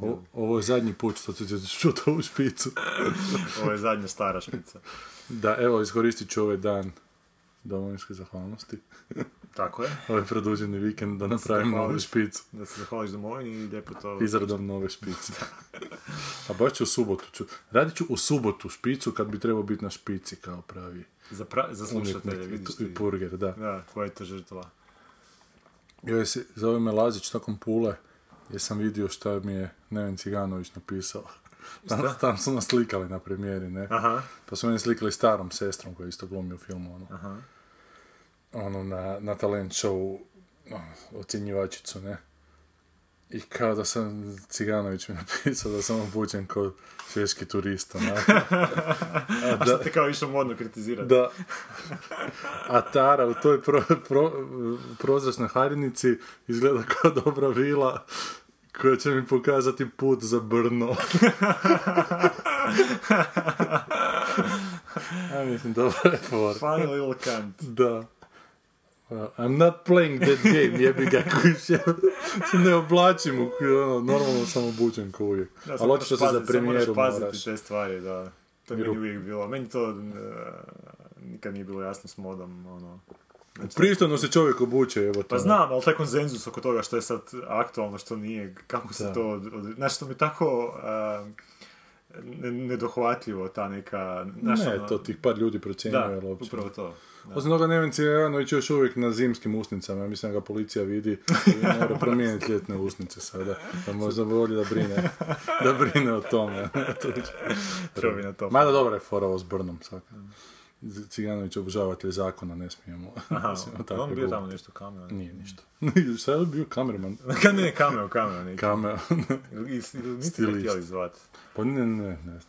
O- ovo je zadnji put što ćete čuti ovu špicu. Ovo je zadnja stara špica. Da, evo, iskoristit ću ovaj dan domovinske zahvalnosti. Tako je. Ovaj produženi vikend da napravimo ovu zahvališ. špicu. Da se zahvališ domovini i lijepo to... Izradom nove špice. A baš ću u subotu ću. Radit ću u subotu špicu kad bi trebao biti na špici kao pravi Za, pra... za slušatelje, vidiš ti. i purger, da. Da, koja je to žrtva. Joj se zove me Lazić nakon Pule, jer sam vidio šta mi je Neven Ciganović napisao. Tam, tam su nas slikali na premijeri, ne? Aha. Pa su meni slikali starom sestrom koja isto glumi u filmu, ono. Aha. Ono, na, na talent show ono, ocjenjivačicu, ne? I kao da sam, Ciganović mi napisao da sam obučen kao češki turista, onako. A A što te kao išao modno kritizirati? Da. A Tara u toj pro, pro, prozračnoj haljinici izgleda kao dobra vila koja će mi pokazati put za Brno. ja mislim, dobra je fora. Funny little cunt. Da. Well, I'm not playing that game, jebi ga kuć. Ja se ne oblačim, u, ono, normalno sam obučen ko uvijek. Da, Ali očito se za premijeru moraš paziti te stvari, da. To mi je uvijek bilo. Meni to uh, nikad nije bilo jasno s modom, ono. Pristojno se čovjek obuče, evo to. Pa znam, ali taj konsenzus oko toga što je sad aktualno, što nije, kako se Da. to... Od, od- znači, to mi tako ne- nedohvatljivo, ta neka... Znaš, ne, ono- to tih par ljudi Da, procjenjuje, ali uopće. upravo to. Da. Osim toga, Neven još uvijek na zimskim usnicama, ja mislim da ga policija vidi i mora promijeniti ljetne usnice sada, da možda bolje da brine, da brine o tome. To će- Treba bi na to. Mada dobra je fora ovo s Brnom, svaka. Ciganović obožavatelj zakona, ne smijemo. Aha, on bio tamo nešto kameo. Nije ništa. Šta je bio kamerman? Ne, kameo, kameo neki. Kameo. Niste ga htjeli zvat. Pa ne, ne, ne.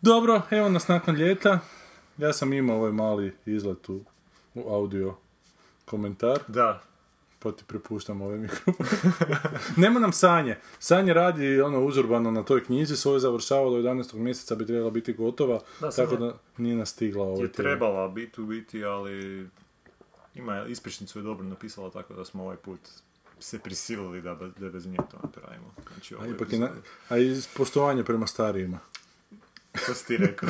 Dobro, evo nas nakon ljeta. Ja sam imao ovaj mali izlet u, u audio komentar, Da, pa ti prepuštam ovaj mikrofon. Nema nam Sanje. Sanje radi ono užurbano na toj knjizi, svoje završava do 11. mjeseca bi trebala biti gotova, Da, tako da nije nas stigla ovaj je trebala biti u biti, ali ima ispričnicu je dobro napisala tako da smo ovaj put se prisilili da, da bez nje to napravimo. Znači, A ovaj ipak je na, a i iz poštovanja prema starijima. To si ti rekao.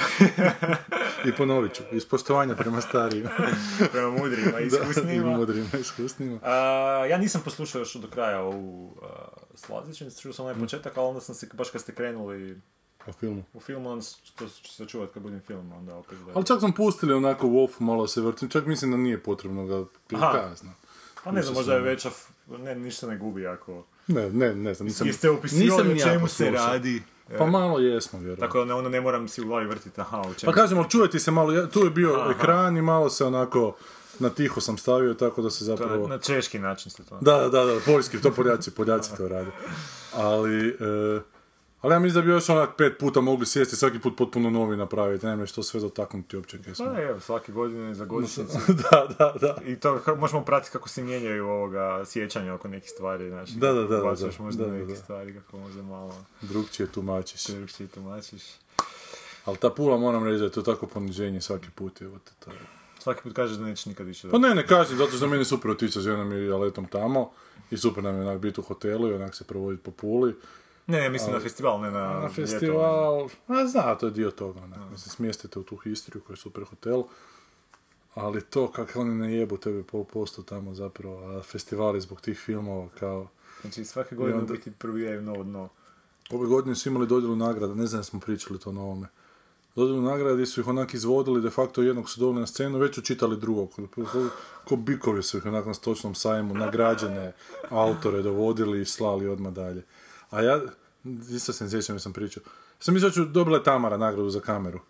I ponovit ću, iz poštovanja prema starijima. Prema mudrima i Da, i iskusnima. mudrima i iskusnima. A, ja nisam poslušao još do kraja ovu uh, čuo sam onaj početak, ali onda sam se, baš kad ste krenuli O filmu. u film, onda što ću se čuvat kad budem film, onda opet gledam. Ali čak sam pustili onako Wolf malo se vrtim, čak mislim da nije potrebno ga Aha. kazna. Pa ne znam, možda je veća, f- ne, ništa ne gubi ako... Ne, ne, ne znam, nisam, Jeste opisivali o čemu se radi. Pa malo jesmo, vjerujem. Tako da ne, onda ne moram si u glavi vrtiti, aha, o čemu Pa kažem, ali čujete se malo, tu je bio Aha. ekran i malo se onako na tiho sam stavio, tako da se zapravo... na češki način ste to. Da, da, da, poljski, to Poljaci, Poljaci to rade. Ali, e, ali ja mislim da bi još onak pet puta mogli sjesti, svaki put potpuno novi napraviti, nema što sve dotaknuti uopće kaj smo. Pa evo, svake godine za godišnjicu. da, da, da. I to možemo pratiti kako se mijenjaju ovoga sjećanja oko nekih stvari, znači. Da, da, da, da, da, možda da, da, neke stvari kako možda malo Drugčije tumačiš. drugčije tumačiš. Ali ta pula moram reći da je to tako poniženje svaki put, evo te, to je... Svaki put kažeš da nećeš nikad više Pa ne, ne kažem, zato što meni super otići sa ženom i aletom tamo i super nam je onak biti u hotelu i onak se provoditi po puli. Ne, ne, mislim na festival, ne na, Na festival, a zna, to je dio toga, onak. Mislim, smjestite u tu historiju koji je super hotel. Ali to kako oni ne jebu tebe pol posto tamo zapravo, a festivali zbog tih filmova kao... Znači svake godine onda- biti probijaju novo dno. Ove godine su imali dodjelu nagrada, ne znam da smo pričali to na ovome. Dodjelu nagrada gdje su ih onak izvodili, de facto jednog su doveli na scenu, već su čitali drugog. Ko, ko, ko bikovi su ih onak na stočnom sajmu, nagrađene autore dovodili i slali odmah dalje. A ja, isto se ne sjećam, sam pričao. Sam mislio da ću dobila Tamara nagradu za kameru.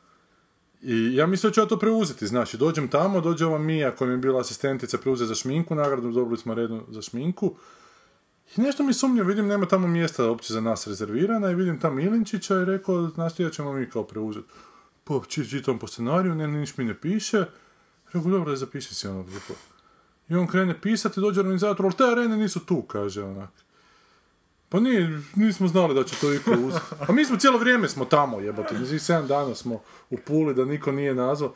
I ja mislio da ću ja to preuzeti, znaš, i dođem tamo, dođe ova Mija koja mi je bila asistentica, preuzeti za šminku, nagradu dobili smo rednu za šminku. I nešto mi sumnja, vidim nema tamo mjesta uopće za nas rezervirana i vidim tamo Ilinčića i rekao, znaš da ćemo mi kao preuzeti. Pa či- čitam po scenariju, ne, niš mi ne piše. Rekao, dobro, da zapiši si ono. I on krene pisati, dođe organizator, ali te arene nisu tu, kaže onak. Pa nije, nismo znali da će to iko uzeti. A mi smo cijelo vrijeme smo tamo, jebote. Mi 7 dana smo u Puli da niko nije nazvao.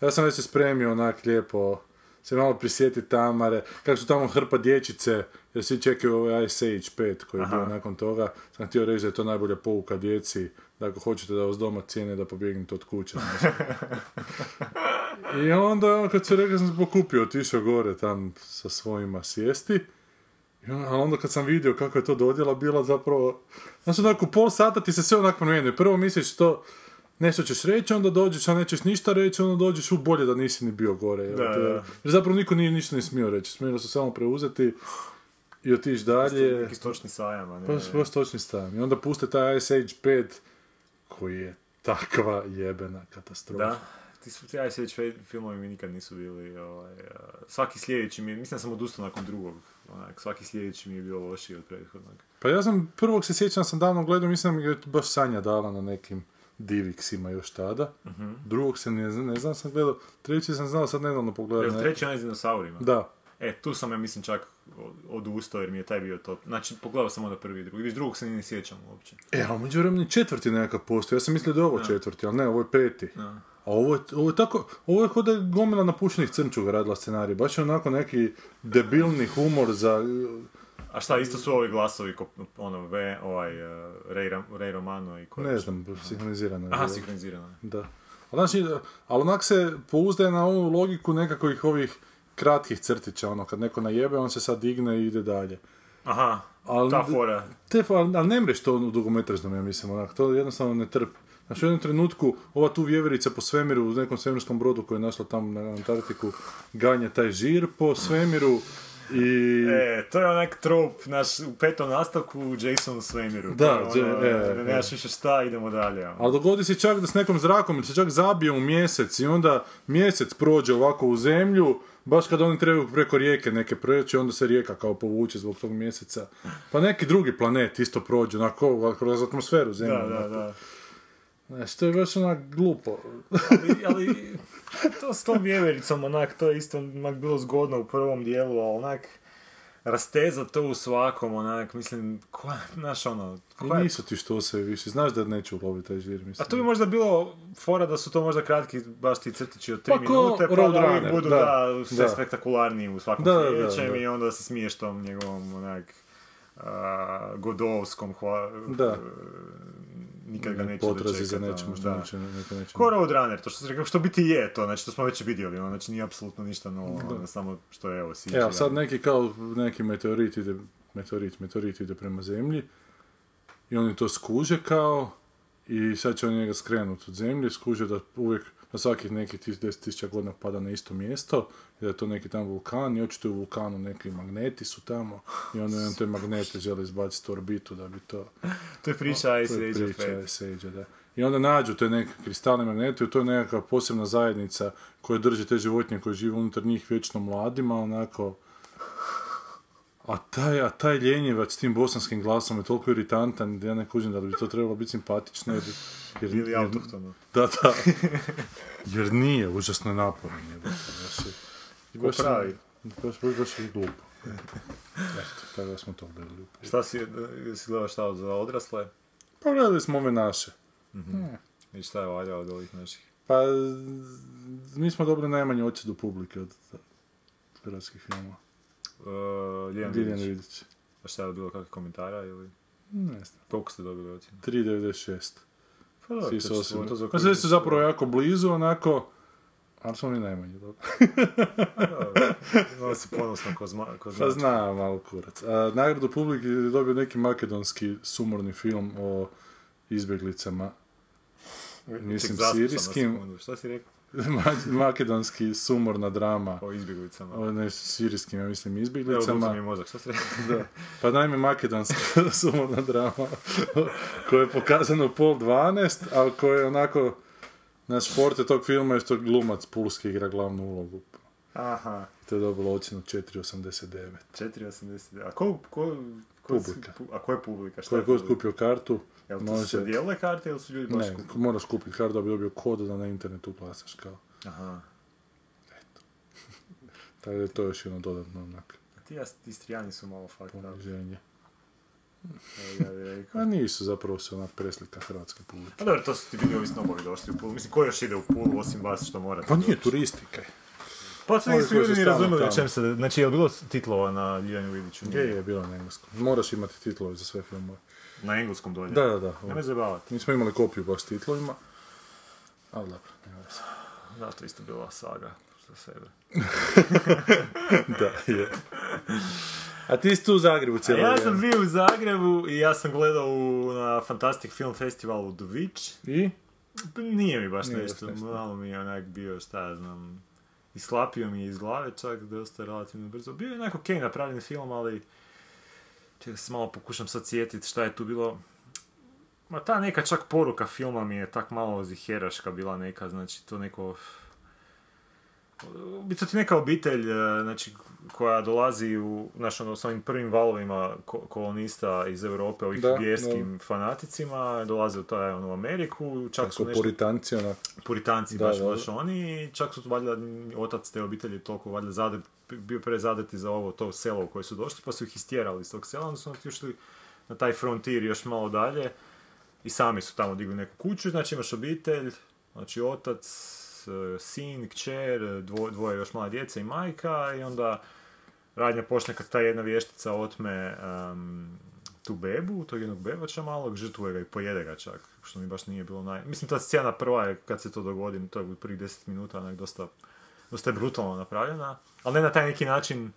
Ja sam već se spremio onak lijepo, se malo prisjeti Tamare, kako su tamo hrpa dječice, jer svi čekaju ovaj Ice Age 5 koji je bio nakon toga. Sam htio reći da je to najbolja pouka djeci, da ako hoćete da vas doma cijene, da pobjegnete od kuće. I onda kad se rekao, sam se pokupio, otišao gore tam sa svojima sjesti. A onda kad sam vidio kako je to dodjela bila zapravo... Znači, onako, u pol sata ti se sve onako promijenio. Prvo misliš to, nešto ćeš reći, onda dođeš, a nećeš ništa reći, onda dođeš u bolje da nisi ni bio gore. Da, da. Jer zapravo niko nije ništa ne smio reći. Smjelo su samo preuzeti i otići dalje. Neki stočni sajam, a ne... Baš, baš točni stav. I onda puste taj Ice Age 5 koji je takva jebena katastrofa. Da, ti su Age fe- filmovi mi nikad nisu bili, ovaj, a, svaki sljedeći mi mislim da sam odustao nakon drugog, onak, svaki sljedeći mi je bio lošiji od prethodnog. Pa ja sam, prvog se sjećam, sam davno gledao, mislim da mi je baš Sanja dala na nekim Divixima još tada. Drugog se ne znam, ne znam sam gledao. Treći sam znao sad nedavno Jel pogledati. treći onaj s dinosaurima? Da. E, tu sam ja mislim čak odustao jer mi je taj bio top. Znači, pogledao sam onda prvi i drugi, viš drugog se ni ne sjećam uopće. E, a među vremenu četvrti nekakav postoji. Ja sam mislio da je ovo četvrti, ali ne, ovo je peti. A ovo je, ovo je tako, ovo je kod da je gomila napušenih crnčuga radila scenarij. Baš je onako neki debilni humor za... A šta, isto su ovi glasovi, ko, ono, ve, ovaj, uh, Ray, Ray Romano i ko Ne znam, sinhronizirano. je Aha, sinhronizirano. Da. Ali znači, ali onak se pouzdaje na ovu logiku nekakvih ovih kratkih crtića, ono, kad neko najebe, on se sad digne i ide dalje. Aha, Ali- ta fora. Te, ali, ali ne mreš to u dugometražnom, ja mislim, onak, to jednostavno ne trpi. Znači, u jednom trenutku, ova tu vjeverica po svemiru, u nekom svemirskom brodu koji je našla tamo na Antarktiku, ganja taj žir po svemiru i... E, to je onak trop, naš, u petom nastavku u Jasonu Svemiru. Da, je ono, e, ne- nemaš više šta, idemo dalje. ono. Ali dogodi se čak da s nekom zrakom se čak zabije u mjesec i onda mjesec prođe ovako u zemlju, baš kad oni trebaju preko rijeke neke proći, onda se rijeka kao povuče zbog tog mjeseca. Pa neki drugi planet isto prođe, onako, kroz atmosferu zemlje. Da, da, da. Znači, to je baš onak glupo. ali, ali to s tom vjevericom, onak, to je isto onak bilo zgodno u prvom dijelu, ali onak, rasteza to u svakom, onak, mislim, koja, znaš ono, I koja, nisu ti što se više, znaš da neću uloviti taj žir, a mislim. to bi možda bilo fora da su to možda kratki, baš ti crtići od tri Pa ko minute, pa da uvijek budu, da, da, sve da. spektakularniji u svakom Da, da, da, sljedećem da. i onda se smiješ tom njegovom, onak, a, godovskom hva, Da. Nikad ga neće Potrazi za nečemu što da. neće, neko neće. Ko Roadrunner, to što si rekao, što biti je to, znači to smo već vidjeli, ono, znači nije apsolutno ništa novo, ono, samo što je evo CGI. Evo, sad neki kao, neki meteorit ide, meteorit, meteorit ide prema zemlji i oni to skuže kao i sad će oni njega skrenuti od zemlje, skuže da uvijek na svakih nekih tis- 10.000 godina pada na isto mjesto i da je to neki tamo vulkan i očito u vulkanu neki magneti su tamo i onda on te magnete žele izbaciti u orbitu da bi to... To je priča Ice To je Age priča. Ice da. I onda nađu te neke kristalne magnete i to je nekakva posebna zajednica koja drži te životinje koje žive unutar njih vječno mladima, onako... A taj, a taj ljenjevac s tim bosanskim glasom je toliko iritantan da ja ne kužim da bi to trebalo biti simpatično jer... jer, Ili autohtono. Da, da. Jer nije, užasno je naporan. je, baš pravi. Baš, baš, baš je glupo. Eto, tako da smo to gledali. Šta si, si gledao šta za odrasle? Pa gledali smo ove naše. I šta je valja od ovih naših? Pa, mi smo dobili najmanje ocjedu publike od hrvatskih filmova. Uh, Ljiljana Diljan Vidić. Vidić. A šta je bilo kakvih komentara ili? Ne znam. Koliko ste dobili ocjenu? 3.96. Pa dobro, Svi to su Pa sve su zapravo jako blizu, onako, ali smo mi najmanje dobili. dobro. Malo si ponosno ko, zma, ko Pa značka. zna, malo kurac. A, nagradu publike je dobio neki makedonski sumorni film o izbjeglicama. Mislim, sirijskim. Šta si rekao? Ma- makedonski sumorna drama. O izbjeglicama. O ne, sirijskim, ja mislim, Evo, izbjeglicama. odlučio mi mozak. Rekao? Da. Pa naime, makedonska sumorna drama koja je pokazana u pol 12, a koja je onako na športe tog filma je što glumac Pulski igra glavnu ulogu. Aha, To je dobilo ocjenu 4,89. 4,80. A ko, ko, ko Publika. pu- A ko je publika? Šta Ko je je publika? kupio kartu, Jel to se dijelile karte ili su ljudi baš ne, kupili? moraš kupiti kartu da bi dobio kod da na internetu glasaš kao. Aha. Tako da je to još jedno dodatno onak A ti Istrijani su malo up. poniženje. evo Ja bih rekao. A nisu zapravo se onak preslika hrvatske publike. A dobro, to su ti bili ovi snobovi došli u Pulu. Mislim, ko još ide u Pulu osim vas što morate? Pa nije doći? turistika. Pa Ovi nisu ljudi ni stalno razumjeli o čem se... Znači, je li bilo titlova na Ljiljanu Vidiću? Je, je, bilo na engleskom. Moraš imati titlove za sve filmove. Na engleskom dolje? Da, da, da. Nemoj zajebavati. Mi smo imali kopiju baš s titlovima. Ali dobro, nema veze. Da, to isto bila saga za sebe. Da, je. A ti si tu u Zagrebu cijelo ja sam bio u Zagrebu i ja sam gledao u, na Fantastic Film Festivalu The Witch. I? Nije mi baš Nije nešto, baš nešto. malo mi je onak bio, šta ja znam, isklapio mi je iz glave čak dosta relativno brzo. Bio je onak ok napravljen film, ali čekaj se malo pokušam sad sjetiti šta je tu bilo. Ma ta neka čak poruka filma mi je tak malo ziheraška bila neka, znači to neko... To ti neka obitelj, e, znači, koja dolazi u, znaš, ono, s ovim prvim valovima ko- kolonista iz Europe, ovih Da, vjerskim fanaticima, dolaze u taj, ono, u Ameriku, čak su Tako nešto puritanci, onak. puritanci Da, baš, da, baš da. oni čak su valjda otac te obitelji toliko valjda zadrt, bio prezadrti za ovo to selo u koje su došli pa su ih istjerali iz tog sela onda su otišli na taj frontir još malo dalje i sami su tamo digli neku kuću znači imaš obitelj znači otac sin, kćer, dvo, dvoje još mala djeca i majka i onda radnja počne kad ta jedna vještica otme em, tu bebu, tog jednog bebača malog, žrtvuje ga i pojede ga čak, što mi baš nije bilo naj... Mislim, ta scena prva je kad se to dogodi, to je prvih 10 minuta, onak dosta, dosta je brutalno napravljena, ali ne na taj neki način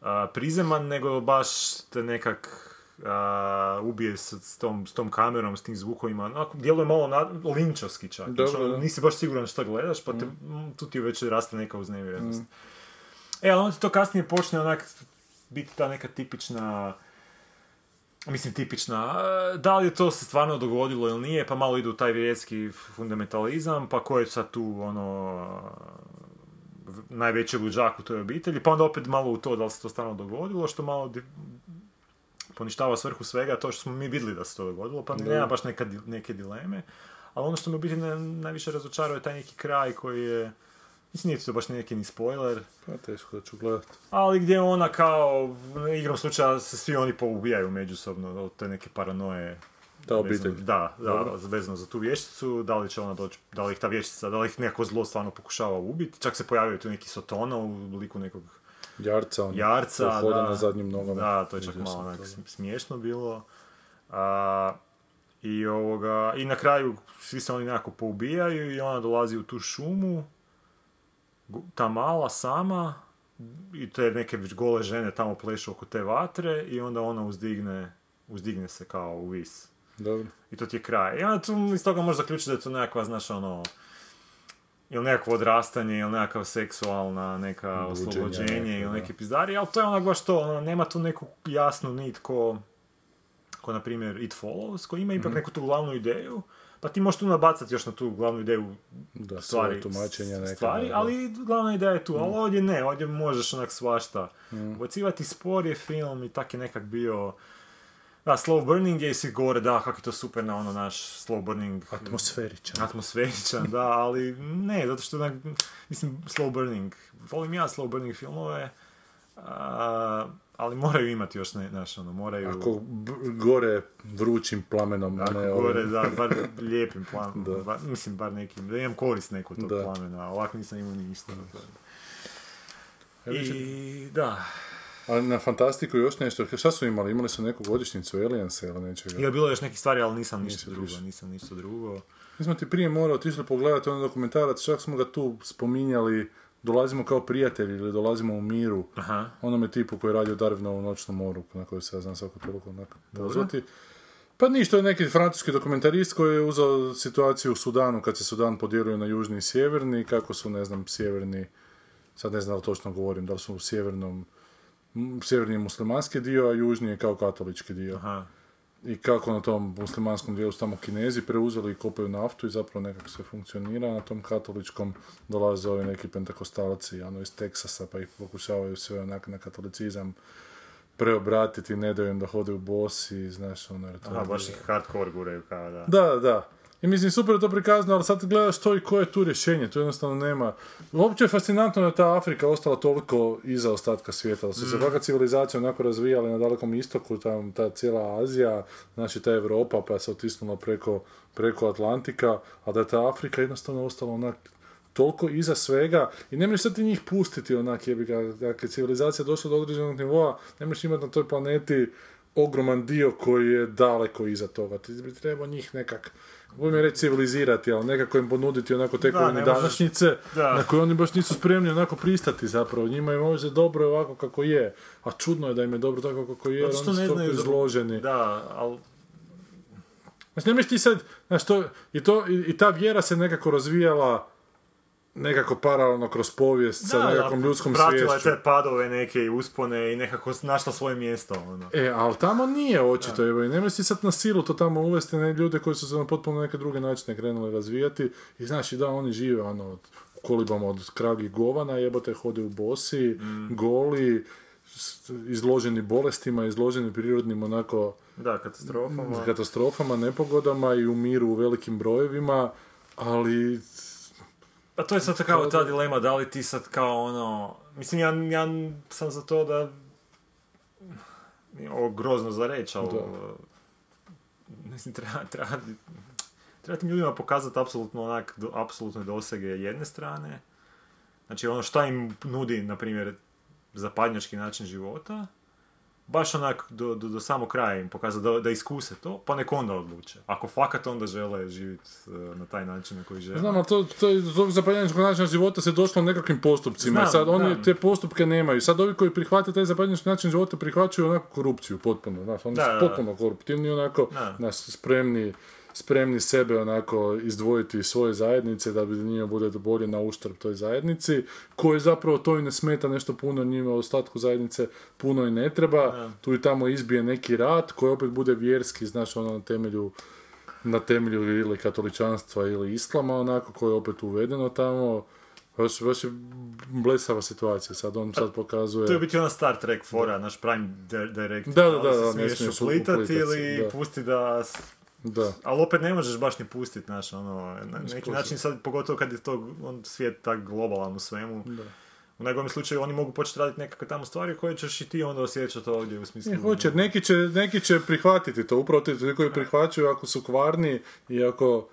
a, prizeman, nego baš te nekak a, ubije s, s, tom, s tom kamerom, s tim zvukovima, onako, djeluje malo na, linčovski čak, Dobro, znači, ono, da. nisi baš siguran šta gledaš, pa te, m, tu ti već raste neka uznemirenost. E, ali onda to kasnije počne onak biti ta neka tipična mislim tipična, da li je to se stvarno dogodilo ili nije, pa malo ide u taj vjerski fundamentalizam, pa ko je sad tu ono najveći luđak u toj obitelji, pa onda opet malo u to da li se to stvarno dogodilo, što malo poništava svrhu svega, to što smo mi vidjeli da se to dogodilo, pa nema baš neka, neke dileme. Ali ono što me u biti na- najviše razočaruje je taj neki kraj koji je, mislim nije to baš neki ni spoiler, Pa teško da ću gledat. ali gdje ona kao, igrom slučaja se svi oni poubijaju međusobno, od te neke paranoje. Ta vezano- obitelj. Da, da, Dobro. vezano za tu vješticu, da li će ona doći, da li ih ta vještica, da li ih neko zlo stvarno pokušava ubiti, čak se pojavio tu neki Sotona u liku nekog Jarca, ono. jarca, hoda da, na zadnjim nogama. Da, to je čak malo onak smiješno bilo. A, i, ovoga, I na kraju svi se oni nekako poubijaju i ona dolazi u tu šumu, ta mala sama, i te neke već gole žene tamo plešu oko te vatre i onda ona uzdigne, uzdigne se kao u vis. Dobro. I to ti je kraj. I onda tu iz toga možeš zaključiti da je to nekakva, znaš, ono, ili nekakvo odrastanje, ili nekakva seksualna, neka Buđenja oslobođenje, neka, ili da. neki pizdari, ali to je onak baš to, ono, nema tu neku jasnu nit ko, ko na primjer It Follows, koji ima Mhm. ipak neku tu glavnu ideju, pa ti možeš tu nabacati još na tu glavnu ideju Da, stvari, tumačenja neka. stvari da, ali glavna ideja je tu, ali ovdje ne, ovdje možeš onak svašta. Mm. Ubacivati spor je film i tak je nekak bio, da, slow burning gdje si govore, da, kako je to super na ono naš slow burning Atmosferičan. atmosferičan, da, ali ne, zato što onak, mislim, slow burning, volim ja slow burning filmove, a, ali moraju imati još, ne, znaš, ono, moraju... Ako b- gore vrućim plamenom, Ako ne gore, ovim. da, bar lijepim planom, Da. bar- mislim, bar nekim, da imam korist neku od tog Da. plamena, ovako nisam imao ništa. Mislim- I, da, A na Fantastiku još nešto, šta su imali? Imali su neku godišnjicu Aliensa ili nečega? je bilo još nekih stvari, ali nisam ništa Nisi drugo, više. nisam ništa drugo. Mi smo ti prije morao otišli pogledati onaj dokumentarac, čak smo ga tu spominjali, dolazimo kao prijatelji ili dolazimo u miru, Aha. onome tipu koji je radio Darwinovu noćnu moru, na kojoj se ja znam svako toliko onak pozvati. Pa ništa, je neki francuski dokumentarist koji je uzeo situaciju u Sudanu, kad se Sudan podijelio na južni i sjeverni, kako su, ne znam, sjeverni, sad ne znam da li točno govorim, da li su u sjevernom, sjeverni je muslimanski dio, a južni je kao katolički dio. Aha. i kako na tom muslimanskom dijelu su tamo kinezi preuzeli i kopaju naftu i zapravo nekako sve funkcionira. Na tom katoličkom dolaze ovi neki pentakostalci ono, iz Teksasa pa ih pokušavaju sve onak na katolicizam preobratiti, ne daju im da hode u bosi, znaš, ono, Aha, baš ih hardcore guraju kao da. da, da. I mislim, super je to prikazano, ali sad gledaš što i koje je tu rješenje, tu jednostavno nema. Uopće je fascinantno da je ta Afrika ostala toliko iza ostatka svijeta, da su se svaka civilizacija onako razvijala na dalekom istoku, tam ta cijela Azija, znači ta Europa, pa se otisnula preko, preko Atlantika, a da je ta Afrika jednostavno ostala onak toliko iza svega i ne možeš sad ti njih pustiti onak jebi ga, dakle civilizacija došla do određenog nivoa, ne možeš imati na toj planeti ogroman dio koji je daleko iza toga. Ti bi trebao njih nekak, volim je reći civilizirati, ali nekako im ponuditi onako ne možeš- današnjice, da. na koje oni baš nisu spremni onako pristati zapravo. Njima je možda dobro ovako kako je, a čudno je da im je dobro tako kako je, jer oni su toliko izloženi. Da, ali Znači, ne ti sad, znaš, to, i, to, i, i ta vjera se nekako razvijala nekako paralelno kroz povijest sa nekakvom ljudskom pratila je sviješću. te padove neke i uspone i nekako našla svoje mjesto. Ono. E, ali tamo nije očito, evo, i nemoj si sad na silu to tamo uvesti ne, ljude koji su se na potpuno neke druge načine krenuli razvijati i znaš i da oni žive ono, od, kolibama od kragih govana, jebote, hode u bosi, goli, s- izloženi bolestima, izloženi prirodnim onako Da, katastrofama. katastrofama, nepogodama i umiru u velikim brojevima, ali Pa to je sad kao ta dilema, da li ti sad kao ono... Mislim, ja, ja sam za to da... Ovo grozno za reći, ali... Mislim, treba, treba, treba tim ljudima pokazati apsolutno onak, do, apsolutne dosege jedne strane. Znači, ono šta im nudi, na primjer, zapadnjački način života, baš onak do, do, do samog kraja im pokazati da, da iskuse to, pa nek onda odluče. Ako fakat onda žele živjeti na taj način na koji žele. Znam, ali to, to iz tog zapadnjačkog načina života se došlo nekakvim postupcima. Znam, sad oni znam. te postupke nemaju. Sad ovi koji prihvate taj zapadnjački način života prihvaćaju onako korupciju potpuno. Znaš, oni Da, su potpuno koruptivni onako, Da. znaš, spremni spremni sebe onako izdvojiti iz svoje zajednice da bi njima bude bolje na uštrb toj zajednici, koji zapravo to i ne smeta nešto puno njima u ostatku zajednice puno i ne treba. Tu i tamo izbije neki rat koji opet bude vjerski, znaš, ono na temelju na temelju ili katoličanstva ili islama, onako, koje je opet uvedeno tamo. Baš, baš je blesava situacija, sad on sad pokazuje... To je biti ona Star Trek fora, naš Prime di- Directive. Da, da, da, da, smiješ uplitati uplitat se, ili da. pusti da... Da. Ali opet ne možeš baš ni pustit, znaš, ono, na neki način sad, pogotovo kad je to on, svijet tak globalan u svemu, u najgorem slučaju oni mogu početi raditi nekakve tamo stvari koje ćeš i ti onda osjećati ovdje u smislu... Ne, hoće, neki će, neki će prihvatiti to, upravo ti ti koji prihvaćaju ako su kvarni i ako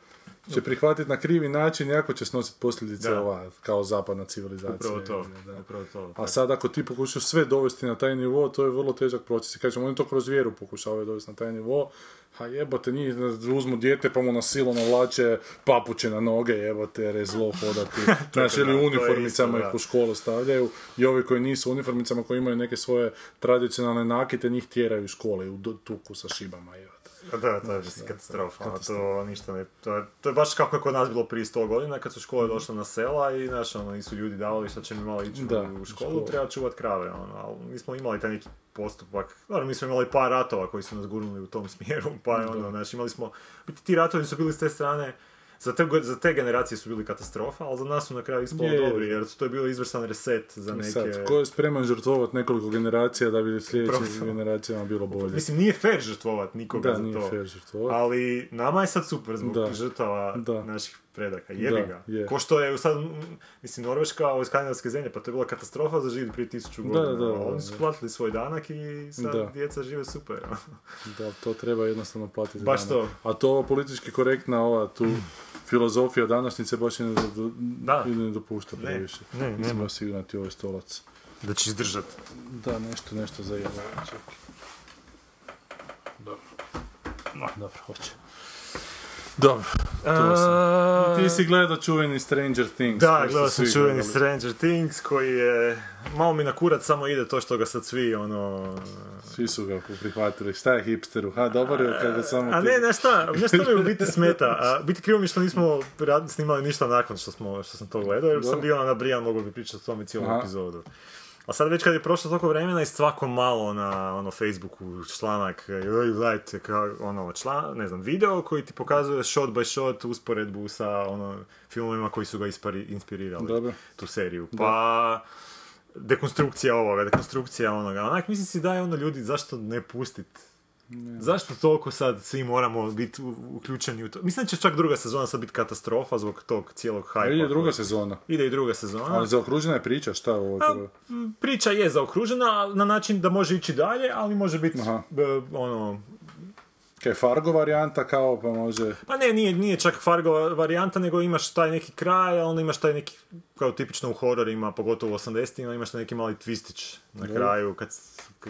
će prihvatiti na krivi način, jako će snositi posljedice Da. ova, kao zapadna civilizacija. Upravo to, Da. upravo to. A sad ako ti pokušaš sve dovesti na taj nivo, to je vrlo težak proces. I kažem, oni to kroz vjeru pokušavaju dovesti na taj nivo, a jebote, njih uzmu dijete pa mu na silu navlače papuče na noge, jebote, jer je zlo hodati. Znaš, da, ili u uniformicama ih u školu stavljaju i ovi koji nisu u uniformicama, koji imaju neke svoje tradicionalne nakite, njih tjeraju iz škole u tuku sa šibama, jebote. A Da, to je mislim, katastrofa. To ništa ne... To je, to je baš kako je kod nas bilo prije 100 godina, kad su škole došle na sela i, znaš, ono, nisu ljudi davali šta će mi malo ići Da, u školu, školu. treba čuvat krave, ono, ali mi smo imali taj neki postupak, dobro, mi smo imali par ratova koji su nas gurnuli u tom smjeru, pa ono, znači, imali smo, biti ti ratovi su bili s te strane, za te, za te generacije su bili katastrofa, ali za nas su na kraju ispalo Je. dobri, jer to je bio izvrsan reset za neke... Sad, ko je spreman žrtvovati nekoliko generacija da bi sljedećim generacijama bilo bolje? Mislim, nije fair žrtvovat nikoga Da, za nije to. fair žrtvovat. Ali nama je sad super zbog Da. žrtava Da. naših predaka. Jebi Da, ga. je. Ko što je sad, mislim, Norveška, ove skandinavske zemlje, pa to je bila katastrofa za život prije tisuću godina. da, da, a Oni su da. platili svoj danak i sad Da. djeca žive super. Da, to treba jednostavno platiti. Baš danas. to. A to ova politički korektna, ova tu filozofija današnjice baš ne, do- Da. ne dopušta Ne, previše. ne, Nisam baš siguran ti ovaj stolac. da će izdržat. Da, nešto, nešto za. Čekaj. Dobro. Dobro, hoće. Dobro, to sam. Ti si gledao čuveni Stranger Things. Da, gledao sam čuveni gledali. Stranger Things koji je, malo mi na kurac samo ide to što ga sad svi, ono, Svi su ga prihvatili. Šta je hipsteru? Ha, dobar je kada samo A ti- ne, znaš šta, znaš šta me u biti smeta? A, biti krivo mi što nismo snimali ništa nakon što, smo, što sam to gledao, jer sam bio nabrijan, mogu bi pričati o tome cijelu Aha. epizodu. A sad već kad je prošlo toliko vremena i svako malo na ono Facebooku članak, joj, gledajte, kao, ono, član, ne znam, video koji ti pokazuje shot by shot usporedbu sa ono, filmovima koji su ga ispari, inspirirali, Dobro. tu seriju. Pa, dekonstrukcija ovoga, dekonstrukcija onoga. Onak, mislim si da je ono ljudi, zašto ne pustit Zašto toliko sad svi moramo biti uključeni u to? Mislim da će čak druga sezona sad biti katastrofa zbog tog cijelog hajpa. Ide druga koji- sezona. Ide i druga sezona. Ali zaokružena je priča, šta ovo? A, priča je zaokružena na način da može ići dalje, ali može biti Aha. ono... Kaj Fargo varijanta kao, pa može... Pa ne, nije, nije čak Fargo varijanta, nego imaš taj neki kraj, a onda imaš taj neki, kao tipično u hororima, pogotovo u 80-ima, imaš taj neki mali twistić na kraju kad,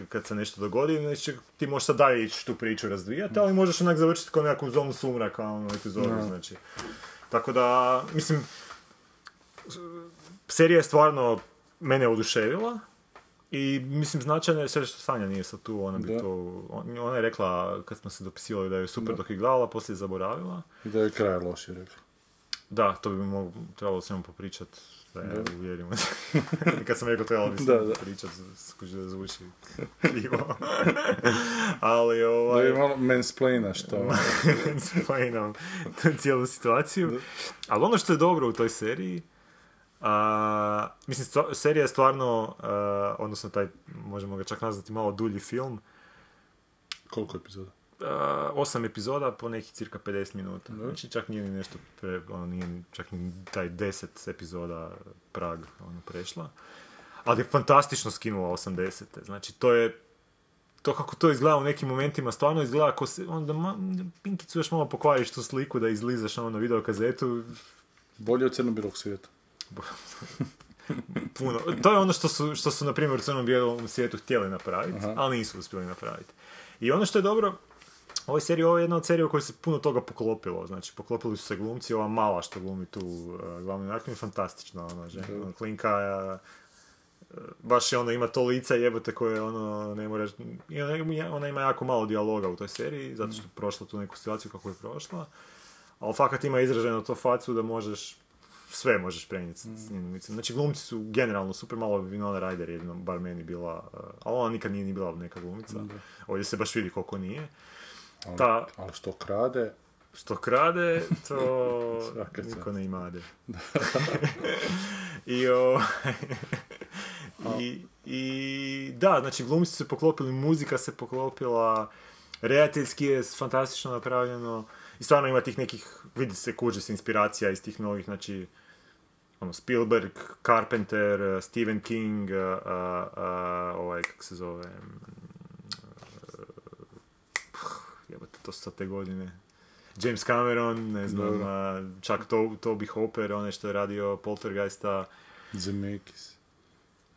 kad se nešto dogodi, znači ti možeš sad dalje ići tu priču razvijati, ali možeš onak završiti kao nekakvu zonu sumraka, ono, epizodu, znači. Tako da, mislim, serija je stvarno mene oduševila i mislim značajno je sve što Sanja nije sad tu, ona bi Da. to, on- ona je rekla kad smo se dopisivali da je super dok je gledala, poslije je zaboravila. I da je kraj loši, rekli. Da, to bi mogu, trebalo samo popričat, da je uvjerimo. kad sam rekao trebalo bi Da, da. popričat, skuži da zvuči krivo. Ali Da ovaj... je malo mansplaina što... Tu cijelu situaciju. Ali ono što je dobro u toj seriji, a, mislim, stva- serija je stvarno, a, odnosno taj, možemo ga čak nazvati malo dulji film, Koliko epizoda? a, osam epizoda po nekih cirka 50 minuta. Znači čak nije ni nešto, pre, ono, nije ni- čak ni taj 10 epizoda prag ono, prešla. Ali je fantastično skinula 80. Znači to je to kako to izgleda u nekim momentima, stvarno izgleda ako se, onda ma, pinkicu još malo pokvariš tu sliku da izlizaš ono na video kazetu, Bolje od crno-bijelog svijeta. puno. To je ono što su, što su na primjer, u crnom bijelom svijetu htjeli napraviti, ali nisu uspjeli napraviti. I ono što je dobro, ovoj seriji, ovo je jedna od serija u kojoj se puno toga poklopilo. Znači, poklopili su se glumci, ova mala što glumi tu uh, glavnu junakinju je fantastična, ona, žena, ono, klinka, uh, baš je ono, ima to lice jebote koje ono, ne moraš, ona, ona ima jako malo dijaloga u toj seriji, zato što je prošla tu neku situaciju kako je prošla, ali fakat ima izraženo to facu da možeš sve možeš prenijeti s s njenim licem. Znači glumci su generalno super malo Winona Ryder jedino, bar meni bila, uh, ali ona nikad nije ni bila neka glumica. Ovdje se baš vidi koliko nije. Ali, Ta, ali što krade, što krade, to niko ne imade. I, o, i, I da, znači glumci su se poklopili, muzika se poklopila, redateljski je fantastično napravljeno i stvarno ima tih nekih, vidi se kuže se inspiracija iz tih novih, znači ono, Spielberg, Carpenter, uh, Stephen King, uh, uh, uh, ovaj, kako se zove, mm, uh, jebote, to su sad te godine, James Cameron, ne znam, uh, čak to, Toby Hopper, onaj što je radio Poltergeista, Zemeckis.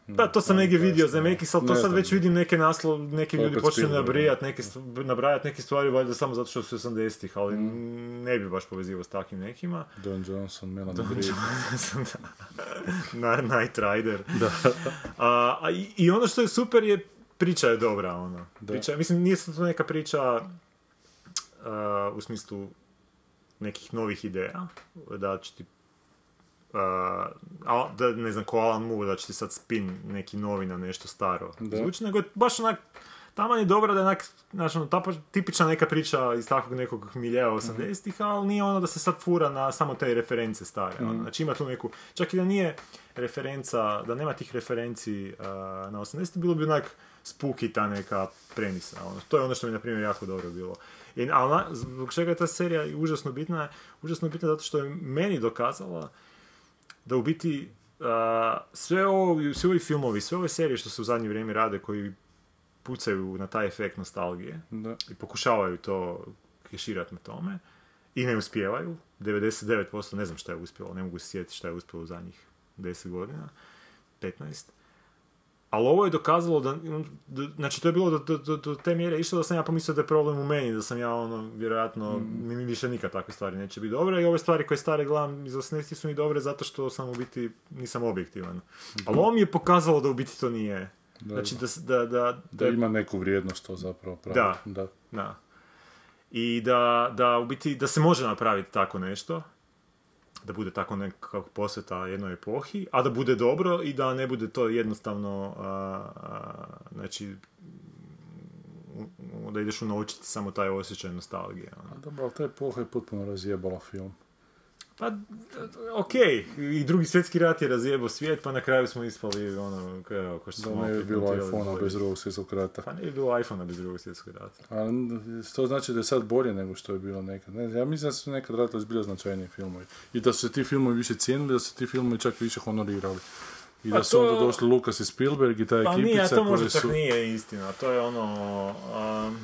Da, to sam negdje vidio za Mekis, ali to sad već vidim neke naslov, neki ljudi Spielberg, nabrajati neke, nabrajati neke stvari, valjda samo zato što su 80-ih, ali ne bi baš povezivao s takvim nekima. Don Johnson, Melanie Bree. Sam da. Night Rider. Da. A, i, ono što je super je, priča je dobra, ono. Priča, mislim, nije sad to neka priča u smislu nekih novih ideja, da će ti a, a, da ne znam, ko Alan Moore, da će ti sad spin neki novi na nešto staro Da. zvuči, nego je baš onak, taman je dobro da je onak, znaš, ono, ta tipična neka priča iz takvog nekog miljeja 80-ih, ali nije ono da se sad fura na samo te reference stare. ono. Znači ima tu neku, čak i da nije referenca, da nema tih referenci a, na 80 bilo bi onak spooky ta neka premisa. Ono. To je ono što mi, na primjer, jako dobro bilo. I, ali zbog čega je ta serija užasno bitna? Užasno bitna zato što je meni dokazala da u biti a, sve ovo, svi ovi filmovi, sve ove serije što se u zadnje vrijeme rade koji pucaju na taj efekt nostalgije Da. i pokušavaju to keširati na tome i ne uspijevaju. 99% ne znam šta je uspjelo, ne mogu se sjetiti šta je uspjelo u zadnjih 10 godina, 15. Ali ovo je dokazalo da, da- znači to je bilo do, do, do, te mjere išlo da sam ja pomislio da je problem u meni, da sam ja ono, vjerojatno, mi mi više nikad takve stvari neće biti dobre i ove stvari koje stare gledam iz 80 su mi dobre zato što sam u biti, nisam objektivan. Ali ovo mi je pokazalo da u biti to nije. Znači da, s- da, da, Da ima neku vrijednost to zapravo pravi. Da. da. da. I da, da u biti, da se može napraviti tako nešto. Da bude tako nekako posveta jednoj epohi, a da bude dobro i da ne bude to jednostavno, a, a, znači, u- u- da ideš unaučiti samo taj osjećaj nostalgije. ono. Dobro, ali ta epoha je potpuno razjebala film. Pa, ok, i drugi svjetski rat je razjebao svijet, pa na kraju smo ispali ono, kao, ko što Da smo ne bi bilo iPhone-a bez drugog svjetskog rata. Pa ne bi bilo iPhone-a bez drugog svjetskog rata. A to znači da je sad bolje nego što je bilo nekad. Ne, ja mislim da su nekad radili zbilja značajniji filmovi. I da su se ti filmovi više cijenili, da su se ti filmovi čak više honorirali. I Pa da su to- onda došli Lucas i Spielberg i ta Pa nije, a ekipica to možda čak su... nije istina, to je ono... um,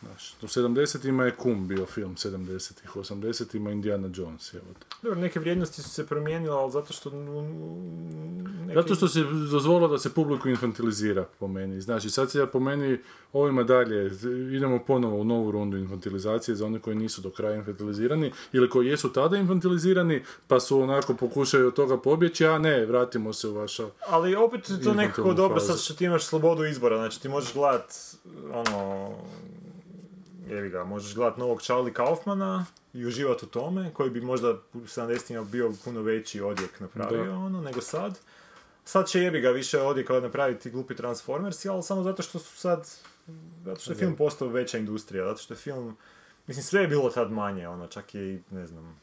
Znaš, u 70-ima je Kum bio film 70-ih, u 80-ima Indiana Jones, evo. Dobro, neke vrijednosti su se promijenile, ali zato što... Neki... Zato što se dozvolilo da se publiku infantilizira, po meni. Znači, sad se ja po meni ovima dalje, idemo ponovo u novu rundu infantilizacije za one koji nisu do kraja infantilizirani, ili koji jesu tada infantilizirani, pa su onako pokušaju od toga pobjeći, a ne, vratimo se u vaša... Ali opet je to nekako dobro, sad što ti imaš slobodu izbora, znači ti možeš gledat, ono, jevi ga, možeš gledat novog Charlie Kaufmana i uživati u tome, koji bi možda u 70-ima bio puno veći odjek napravio, Da. ono, nego sad. Sad će jebi ga više odjeka napraviti glupi Transformersi, ali samo zato što su sad, zato što je film postao veća industrija, zato što je film, mislim sve je bilo tad manje, ono, čak je i, ne znam,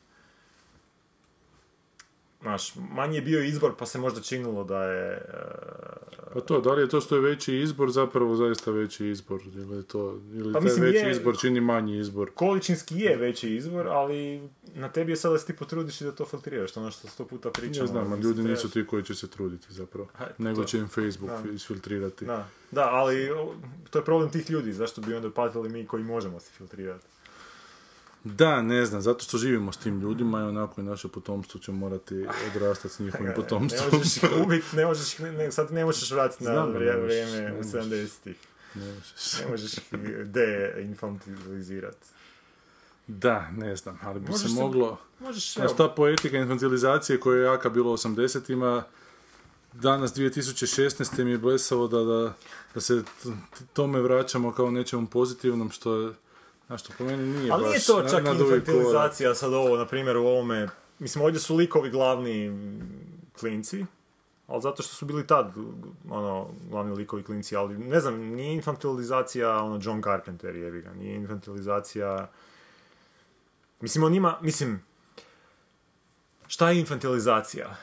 Znaš, manji je bio izbor pa se možda činilo da je... e, Pa to, da li je to što je veći izbor zapravo zaista veći izbor, ili je to, ili Pa taj mislim, veći je- izbor čini manji izbor. količinski je veći izvor, ali na tebi je sada da se ti potrudiš i da to filtriraš, ono što sto puta pričamo. Ja znam, a mislim, ljudi trebaš- nisu ti koji će se truditi zapravo, Ha, nego to- će im Facebook Da. isfiltrirati. Da, da, ali to je problem tih ljudi, zašto bi onda patili mi koji možemo se filtrirati. Da, ne znam, zato što živimo s tim ljudima i onako i naše potomstvo će morati odrastati s njihovim Ne potomstvom. možeš ih ubiti, ne možeš ih, ne, sad ne možeš vratiti na ne vrijeme ne u možeš. 70-ih. Ne možeš. Ne možeš deinfantilizirati. Da, ne znam, ali bi Možeš se moglo... Možeš, Znaš, ta poetika infantilizacije koja je jaka bila u 80-ima, danas 2016. mi je blesavo da, da, da se t- tome vraćamo kao nečemu pozitivnom, što je, znaš, što po meni nije Ali baš... nije to na- čak infantilizacija sad ovo, na primjer u ovome, mislim ovdje su likovi glavni klinci, ali zato što su bili tad, ono, glavni likovi klinci, ali ne znam, nije infantilizacija, ono, John Carpenter jebi ga, nije infantilizacija, mislim, on ima, mislim, šta je infantilizacija?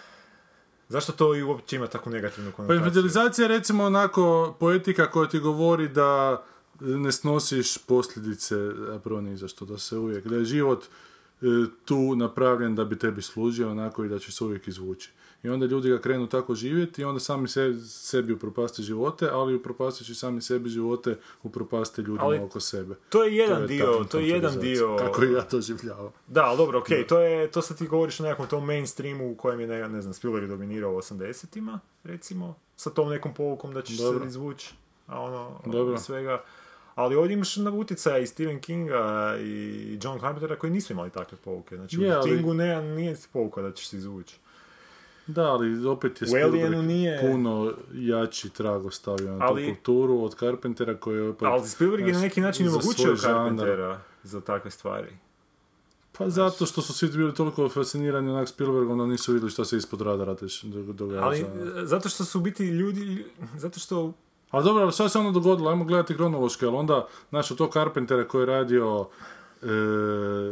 Zašto to i uopće ima takvu negativnu Pa konotaciju? infantilizacija je recimo onako poetika koja ti govori da ne snosiš posljedice zapravo ni za što, da se uvijek, da je život e, tu napravljen da bi tebi služio onako i da će se uvijek izvući. I onda ljudi ga krenu tako živjeti i onda sami se, sebi upropaste živote, ali upropasteći sami sebi živote upropaste ljudima Ali oko sebe. To je jedan ta dio, to je jedan dio... Kako ja to življavam. Da, ali dobro, okej, to je, to sad ti govoriš o nekakvom tom mainstreamu u kojem je, ne, ne znam, Spielberg dominirao u 80-ima, recimo, sa tom nekom povukom da ćeš Dobro. se izvući, a ono, Dobro. od svega. Ali ovdje imaš na utjecaja i Stephen Kinga i John Carpentera koji nisu imali takve povuke. Znači, Je, u Kingu ne, nije ti povuka da ćeš se izvući. Da, ali opet je Spielberg nije- puno jači trag ostavio na Ali- tu kulturu od Carpentera koji je opet... Ali Spielberg je na neki način omogućio. Carpentera za takve stvari. Pa zato što su svi bili toliko fascinirani onak Spielbergom da nisu vidjeli što se ispod radara događa. Ali, e, zato što su biti ljudi, zato što Ali dobro, ali šta se onda dogodilo? Ajmo gledati kronološki, ali onda, znaš, tog Carpentera koji je radio e,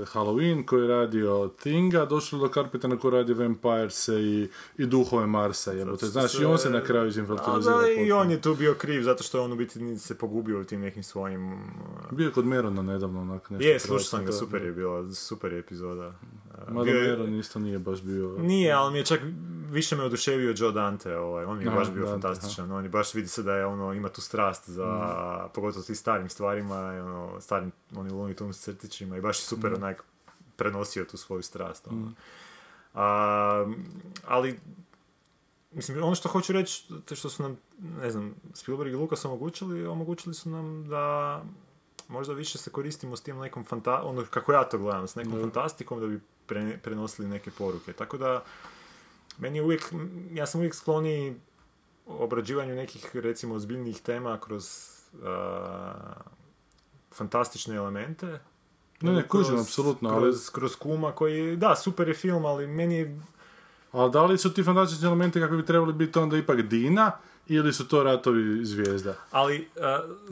Halloween, koji je radio Thinga, došlo do Carpentera koji je radio Vampires i, i Duhove Marsa. Zato što Znaš, i on se na kraju A izinfantilizirao. da, i on je tu bio kriv zato što je on u biti se pogubio u tim nekim svojim... Bio je kod Merona nedavno, onak nešto. Je, slušao sam ga, to- super je bila, super je epizoda. Meron isto nije baš bio... Nije, ali mi je čak više me oduševio Joe Dante, ovaj, on mi je Aha, baš bio Dante, fantastičan, on je baš vidi se da je ono, ima tu strast za, Mhm. pogotovo tim starim stvarima, i ono, starim onim Looney Tunes crtićima i baš je super Mhm. onak prenosio tu svoju strast. Ono. A, ali, mislim, ono što hoću reći, to što su nam, ne znam, Spielberg i Lucas omogućili, omogućili su nam da možda više se koristimo s tim nekom fanta ono kako ja to gledam, s nekom Da. fantastikom da bi pre- prenosili neke poruke. Tako da, meni je uvijek, ja sam uvijek skloniji obrađivanju nekih, recimo, ozbiljnijih tema kroz a, fantastične elemente, Ne, ne, kužim, kroz- apsolutno, ali- Kroz, kroz kuma koji, da, super je film, ali meni je Ali da li su ti fantastični elementi kakvi bi trebali biti onda ipak Dina, ili su to ratovi zvijezda? Ali, uh,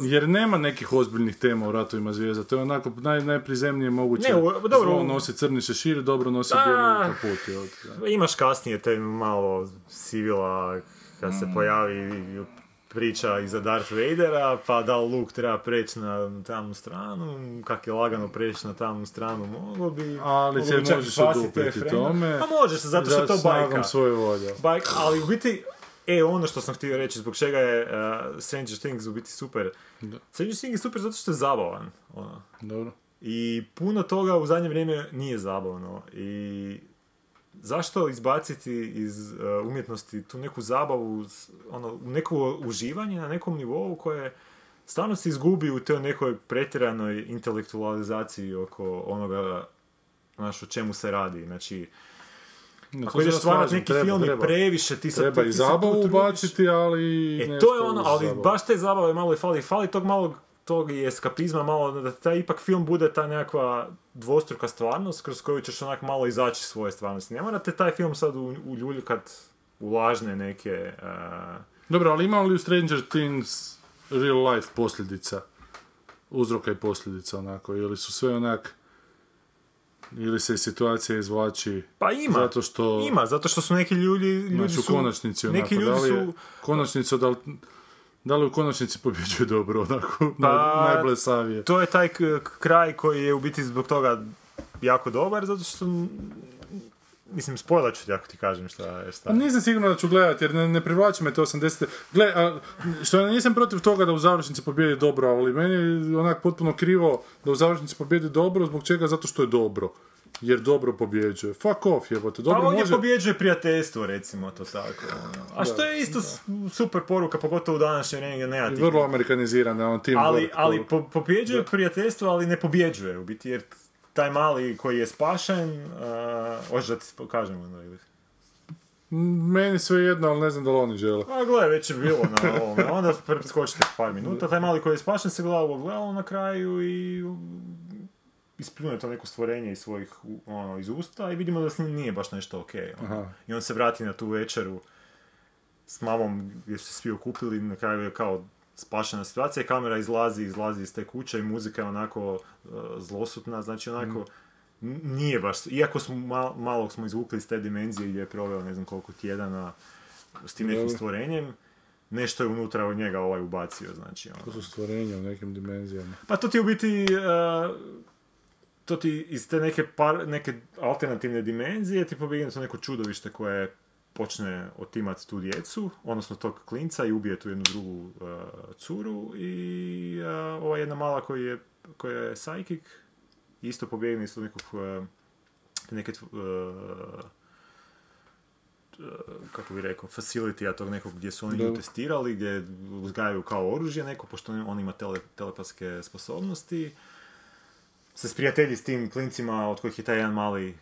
Jer nema nekih ozbiljnih tema u ratovima zvijezda, to je onako naj, najprizemnije moguće. Ne, u- dobro, Zlo nosi crni šešir, dobro nosi bijeli kaput. jel ti, da. imaš kasnije te malo sivila kad Mm. se pojavi priča iza Darth Vadera, pa da li Luke treba preći na tamnu stranu, kak je lagano preći na tamnu stranu, mogo bi... Ali se možeš refrena. tome. Pa može se, zato što je to bajka. svoje volje. Bajk, ali u biti, e, ono što sam htio reći, zbog čega je uh, Stranger Things u biti super. Stranger Things je super zato što je zabavan. Ono. Dobro. I puno toga u zadnje vrijeme nije zabavno. I zašto izbaciti iz uh, umjetnosti tu neku zabavu, ono, neko uživanje na nekom nivou koje stvarno se izgubi u toj nekoj pretjeranoj intelektualizaciji oko onoga znaš, o čemu se radi. Znači, ako ideš stvarati neki treba- film i previše, ti sad Treba ti i zabavu ubaciti, ali E, nešto to je ono, ali zabavu. baš te zabave malo i fali. Fali tog malog tog i eskapizma, malo da taj ipak film bude ta nekakva dvostruka stvarnost kroz koju ćeš onak malo izaći iz svoje stvarnosti. Ne morate taj film sad u, u lažne neke... eh, Dobro, ali ima li u Stranger Things real life posljedica? Uzroka i posljedica onako, ili su sve onak... Ili se situacija izvlači pa ima, zato što... ima, zato što su neki ljudi, ljudi Znači, u konačnici onako, neki ljudi da li je su... konačnicu, da li, da li u konačnici pobjeđuje dobro, onako, Pa, naj, najblesavije. To je taj kraj koji je u biti zbog toga jako dobar, zato što... Mislim, spojlat ću ti ako ti kažem šta je šta. Pa nisam siguran da ću gledati, jer ne, ne privlači me te 80. Gle, a, što ja nisam protiv toga da u završnici pobjedi dobro, ali meni je onak potpuno krivo da u završnici pobjedi dobro, zbog čega? Zato što je dobro. Jer dobro pobjeđuje. Fuck off, jebote. Pa Dobro ovdje može... pobjeđuje prijateljstvo, recimo to tako. ono. A što je isto s- super poruka, pogotovo u današnje vrijeme gdje nema tih- vrlo amerikanizirana, on tim Ali, ali po, pobjeđuje prijateljstvo, ali ne pobjeđuje u biti, jer taj mali koji je spašen, uh, hoćeš da ti pokažem ono ili... Meni sve jedno, ali ne znam da li oni žele. A gle, već je bilo na ovome, onda preskočite par minuta, taj mali koji je spašen se gleda u ogledalo na kraju i ispljune to neko stvorenje iz svojih ono, iz usta i vidimo da s njim nije baš nešto ok. Aha. I on se vrati na tu večeru s mamom gdje su se svi okupili, na kraju je kao spašena situacija kamera izlazi, izlazi iz te kuće i muzika je onako uh, zlosutna, znači onako n- nije baš, iako smo mal, malog smo izvukli iz te dimenzije gdje je proveo ne znam koliko tjedana s tim nekim stvorenjem, nešto je unutra od njega ovaj ubacio, znači ono. To su stvorenja u nekim dimenzijama. Pa to ti u biti, uh, to ti iz te neke, par, neke alternativne dimenzije ti pobjegne to neko čudovište koje počne otimati tu djecu, odnosno tog klinca i ubije tu jednu drugu uh, curu i uh, ova jedna mala koji je, koja je psychic isto pobjegne iz nekog uh, neke uh, kako bi rekao, facility tog nekog gdje su oni nju testirali, gdje uzgajaju kao oružje neko, pošto on ima tele, telepatske sposobnosti. Se sprijatelji s tim klincima od kojih je taj jedan mali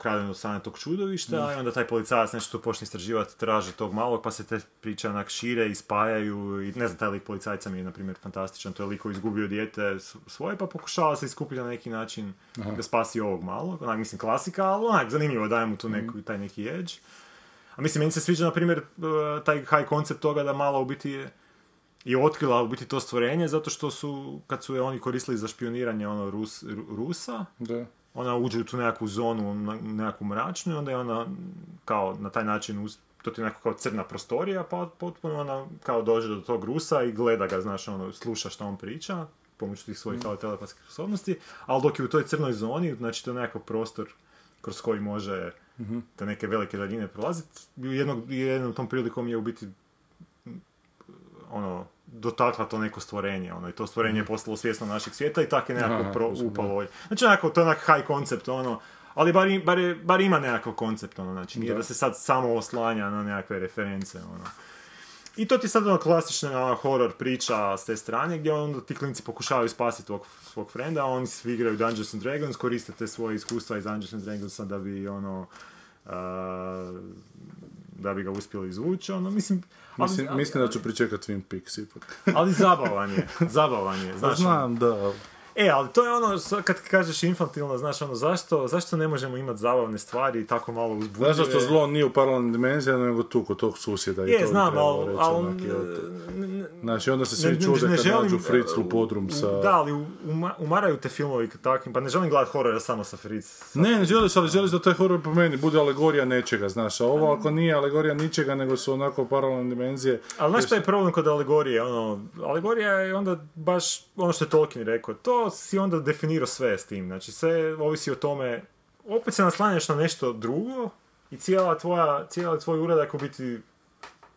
ukraden od strane tog čudovišta i onda taj policajac nešto tu počne istraživati, traži tog malog, pa se te priče onak šire i spajaju i ne znam, taj lik policajca mi je, na primjer, fantastičan, to je lik koji je izgubio dijete svoje, pa pokušava se iskupiti na neki način da spasi ovog malog, onak, mislim, klasika, ali onak, zanimljivo, daje mu tu neku, taj neki edge. A mislim, meni se sviđa, na primjer, uh, taj high koncept toga da malo u biti je i otkrila u biti to stvorenje zato što su, kad su je oni koristili za špioniranje ono, Rus, Ru- Rusa, Da. Ona uđe u tu nekakvu zonu, nekakvu mračnu i onda je ona kao na taj način, to ti je nekako kao crna prostorija, pa potpuno ona kao dođe do tog Rusa i gleda ga, znaš, ono, sluša što on priča, pomoću tih svojih kao telepatskih sposobnosti, ali dok je u toj crnoj zoni, znači to je nekakav prostor kroz koji može te neke velike daljine prolaziti, jednog, jednom tom prilikom je u biti ono, dotakla to neko stvorenje, ono, i to stvorenje je postalo svjesno našeg svijeta i tako je nekako Aha, pro, upalo. ovdje. Znači, onako, to je onak high koncept, ono, ali bar, bar, bar ima nekakav koncept, ono, znači, nije da. Da. se sad samo oslanja na nekakve reference, ono. I to ti je sad ono klasična ono, horror priča s te strane, gdje onda ti klinci pokušavaju spasiti svog, svog frenda, a oni svi igraju Dungeons and Dragons, koriste te svoje iskustva iz Dungeons and Dragonsa da bi, ono, a, da bi ga uspjeli izvući, ono, mislim... ali- Mislim, ali- mislim da ću pričekati Twin Peaks ipak. ali zabavan je, zabavan je, znaš, znam, da. E, ali to je ono, kad kažeš infantilno, znaš ono, zašto, zašto ne možemo imati zabavne stvari i tako malo uzbudljive? Znaš što zlo nije u paralelnim dimenzijama, nego tu kod tog susjeda i Je, to bi znam, ali... to. n- Znači, onda se svi ne- čude ne kad želim, nađu u- podrum sa... Da, ali uma- umaraju te filmovi takvim, pa ne želim gledati horora samo sa Fritz. Ne, ne želiš, ali želiš da taj horor po meni bude alegorija nečega, znaš, a ovo ako nije alegorija ničega, nego su onako paralelne dimenzije, Ali znaš šta je problem kod alegorije? Ono, alegorija je onda baš ono što je Tolkien rekao. To si onda definirao sve s tim. Znači sve ovisi o tome. Opet se naslanjaš na nešto drugo i cijela tvoja, cijeli tvoj uradak u biti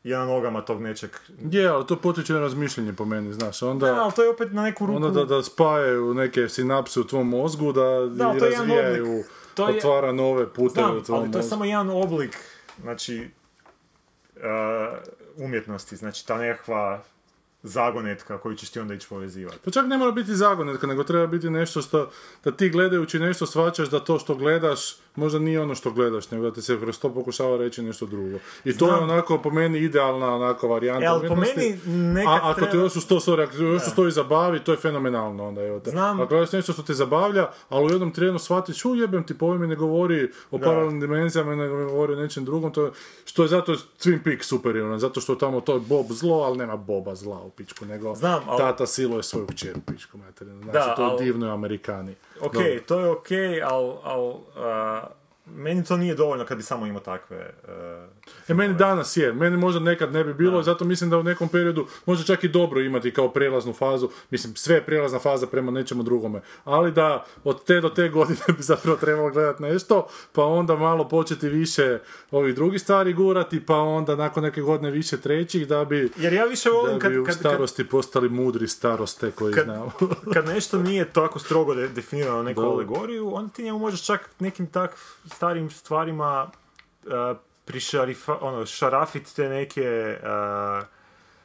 je na nogama tog nečeg. je, ali to potiče na razmišljanje po meni, znaš, onda... Da, ali to je opet na neku ruku... Onda da, da spajaju neke sinapse u tvom mozgu, da, Da, i to je razvijaju, oblik. To je- otvara nove puteve Znam, u tvom ali to je mozgu. samo jedan oblik, znači, uh, umjetnosti, znači ta nekakva zagonetka koju ćeš ti onda ići povezivati. Pa čak ne mora biti zagonetka, nego treba biti nešto što, da ti gledajući nešto shvaćaš da to što gledaš možda nije ono što gledaš, nego da ti se kroz to pokušava reći nešto drugo. I to je Znam. onako po meni idealna onako varijanta E, ali po meni nekad A ako te treba- još uz to, sorry, ako te još uz to i zabavi, to je fenomenalno onda. Evo te. Znam. Ako gledaš nešto što te zabavlja, ali u jednom trenu shvatiš, u jebem ti, po ovome ne govori o Da. paralelnim dimenzijama, nego mi govori o nečem drugom, to je, što je zato Twin Peaks superiorno, zato što tamo to je Bob zlo, ali nema Boba zla u pičku, nego Znam, ali- tata siluje svoju kćer u pičku materinu. Znači, Da, to je ali- divno i Amerikani. Ok, Dobro. to je ok, ali al, a, meni to nije dovoljno kad bi samo imao takve... uh, E, meni danas je, meni možda nekad ne bi bilo, i zato mislim da u nekom periodu može čak i dobro imati kao prijelaznu fazu, mislim sve je prijelazna faza prema nečemu drugome, ali da od te do te godine bi zapravo trebalo gledati nešto, pa onda malo početi više ovih drugih stvari gurati, pa onda nakon neke godine više trećih da bi, Jer ja više volim da kad, bi u kad, kad, starosti postali mudri staroste koji Kad- znamo. kad nešto nije tako strogo de- definirano neku Da. alegoriju, onda ti njemu možeš čak nekim tak starim stvarima uh, prišarifa, ono, šarafit te neke uh,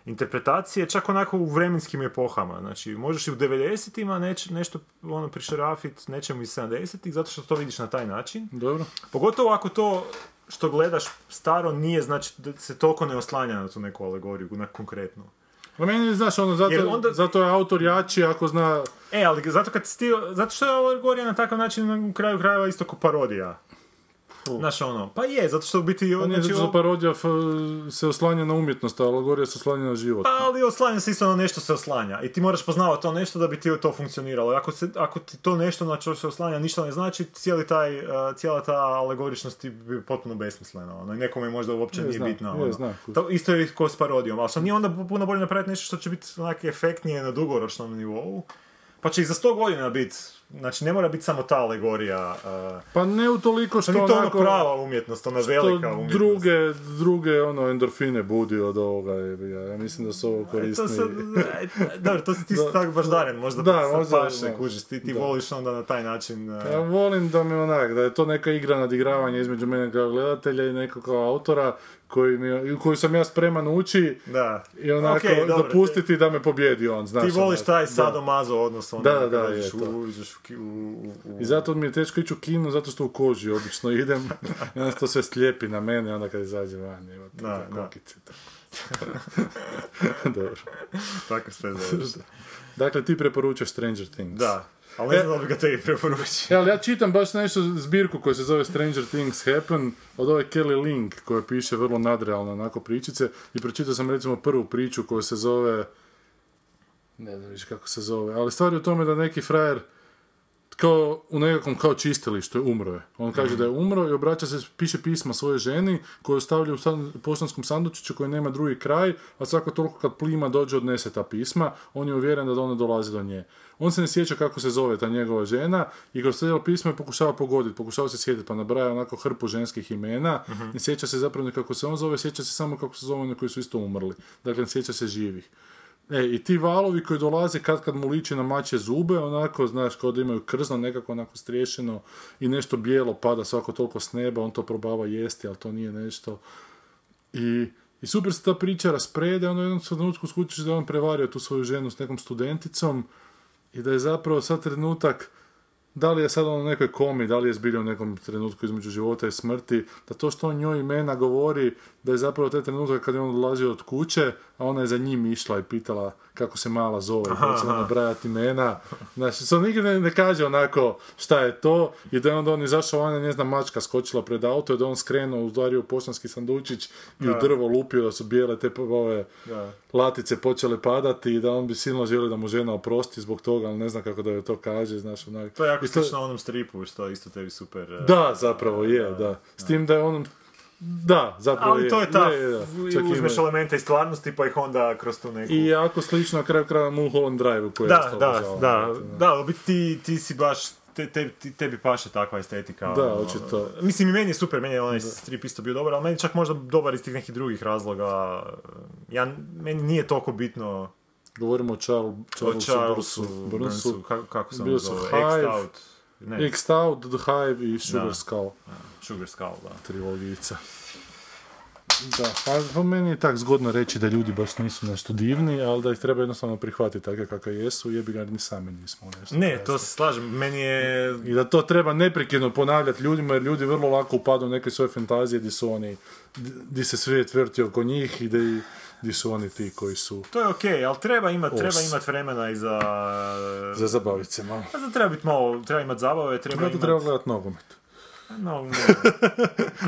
interpretacije, čak onako u vremenskim epohama. Znači, možeš i u 90-ima neć, nešto ono, prišarafit nečemu iz 70-ih, zato što to vidiš na taj način. Dobro. Pogotovo ako to što gledaš staro nije, znači da se toliko ne oslanja na tu neku alegoriju, na konkretnu. A meni, znaš, ono, zato, Jer onda- zato je autor jači ako zna E, ali zato kad si ti, zato što je alegorija na takav način na kraju krajeva isto ko parodija. Znaš ono, pa je, zato što u biti... Pa nije znači, zato što o- parodija f- se oslanja na umjetnost, a alegorija se oslanja na život. Pa, ali oslanja se isto na nešto se oslanja. I ti moraš poznavati to nešto da bi ti to funkcioniralo. Ako, se, ako ti to nešto na što se oslanja ništa ne znači, cijeli taj, uh, cijela ta alegoričnost bi potpuno besmislena. Ono. I nekome možda uopće Je, nije bitno. je, ono. To isto je ko s parodijom. Ali što nije onda puno bolje napraviti nešto što će biti onak efektnije na dugoročnom nivou. Pa će i za 100 godina biti. Znači, ne mora biti samo ta alegorija. Uh, Pa ne u toliko to što nije to ono onako... prava umjetnost, ona što velika umjetnost. druge, druge ono, endorfine budi od ovoga. ga. Ja mislim da su ovo E, to korisni. sad, e, dobro, to si ti Da. tako baždaren, možda, Da, možda, paše, kužiš, ti, ti Da. voliš onda na taj način. e, Ja volim da mi onak, da je to neka igra nadigravanja između mene kao gledatelja i nekog kao autora koji mi, koju sam ja spreman ući Da. i onako Okej, dobro, dopustiti da me pobjedi on, znaš. Ti voliš taj sadomazo odnos, onda Da, da, da, je u, u, u, I zato mi je teško ići u kino, zato što u koži obično idem. I onda se to sve slijepi na mene, onda kad izađe van, evo, te Da, da. kokice. Dobro. tako sve zoveš. Dakle, ti preporučaš Stranger Things. Da, ali ne znam da bi ga tebi preporučio. E, ali ja čitam baš nešto zbirku koja se zove Stranger Things Happen od ove Kelly Link koja piše vrlo nadrealne onako pričice i pročitao sam recimo prvu priču koja se zove ne znam više kako se zove, ali stvar je u tome da neki frajer kao u nekakvom kao čistilištu je umro je. On kaže da je umro i obraća se, piše pisma svojoj ženi koju stavlja u san, poštanskom sandučiću koji nema drugi kraj, a svako toliko kad plima dođe odnese ta pisma, on je uvjeren da ona dolazi do nje. On se ne sjeća kako se zove ta njegova žena i kroz cijelo pismo je pokušava pogoditi, pokušava se sjetiti, pa nabraja onako hrpu ženskih imena, ne sjeća se zapravo ni kako se on zove, sjeća se samo kako se zove oni koji su isto umrli. Dakle, ne sjeća se živih. E, i ti valovi koji dolaze kad kad mu liči na mače zube, onako, znaš, kao da imaju krzno nekako onako striješeno i nešto bijelo pada svako toliko s neba, on to probava jesti, ali to nije nešto. I, i super se ta priča rasprede, ono u jednom trenutku skučiš da je on prevario tu svoju ženu s nekom studenticom i da je zapravo sad trenutak da li je sad on u nekoj komi, da li je zbilja u nekom trenutku između života i smrti, da to što on njoj imena govori, da je zapravo taj trenutak kad je on odlazio od kuće, a ona je za njim išla i pitala kako se mala zove, kako se nabrajati imena. Znači, to nigdje ne, ne kaže onako šta je to i da je onda on izašao van, i ne znam, mačka skočila pred auto i da on skrenuo, udario poštanski sandučić i u drvo lupio da su bijele te ove Da. latice počele padati i da on bi silno želio da mu žena oprosti zbog toga, ali ne znam kako da joj to kaže, znaš, onak. To je jako slično onom stripu, što isto tebi super. Da, zapravo je, da. S tim da je on... Da, zapravo Ali je. to je ta, je, da. Čak uzmeš ima- elemente iz stvarnosti pa ih onda kroz tu neku... I jako slično kraju kraja Mulholland Drive-u koji Da, je isto da, obožavam. da, da, ti, ti si baš, te, te, ti- tebi paše takva estetika. Da, ono. očito. Mislim, i meni je super, meni je onaj strip isto bio dobar, ali meni čak možda dobar iz tih nekih drugih razloga. Ja, meni nije toliko bitno Govorimo o Charles, o Charlesu, Charlesu, Burnsu, Burnsu, kako, kako se Bio zove, Hive, Out, ne, X Out, The Hive i Sugar Da. Skull. Sugar Skull, da. trilogijica. Da, pa po meni je tak zgodno reći da ljudi baš nisu nešto divni, ali da ih treba jednostavno prihvatiti takve kakve jesu, jebi ga ni sami nismo nešto. Ne, to se slažem, meni je... I da to treba neprekidno ponavljati ljudima, jer ljudi vrlo lako upadu u neke svoje fantazije gdje su oni, di se svijet vrti oko njih i di, di su oni ti koji su To je okej, ali treba imat, treba imat vremena i za... za zabaviti se malo. Da treba biti malo, treba imat zabave, treba imat... treba gledati nogomet. No, ne.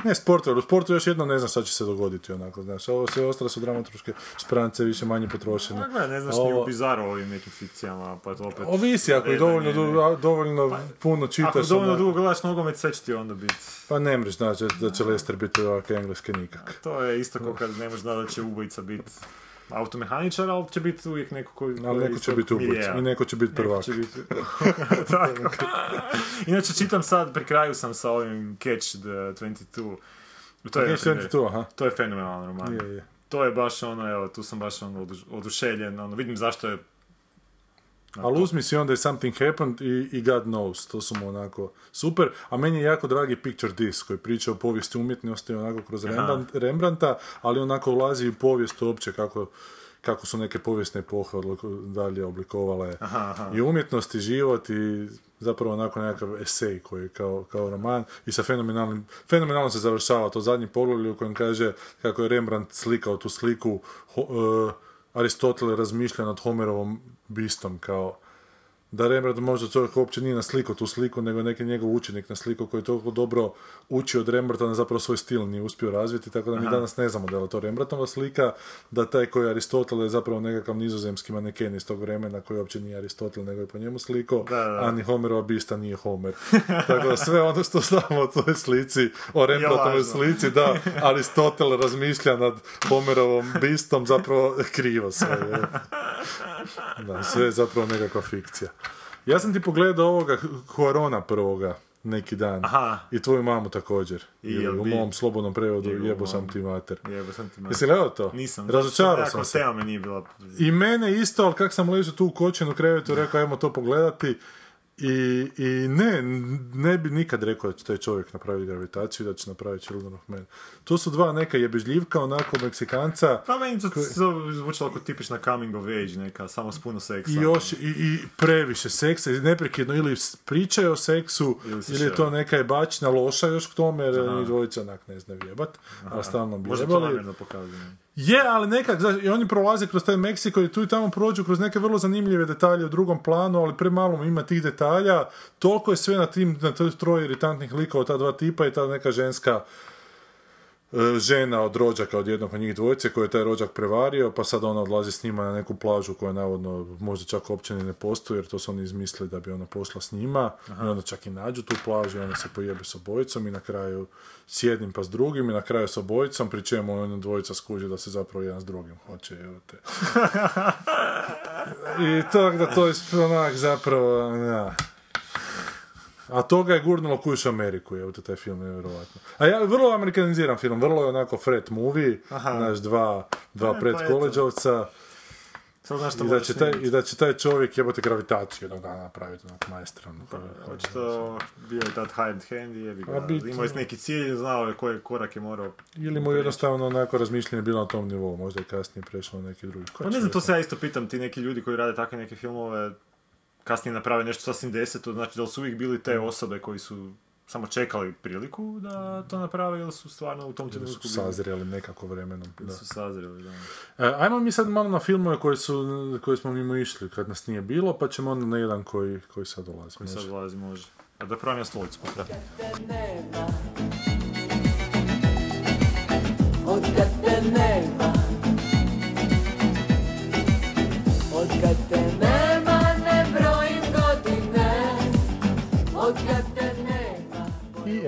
Ne, sportu, u sportu još jedno ne znam šta će se dogoditi onako, znaš, ovo sve ostalo su dramaturške šprance više manje potrošene. Pa ne znaš A ni ovo- u Bizarro ovim nekim fikcijama, pa to opet... Ovisi, ako je dovoljno, du- dovoljno puno čitaš, Ako dovoljno dugo gledaš nogomet, sve će ti onda biti. pa ne mreš znači da će Leicester biti ovak engleske nikak. To je isto kao kad ne možeš da će ubojica biti automehaničar, ali će biti uvijek neko koji... Ali neko će biti ubojica i neko će biti prvak. Će biti... Tako. Inače, čitam sad, pri kraju sam sa ovim Catch the 22. To je, Catch 22, aha. To je fenomenalan roman. Je, je. To je baš ono, evo, tu sam baš ono oduš- oduševljen, ono, vidim zašto je Ali uzmi si onda i Something Happened i, i God Knows, to su mu onako super. A meni je jako dragi Picture Disc koji priča o povijesti umjetnosti onako kroz Rembrandt, Rembrandta, ali onako ulazi u povijest uopće kako kako su neke povijesne epohe dalje oblikovale i umjetnost i život i zapravo onako nekakav esej koji je kao, kao roman i sa fenomenalnim, fenomenalno se završava to zadnji poglavlje u kojem kaže kako je Rembrandt slikao tu sliku ho- e, Aristotel razmišlja nad Homerovom bistom kao da Rembrandt možda čovjek uopće nije naslikao tu sliku, nego neki njegov učenik naslikao koji je toliko dobro učio od Rembrandta da zapravo svoj stil nije uspio razviti, tako da mi danas ne znamo da li je to Rembrandtova slika, da taj koji je Aristotel je zapravo nekakav nizozemski maneken iz tog vremena koji uopće nije Aristotel, nego je po njemu sliko, Da, da. a ni Homerova bista nije Homer. tako da sve ono što znamo o toj slici, o Rembrandtovoj slici, da, Aristotel razmišlja nad Homerovom bistom, zapravo krivo sve je. Da, sve je zapravo nekakva fikcija. Ja sam ti pogledao ovoga Huarona prvoga neki dan. Aha. I tvoju mamu također. I u mom slobodnom prevodu Njegovu jebo sam ti mater. Jebo sam ti Jesi gledao to? Nisam. Razočarao sam se. tema mi nije bila... I mene isto, ali kak sam ležao tu u kočenu krevetu, rekao ajmo to pogledati. I, I ne, ne bi nikad rekao da će taj čovjek napraviti gravitaciju da će napraviti Children of Men. To su dva neka jebežljivka, onako Meksikanca. Pa meni to zvučilo kao tipična coming of age, neka, samo s puno seksa. I još i, i previše seksa neprekidno ili pričaju o seksu Ili ili je to neka jebačina loša još k tome jer njih dvojica onak ne znaju jebat, a stalno bi Možda to namjerno pokazujem. Je, ali nekak, znaš, i oni prolaze kroz taj Meksiko i tu i tamo prođu kroz neke vrlo zanimljive detalje u drugom planu, ali premalo ima tih detalja. Toliko je sve na tim, na toj troje iritantnih likova, ta dva tipa i ta neka ženska žena od rođaka od jednog od njih dvojice koje je taj rođak prevario, pa sad ona odlazi s njima na neku plažu koja navodno možda čak uopće ne postoji, jer to su oni izmislili da bi ona pošla s njima. I onda čak i nađu tu plažu i onda se pojebe s obojicom i na kraju s jednim pa s drugim i na kraju s obojicom, pri čemu ona dvojica skuži da se zapravo jedan s drugim hoće, evo te. I tako da to je onak zapravo, ja. A toga je gurnulo kuš Ameriku, te taj film je vjerovatno. A ja vrlo amerikaniziran film, vrlo je onako fret movie, naš dva, dva E, pred pa koleđovca. I da, će taj. I da će taj čovjek jebote gravitaciju jednog dana napraviti, onak majstrano. Očito bio je tad hired hand i jebi A ga. Imao je neki cilj, znao je koje korak je morao. Ili mu jednostavno onako razmišljanje bilo na tom nivou, možda je kasnije prešao na neki drugi. Pa ne znam, to se ja isto pitam, ti neki ljudi koji rade takve neke filmove, kasnije naprave nešto sasvim deseto, znači da li su uvijek bili te osobe koji su samo čekali priliku da to naprave ili su stvarno u tom trenutku su bili- sazreli nekako vremenom. Da. su sazreli, da. E, ajmo mi sad malo na filmove koje, su, koje smo mimo išli kad nas nije bilo, pa ćemo onda na jedan koji, koji sad dolazi. Koji sad dolazi može. A da pravim ja stolicu potra. Od kad te nema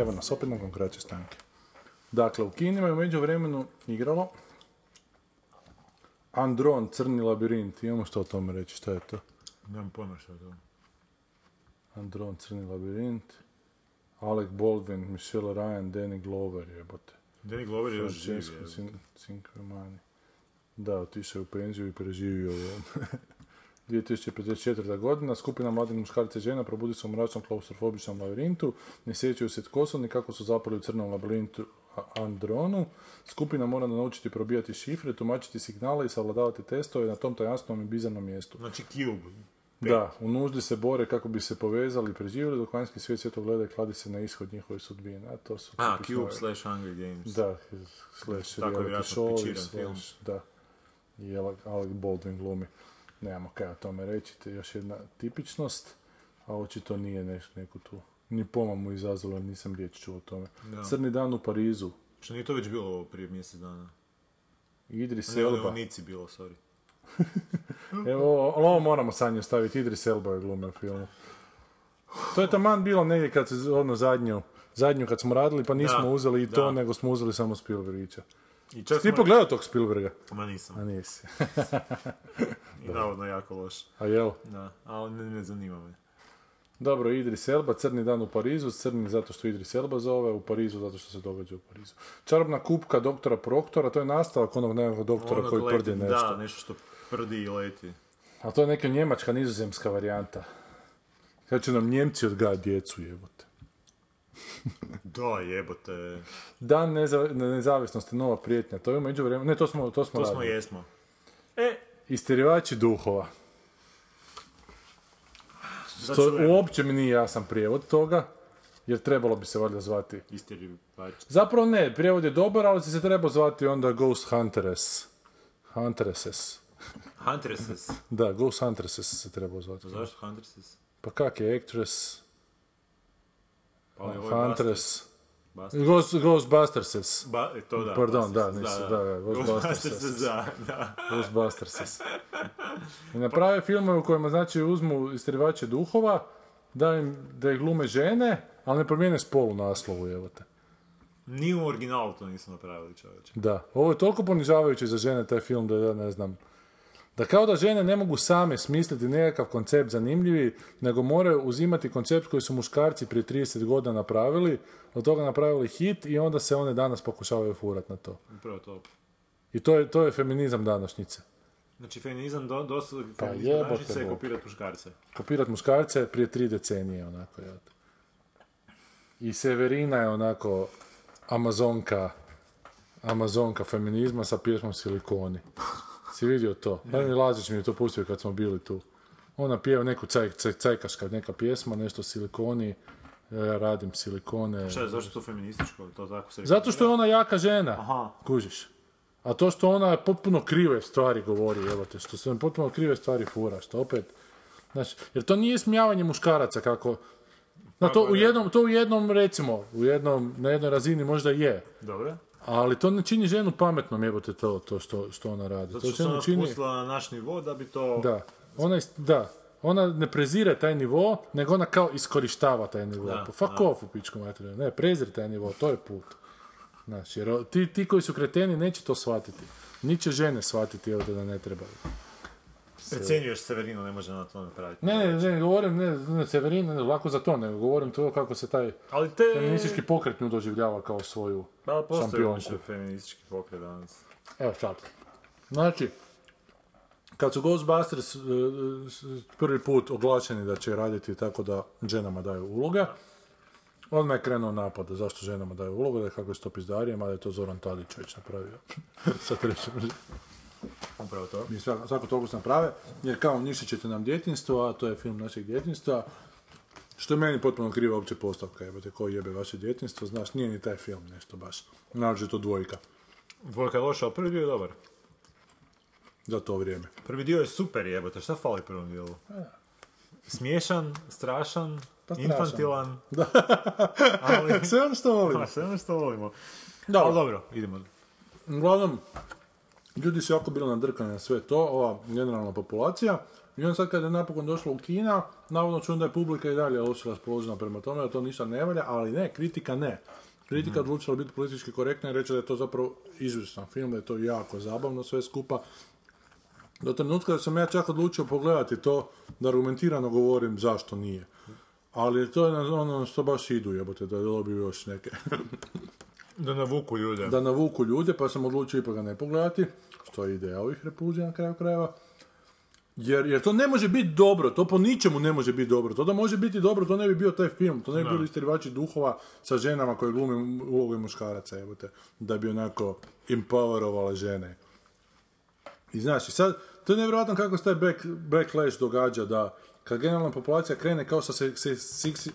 evo nas opet nakon kraće stanke. Dakle, u kinima je u međuvremenu igralo Andron, Crni labirint. Imamo što o tome reći, šta je to? Nemam pojma što je to. Andron, Crni labirint. Alec Baldwin, Michelle Ryan, Danny Glover, jebote. Danny Glover je još živ. Francesco je. Sin- Cinquemani. Da, otišao je u penziju i preživio je. 2054. godina, skupina mladih muškaraca i žena probudi se u mračnom klaustrofobičnom labirintu, ne sjećaju se tko su ni kako su zapali u crnom labirintu Andronu. Skupina mora naučiti probijati šifre, tumačiti signale i savladavati testove na tom tajanskom i bizarnom mjestu. Znači Cube. Da, u nuždi se bore kako bi se povezali i preživjeli, dok vanjski svijet sve to gleda i kladi se na ishod njihove sudbine. A to su A, Cube ove- slash Hunger Games. da, slash Tako je reality show, pičiran film. da. I Alec Baldwin glumi. Nemamo kaj o tome reći, to je još jedna tipičnost, a očito nije neš, neku tu, ni pomamu izazvalo, nisam riječ čuo o tome. Da. Crni dan u Parizu, Što nije to već bilo ovo prije mjesec dana? Idris Ne, Elba. u Nici bilo, sorry. Evo, ali ovo moramo sanje staviti, Idris Elba je glumio u filmu. To je taman bilo negdje kad se, ono, zadnju, zadnju kad smo radili, pa nismo Da, uzeli i to, da. nego smo uzeli samo Spielbergića. I čak Ti smo- pogledao tog Spielberga? Ma nisam. A nisi. I navodno jako loš. A jel? Da, ali ne, ne zanima me. Dobro, Idris Elba, Crni dan u Parizu, crni zato što Idris Elba zove, u Parizu zato što se događa u Parizu. Čarobna kupka doktora Proktora, to je nastavak onog nekog doktora Ono koji leti- prdi nešto. Da, nešto što prdi i leti. A to je neka njemačka, nizozemska varijanta. Kad će nam Njemci odgajati djecu, jebote. Da, jebote. Dan neza- nezavisnosti, nova prijetnja, to je umeđu vremenu, ne, to smo, to smo To smo jesmo. E, Isterivači duhova. da To čujem. uopće mi nije jasan prijevod toga, jer trebalo bi se valjda zvati Isterivač. Zapravo ne, prijevod je dobar, ali se treba zvati onda Ghost Huntress. Huntresses. Huntresses. Da, Ghost Huntresses se treba zvati. Zašto Huntresses? Pa kak je Actress, Pa ovo je Huntress. Ghost, Ghostbusterses. Ba, e, to da. Pardon, da, nisam, da, da, Ghostbusterses. da, da. Ghostbusterses. I naprave filmove u kojima znači uzmu isterivače duhova, da, im, da ih glume žene, ali ne promijene spol u naslovu, evo te. Ni u originalu to nismo napravili, čovječe. Da, ovo je toliko ponižavajuće za žene taj film da ja ne znam. Da kao da žene ne mogu same smisliti nekakav koncept zanimljivi, nego moraju uzimati koncept koji su muškarci prije 30 godina napravili, od toga napravili hit i onda se one danas pokušavaju furat na to. Upravo to. I to je, to je feminizam današnjice. Znači, feminizam do, dosta Pa današnjice je kopirat muškarce. Kopirat muškarce prije tri decenije, onako, jel? I Severina je onako amazonka, amazonka feminizma sa pjesmom Silikoni. Si vidio to? Ne. Lazić mi je to pustio kad smo bili tu. Ona pjeva neku caj, caj, cajkaška neka pjesma, nešto silikoni, ja radim silikone. Šta je, zašto je to feminističko? To tako se Zato što je ona jaka žena, Aha. kužiš. A to što ona potpuno krive stvari govori, evo te, što se potpuno krive stvari fura, što opet, znaš, jer to nije smijavanje muškaraca kako, na to u jednom, to u jednom, recimo, u jednom, na jednoj razini možda je, Dobro. Ali to ne čini ženu pametnom, jebote, to, to što, što ona radi. Zato to što se ženu ona spustila na naš nivo da bi to... da, ona, is- da, ona ne prezire taj nivo, nego ona kao iskorištava taj nivo. Da, Pa fuck da. off u pičku materiju. Ne, prezri taj nivo, to je put. Znači, jer ti, ti koji su kreteni neće to shvatiti. Ni će žene shvatiti, evo da ne trebaju. Precenjuješ Severinu, ne može na to napraviti. Ne, ne, ne, govorim, ne, ne, Severin, ne, lako za to, nego govorim to kako se taj Ali te... feministički pokret nju doživljava kao svoju Pa postoji šampionku. više feministički pokret danas. Evo sad. Znači, kad su Ghostbusters s- prvi put oglašeni da će raditi tako da ženama daju uloge, odmah je krenuo napad da zašto ženama daju uloge, da je kako je to pizdarije, mada je to Zoran Tadić već napravio sa trećim. Upravo to. Mi svako, svako toliko se naprave, jer kao uništit ćete nam djetinstvo, a to je film našeg djetinstva, što je meni potpuno kriva uopće postavka, jebote, ko jebe vaše djetinstvo, znaš, nije ni taj film nešto baš, naravno to dvojka, Dvojka je loša, ali prvi dio je dobar. za to vrijeme. Prvi dio je super jebote, šta fali prvom dijelu? Smiješan, strašan, Pa strašan. infantilan. ali... Sve ono što volim. Pa, sve ono što volimo. Dobro. Ali dobro, idemo. Uglavnom, ljudi su jako bili nadrkani na sve to, ova generalna populacija, i onda sad kad je napokon došlo u Kina, navodno čujem da je publika i dalje loše raspoložena prema tome, da to ništa ne valja, ali ne, kritika ne. Kritika Mhm. odlučila biti politički korektna i reći da je to zapravo izvrstan film, da je to jako zabavno sve skupa. Do trenutka da sam ja čak odlučio pogledati to, da argumentirano govorim zašto nije. Ali to je ono što baš idu jebote, da dobiju još neke Da navuku ljude. da navuku ljude, pa sam odlučio ipak ga ne pogledati, što je ideja ovih repulzija na kraju krajeva. Jer, jer to ne može biti dobro, to po ničemu ne može biti dobro. To da može biti dobro, to ne bi bio taj film, to ne bi bili istirivači duhova sa ženama koje glume uloge muškaraca, jebote, da bi onako empowerovale žene. I znaš, i sad, to je nevjerojatno kako se taj back, backlash događa, da kad generalna populacija krene kao sa se, se, seksi-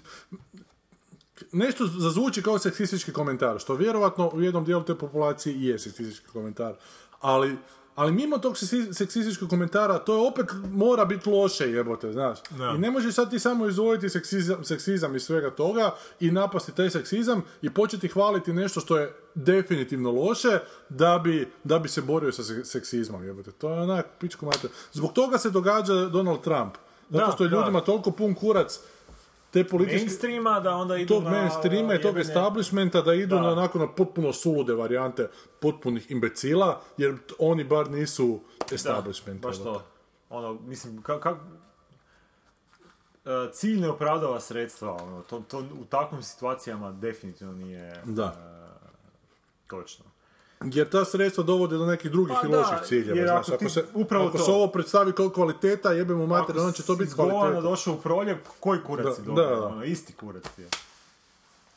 nešto zazvuči kao seksistički komentar, što vjerovatno u jednom dijelu te populacije i je seksistički komentar, ali, ali mimo tog seksi- seksističkog komentara, to je opet mora biti loše, jebote, znaš. Da. I ne možeš sad ti samo izdvojiti seksizam, seksizam iz svega toga i napasti taj seksizam i početi hvaliti nešto što je definitivno loše da bi, da bi se borio sa se- seksizmom, jebote. To je onak, pičku mater. Zbog toga se događa Donald Trump. Zato Da, što je da. ljudima toliko pun kurac te političke Mainstreama da onda idu tog na... mainstreama i tog establishmenta da idu Da. na onako na potpuno sulude varijante potpunih imbecila, jer oni bar nisu establishment. Da, baš jebote. to. Ono, mislim, ka, kak... E, cilj ne opravdava sredstva, ono, to, to u takvim situacijama definitivno nije Da. e, točno. Jer ta sredstva dovode do nekih drugih Pa i loših ciljeva. jer Znaš, ako ti- se, upravo ako to. se ovo predstavi kao kvaliteta, jebemo mater, onda će to biti Ako si kvaliteta. došao u proljev, koji kurac Da, da. Ono, isti kurac je.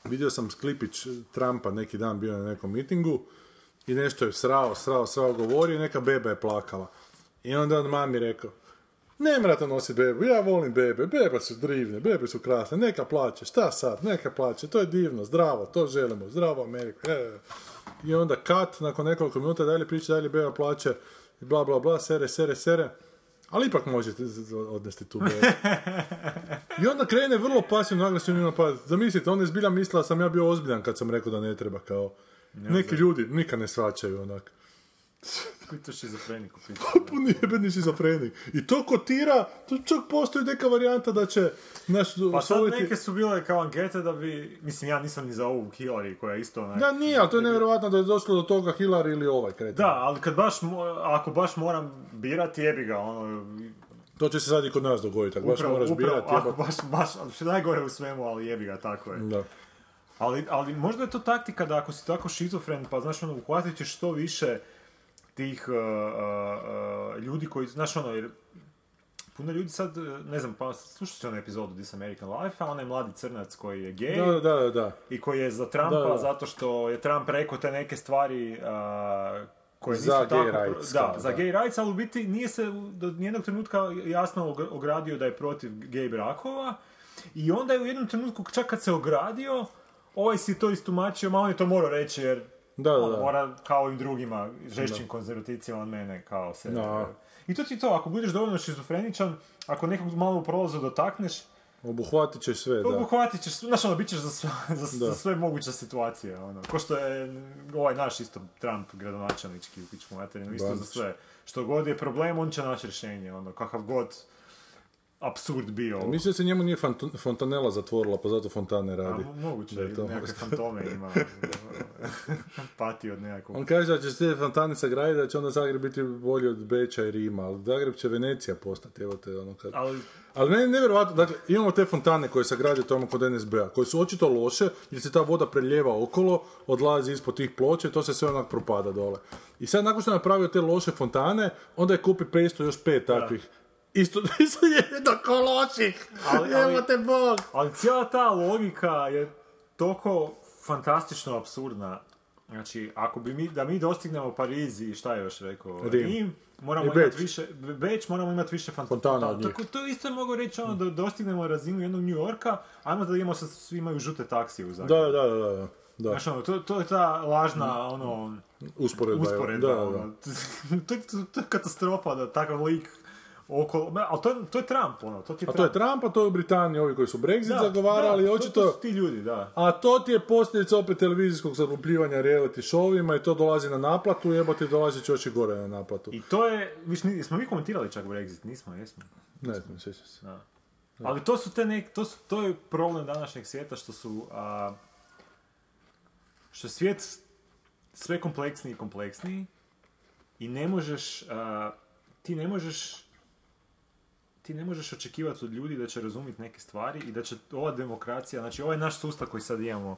Vidio sam sklipić Trumpa neki dan bio na nekom mitingu i nešto je srao, srao, srao govorio i neka beba je plakala. I onda on mami rekao, ne morate nositi bebu, ja volim bebe, bebe su drivne, bebe su krasne, neka plaće, šta sad, neka plaće, to je divno, zdravo, to želimo, zdravo Ameriku. e." I onda kat, nakon nekoliko minuta dalje priča, dalje beba plaće, i bla bla bla, sere, sere, sere. Ali ipak možete odnesti tu bebu. I onda krene vrlo pasivno agresivno napad. Zamislite, on je zbilja mislila da sam ja bio ozbiljan kad sam rekao da ne treba kao... Neki ljudi nikad ne svačaju onak. Pitaš šizofreniku, pitaš. Puni jebeni šizofrenik. I to kotira, to čak postoji neka varijanta da će naš Pa sad neke su bile kao ankete da bi, mislim ja nisam ni za ovu Hillary koja je isto onak... Da, nije, ali to je nevjerojatno da je došlo do toga Hillary ili ovaj kretan. Da, ali kad baš, ako baš moram birati, jebi ga, ono, To će se sad i kod nas dogoditi, ako baš moraš upravo, birati. ako baš, baš, što najgore u svemu, ali jebi ga, tako je. Da. Ali, ali možda je to taktika da ako si tako šizofren, pa znaš ono, uhvatit ćeš što više tih uh, uh, ljudi koji, znaš ono, jer puno ljudi sad, ne znam, pa slušao si onu epizodu This American Life, a onaj mladi crnac koji je gej Da, da, da, da. i koji je za Trumpa Da, da. zato što je Trump rekao te neke stvari uh, koje nisu Za gay tako... rights, da, kao, za gay rights, ali u biti nije se do nijednog trenutka jasno og- ogradio da je protiv gay brakova i onda je u jednom trenutku, čak kad se ogradio, ovaj si to istumačio, ma on je to morao reći jer Da, da, ono, da. mora kao i drugima, žešćim konzervativcima od mene, kao se... Da. I to ti to, ako budeš dovoljno šizofreničan, ako nekog malo u prolazu dotakneš, Obuhvatit će sve, da. Obuhvatit ćeš, znaš ono, bit ćeš za sve, za, Da. za sve moguće situacije, ono. Ko što je ovaj naš isto Trump gradonačelnički u pičku materinu, isto za sve. Što god je problem, on će naći rješenje, ono, kakav god absurd bio. Mislim da se njemu nije fant- fontanela zatvorila, pa zato fontane A, radi. mo- moguće, Da je to nekakve fantome ima. Pati od nekakvog. On kaže da će se fontane sagraditi, da će onda Zagreb biti bolji od Beča i Rima, ali Zagreb će Venecija postati, evo te ono kad... Ali, Ali meni je nevjerojatno, dakle, imamo te fontane koje se grade tamo kod NSB-a, koje su očito loše, jer se ta voda preljeva okolo, odlazi ispod tih ploča i to se sve onak propada dole. I sad, nakon što je napravio te loše fontane, onda je kupi 500 još pet takvih. Isto, isto jednako loših. Ali- ali- Evo te Bog. ali cijela ta logika je toliko fantastično absurdna. Znači, ako bi mi, da mi dostignemo Pariz i šta je još rekao, Rim. moramo I imati Beč. više, Beč moramo imati više fant- Fontana od njih. Tako, to isto mogu reći ono, da dostignemo razinu jednog New Yorka, ajmo da imamo sa svi imaju žute taksije u Zagrebu. Da, da, da, da. da. Znaš, ono, to, to je ta lažna, ono, Usporedba. usporedba, Da, da, da. ono. to, je- to je katastrofa da takav lik Ma, ali to, je- to je Trump, ono, to ti je A to je Trump, a to je u Britaniji, ovi koji su Brexit zagovarali, da, očito... To, to ti ljudi, da. A to ti je posljedica opet televizijskog zaglupljivanja reality showima i to dolazi na naplatu, jebote dolazi će gore na naplatu. I to je, viš, smo mi komentirali čak Brexit, nismo, jesmo. Ne znam, sjećam se. Da. Ali to su te nek, to, su, to je problem današnjeg svijeta što su, a, što je svijet sve kompleksniji i kompleksniji i ne možeš, a, ti ne možeš ti ne možeš očekivati od ljudi da će razumjeti neke stvari i da će ova demokracija, znači ovaj naš sustav koji sad imamo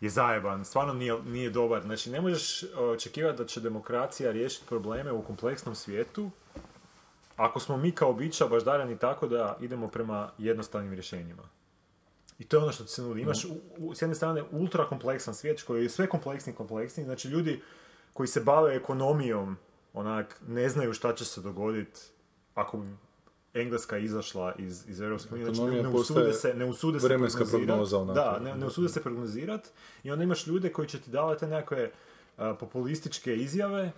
je zajeban, stvarno nije, nije dobar. Znači ne možeš očekivati da će demokracija riješiti probleme u kompleksnom svijetu ako smo mi kao bića baždarani tako da idemo prema jednostavnim rješenjima. I to je ono što ti se nudi. Imaš u, u- s jedne strane ultra kompleksan svijet koji je sve kompleksni i kompleksni. Znači ljudi koji se bave ekonomijom onak ne znaju šta će se dogoditi ako Engleska izašla iz, iz Europske unije. Znači ne usude se, ne usude se vremenska prognoza onako. Da, ne, ne usude se prognozirati i onda imaš ljude koji će ti davati te nekakve a, populističke izjave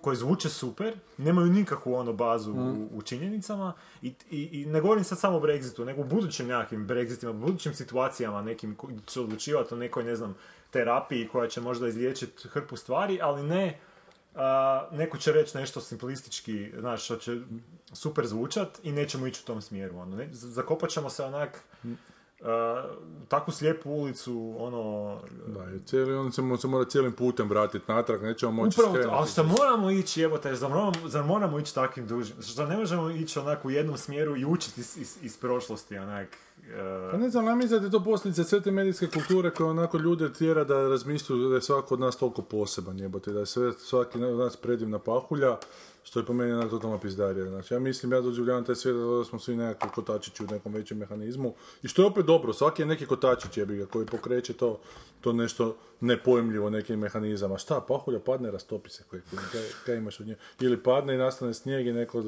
koje zvuče super, nemaju nikakvu ono bazu u, u činjenicama i, i, i ne govorim sad samo o Brexitu, nego u budućim nekakvim Brexitima, u budućim situacijama nekim koji će odlučivati o nekoj, ne znam, terapiji koja će možda izliječiti hrpu stvari, ali ne a, neko će reći nešto simplistički, znaš, što će super zvučat i nećemo ići u tom smjeru. Ono, ne, zakopat ćemo se onak a, u takvu slijepu ulicu, ono... Da, i cijeli, on se, se mora cijelim putem vratiti natrag, nećemo moći Upravo skrenuti. ali što moramo ići, jebote, zar moramo, zar moramo ići takvim dužim? Što ne možemo ići onako u jednom smjeru i učiti iz, iz, iz prošlosti, onak... e, Pa ne znam, mislim da je to posljedica sve te medijske kulture koja onako ljude tjera da razmišljaju da je svako od nas toliko poseban jebote, da je sve, svaki od nas predivna pahulja, što je po meni onak totalna pizdarija. Znači, ja mislim, ja doživljavam taj svijet da smo svi nekakvi kotačići u nekom većem mehanizmu i što je opet dobro, svaki je neki kotačić jebi ga koji pokreće to, to nešto nepojmljivo nekim mehanizama. Šta, pahulja padne, rastopi se, koji, kaj, kaj imaš od nje? Ili padne i nastane snijeg i neko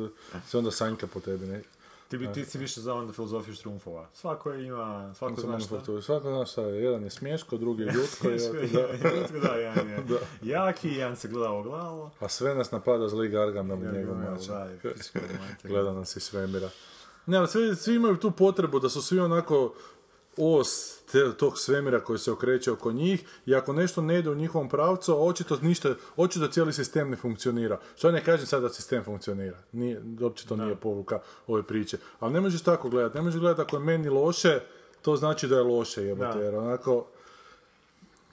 se onda sanjka po tebi, ne? Ti, bi, ti si više za onda filozofiju štrumfova. Svako ima, svako zna šta. Svako zna šta je. Jedan je smješko, drugi je ljudsko. i- da. da, jedan je jaki, jedan se gleda ogledalo. A sve nas napada zli Gargamel i njegov mač. da. Gleda nas iz svemira. Ne, ali svi, svi imaju tu potrebu da su svi onako os te, tog svemira koji se okreće oko njih i ako nešto ne ide u njihovom pravcu, očito ništa, očito cijeli sistem ne funkcionira. Što ne kažem sad da sistem funkcionira. Nije, uopće to nije poruka ove priče. Ali ne možeš tako gledati. Ne možeš gledati ako je meni loše, to znači da je loše, jebote. Da. Jer onako,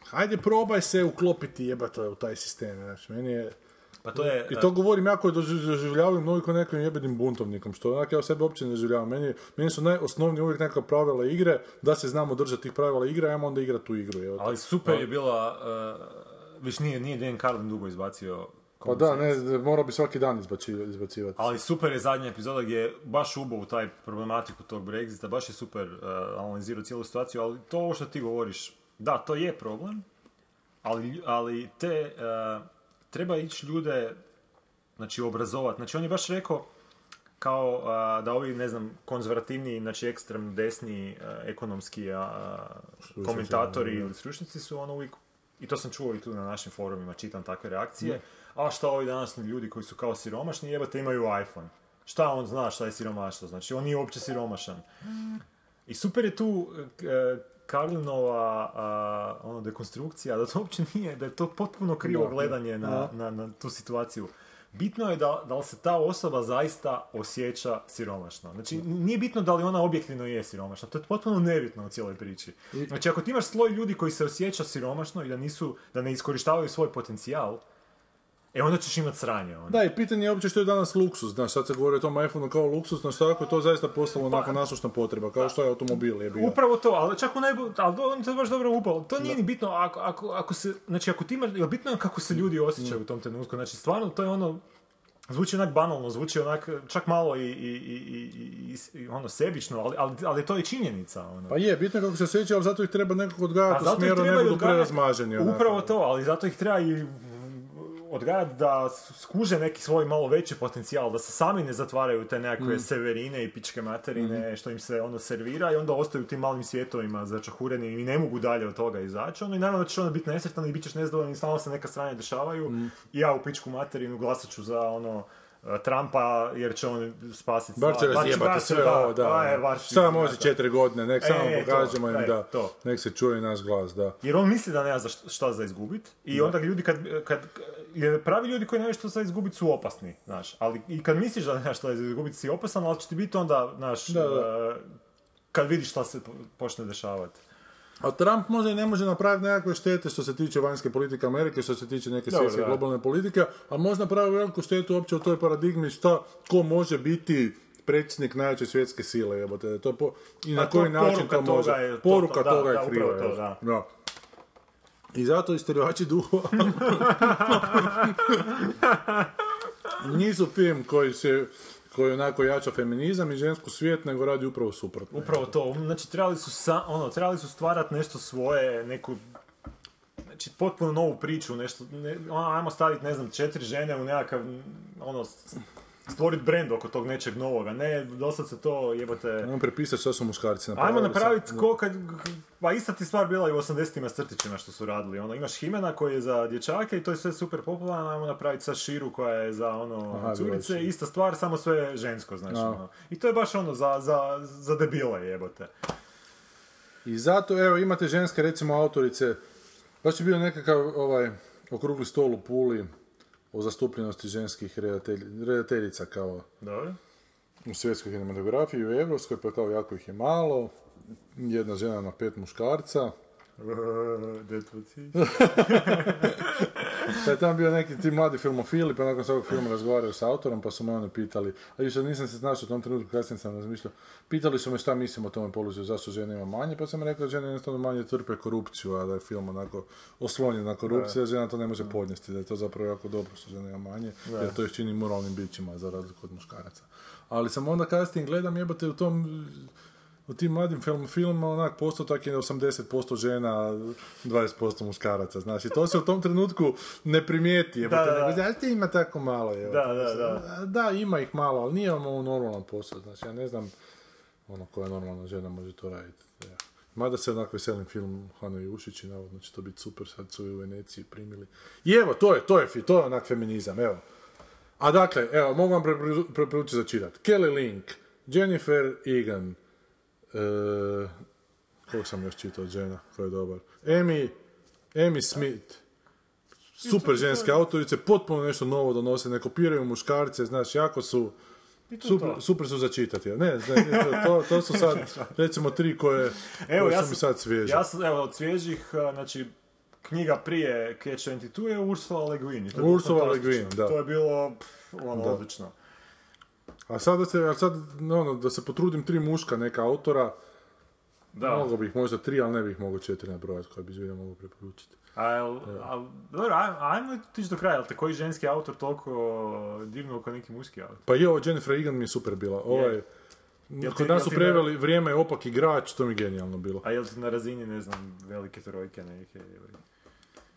hajde probaj se uklopiti jebate u taj sistem. Znači, meni je, Pa to je... i to govorim ja koji doži- doživljavam mnogi kao nekim jebenim buntovnikom, što onak ja sebe uopće ne doživljavam. Meni, meni su najosnovniji uvijek neka pravila igre, da se znamo držati tih pravila igre, ajmo onda igrati tu igru. evo. Ali super je bila... Uh, viš, nije, nije Dan Carlin dugo izbacio... Pa da, ne, morao bi svaki dan izbaci- izbacivati. Ali super je zadnja epizoda gdje je baš ubo u taj problematiku tog Brexita, baš je super uh, analizirao cijelu situaciju, ali to ovo što ti govoriš, da, to je problem, ali, ali te, uh, treba ići ljude, znači, obrazovati. Znači, on je baš rekao, kao uh, da ovi, ne znam, konzervativni, znači ekstremno desni uh, ekonomski uh, komentatori ili stručnjaci su ono uvijek, i to sam čuo i tu na našim forumima, čitam takve reakcije, a šta ovi današnji ljudi koji su kao siromašni, jebate imaju iPhone. Šta on zna šta je siromaštvo, znači on nije uopće siromašan. I super je tu e, Karlinova a, ono, dekonstrukcija, da to uopće nije, da je to potpuno krivo Da. gledanje na, na, na tu situaciju. Bitno je da, da li se ta osoba zaista osjeća siromašno. Znači, nije bitno da li ona objektivno je siromašna, to je potpuno nebitno u cijeloj priči. Znači, ako ti imaš sloj ljudi koji se osjeća siromašno i da nisu, da ne iskorištavaju svoj potencijal, e onda ćeš imat sranje. Onda. Da, i pitanje je uopće što je danas luksus, znaš, sad se govori o tom iPhoneu kao luksus, no što ako je to zaista postalo onako nasušna potreba, kao što je automobil je bio. Upravo to, ali čak u najbolj, ali on to je baš dobro upao. To nije ni bitno ako, ako, ako se, znači ako ti imaš, jel bitno je kako se ljudi osjećaju u tom trenutku, znači stvarno to je ono, Zvuči onak banalno, zvuči onak čak malo i, i, i, i, i- i ono sebično, ali, ali, ali to je činjenica. Ono. Pa je, bitno je kako se osjeća, ali zato ih treba nekako odgajati u zato ih smjeru, ne odgajati- prerazmaženi. onako. Upravo to, ali zato ih treba i odgajati da skuže neki svoj malo veći potencijal, da se sami ne zatvaraju te nekakve Mm. severine i pičke materine, Mhm. što im se ono servira i onda ostaju u tim malim svjetovima začahureni i ne mogu dalje od toga izaći. Ono, I naravno da ćeš onda biti nesretan i bit ćeš nezadovoljan i stalno se neka stranja dešavaju. Mm. I ja u pičku materinu glasat ću za ono Trumpa jer će on spasiti Bar će razjebati sve ovo, da. a, je, bar će- Samo može da. četiri godine, nek samo E, to, pokažemo im e, da, to. nek se čuje naš glas, da. Jer on misli da nema za šta, šta za izgubit i Da. onda ljudi kad, kad, jer pravi ljudi koji nemaju što za izgubit su opasni, znaš, ali i kad misliš da nemaš šta za izgubit si opasan, ali će ti biti onda, znaš, Da, da. e, kad vidiš šta se po- počne dešavati. A Trump možda i ne može napraviti nekakve štete što se tiče vanjske politike Amerike, što se tiče neke svjetske globalne politike, a možda napravi veliku štetu uopće u toj paradigmi šta, ko može biti predsjednik najjače svjetske sile, jebote, to po, i na Pa koji način to može. toga je to- poruka da, toga je kriva. to, jel? da. Da. I zato isterivači duhova nisu film koji se koji onako jača feminizam i žensku svijet, nego radi upravo suprotno. Upravo to, znači trebali su, sa, ono, trebali su stvarati nešto svoje, neku, znači potpuno novu priču, nešto, ne, ajmo staviti, ne znam, četiri žene u nekakav, ono, stvoriti brend oko tog nečeg novoga, ne, dosad se to jebote... Ajmo prepisati što su muškarci napravili. Ajmo napraviti ko kad... Pa ista ti stvar bila i u 80-ima s crtićima što su radili. Ono, imaš Himena koji je za dječake i to je sve super popularno, ajmo napraviti sa Širu koja je za ono Aha, curice, ista stvar, samo sve žensko, znači. Da. Ono. I to je baš ono za, za, za debile jebote. I zato, evo, imate ženske, recimo, autorice, baš je bio nekakav, ovaj, okrugli stol u Puli o zastupljenosti ženskih redatelj- redateljica kao Dobro. u svjetskoj kinematografiji u evropskoj, pa kao jako ih je malo, jedna žena na pet muškarca. Pa je tamo bio neki ti mladi filmofili, pa nakon svakog filma razgovaraju s autorom, pa su me oni pitali, a više nisam se znašao u tom trenutku, kasnije sam razmišljao, pitali su me šta mislim o tome položaju, zašto žene ima manje, pa sam rekao da žene jednostavno manje trpe korupciju, a da je film onako oslonjen na korupciju, a žena to ne može podnijesti, da je to zapravo jako dobro što žene ima manje, Da. jer to ih čini moralnim bićima za razliku od muškaraca. Ali sam onda kasnije gledam, jebate, u tom u tim mladim film, filmima onak postotak je 80% žena, 20% muškaraca, znači to se u tom trenutku ne primijeti, jebote, Da, da, zašto ima tako malo, jebote. Da, da, da. Da, ima ih malo, ali nije ovo normalan posao, znači ja ne znam ono koja normalna žena može to raditi. Ja. Mada se onako veselim film Hano Jušić i navodno će to biti super, sad su i u Veneciji primili. I evo, to je, to je, to je onak feminizam, evo. A dakle, evo, mogu vam preporu- preporučiti za čitat. Kelly Link, Jennifer Egan, e, kog sam još čitao žena, ko je dobar? Amy, Amy Smith, super ženske autorice, potpuno nešto novo donose, ne kopiraju muškarce, znaš, jako su, super, super su za čitati. Ne, ne, ne, to, to su sad, recimo, tri koje, Evo, koje ja su mi sad svježe. ja sam, evo, od svježih, znači, knjiga prije Catch 22 je Ursula Le Guin. Ursula Le. Guin, da. To je bilo, ono, Da. odlično. A sad da se, a sad, ono, da se potrudim tri muška neka autora, Da. Mogu bih možda tri, ali ne bih mogao četiri nabrojati koje bi zbilja mogu preporučiti. A, jel, a, dobro, aj- ajmo tići do kraja, jel te koji ženski autor toliko divno kao neki muški autor? Pa je ovo Jennifer Egan mi je super bila. Ovaj, Jel ti- kod nas su preveli vrijeme je opak igrač, to mi je genijalno bilo. A jel ti na razini, ne znam, velike trojke neke? ili-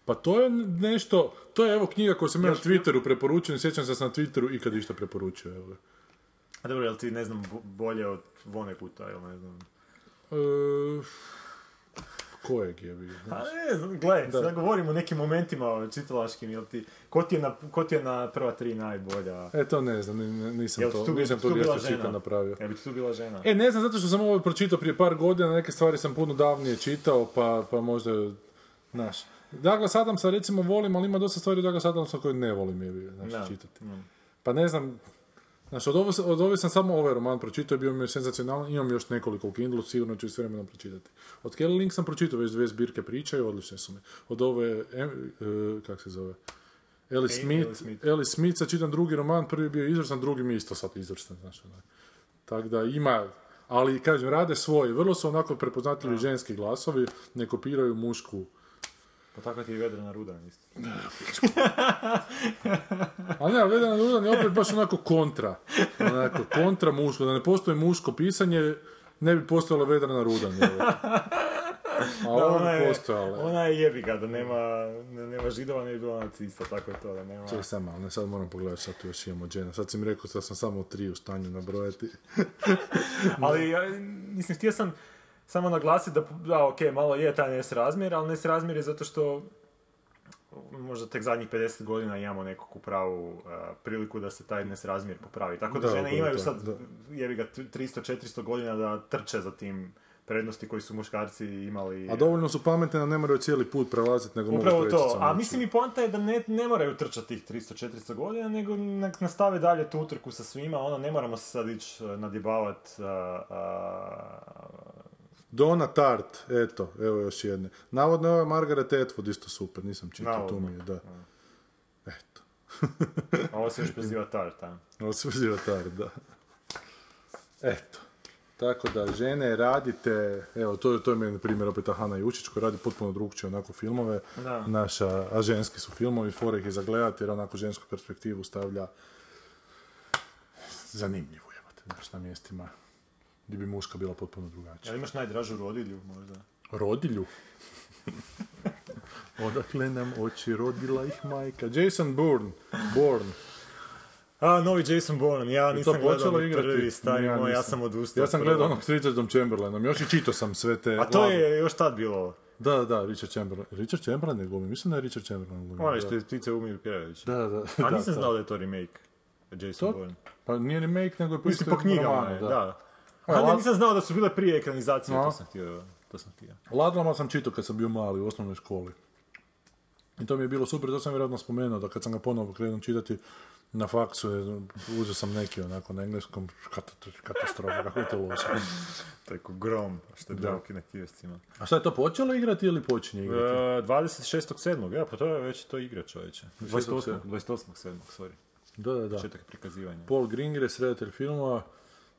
Pa to je nešto, to je evo knjiga koju sam ja na Twitteru preporučio, sjećam se da sam na Twitteru ikad išta preporučio. Evo. A dobro, jel ti, ne znam, bo- bolje od Vonekuta, jel ne znam? E, kojeg je bio? A ne znam, gle, Da. sad govorimo o nekim momentima čitalaškim, jel ti, ko ti je na, ko ti je na prva tri najbolja? E, to ne znam, ni- ni- nisam Jel to, tu, nisam ti to tu bila žena? napravio. Jel bi tu bila žena? E, ne znam, zato što sam ovo pročitao prije par godina, neke stvari sam puno davnije čitao, pa, pa možda, znaš. Douglas Adamsa recimo volim, ali ima dosta stvari Douglas Adamsa koje ne volim je, znaš, Da. čitati. Mm. Pa ne znam, znaš, od ove, od ove sam samo ovaj roman pročitao, bio mi je senzacionalan, imam još nekoliko u Kindlu, sigurno ću s vremenom pročitati. Od Kelly Link sam pročitao već dvije zbirke priča i odlične su mi. Od ove, em, e, kak se zove, Ellie E, Smith, Smith. Ellie Smith, sad čitam drugi roman, prvi je bio izvrstan, drugi mi isto sad izvrstan, onak. Tako da ima, ali kažem, rade svoje, vrlo su onako prepoznatljivi ženski glasovi, ne kopiraju mušku Pa tako ti je Vedrana Rudan isto. Ali ne, ali Vedrana Rudan je opet baš onako kontra. Onako, kontra muško. Da ne postoji muško pisanje, ne bi postojala Vedrana Rudan. jel? A Da, ona je, postojala. ona je jebiga, da nema, da nema židova, ne bi bila nacista, tako je to, da nema... Čekaj sam malo, ne, sad moram pogledati šta tu još imamo Jenna. Sad si mi rekao da sam samo tri u stanju nabrojati. Ali, ja, mislim, htio sam samo naglasiti da, da, ok, malo je taj nesrazmjer, ali nesrazmjer je zato što možda tek zadnjih 50 godina imamo nekakvu pravu a, priliku da se taj nesrazmjer popravi. Tako da, Da, žene imaju to, sad, jebi ga, 300-400 godina da trče za tim prednosti koji su muškarci imali. A dovoljno su pametne da ne moraju cijeli put prelaziti, nego Upravo mogu to, a samo mislim i poanta je da ne, ne moraju trčati tih 300-400 godina, nego nek nastave dalje tu utrku sa svima, ono, ne moramo se sad ići nadibavat Donna Tart, eto, evo još jedne. Navodno je ova Margaret Atwood isto super, nisam čitao, tu mi je, da. Eto. a ovo se još poziva Tart, a? Ovo se poziva Tart, da. Eto. Tako da, žene, radite, evo, to, je- to je meni primjer opet Hana Jučić koja radi potpuno drugčije onako filmove. Da. Naša, a ženski su filmovi, fore ih je zagledati jer onako žensku perspektivu stavlja zanimljivo, jebate, znaš, na mjestima gdje bi muška bila potpuno drugačija. Jel imaš najdražu rodilju, možda? Rodilju. Odakle nam oči rodila ih majka. Jason Bourne. Bourne. A, novi Jason Bourne, ja nisam gledao ni prvi, stari moj, ja sam odustao. Ja sam gledao onog s Richardom Chamberlainom, još i čitao sam sve te... A to je još tad bilo. Da, da, da, Richard Chamberlain. Richard Chamberlain je glumi, mislim da je Richard Chamberlain glumi. Onaj da. što je ptice umiju. Da, da. A da, nisam da. znao da je to remake. Jason Bourne. Pa nije remake, nego je po knjigama romanu, je, da. E, A ne, nisam znao da su bile prije ekranizacije, No. to sam htio, to sam htio. Ladlama sam čitao kad sam bio mali u osnovnoj školi. I to mi je bilo super, to sam vjerojatno spomenuo, da kad sam ga ponovo krenuo čitati na faksu, je, uzeo sam neki onako na engleskom, kat- katastrofa, kako je to loše. Tako grom, što je bilo na kioscima. A šta je to počelo igrati ili počinje E, igrati? 26.7. Ja, pa to je već to igra čovječe. 28. 28., 28.7. sorry. Da, da, da. Početak prikazivanja. Paul Greengrass, redatelj filmova,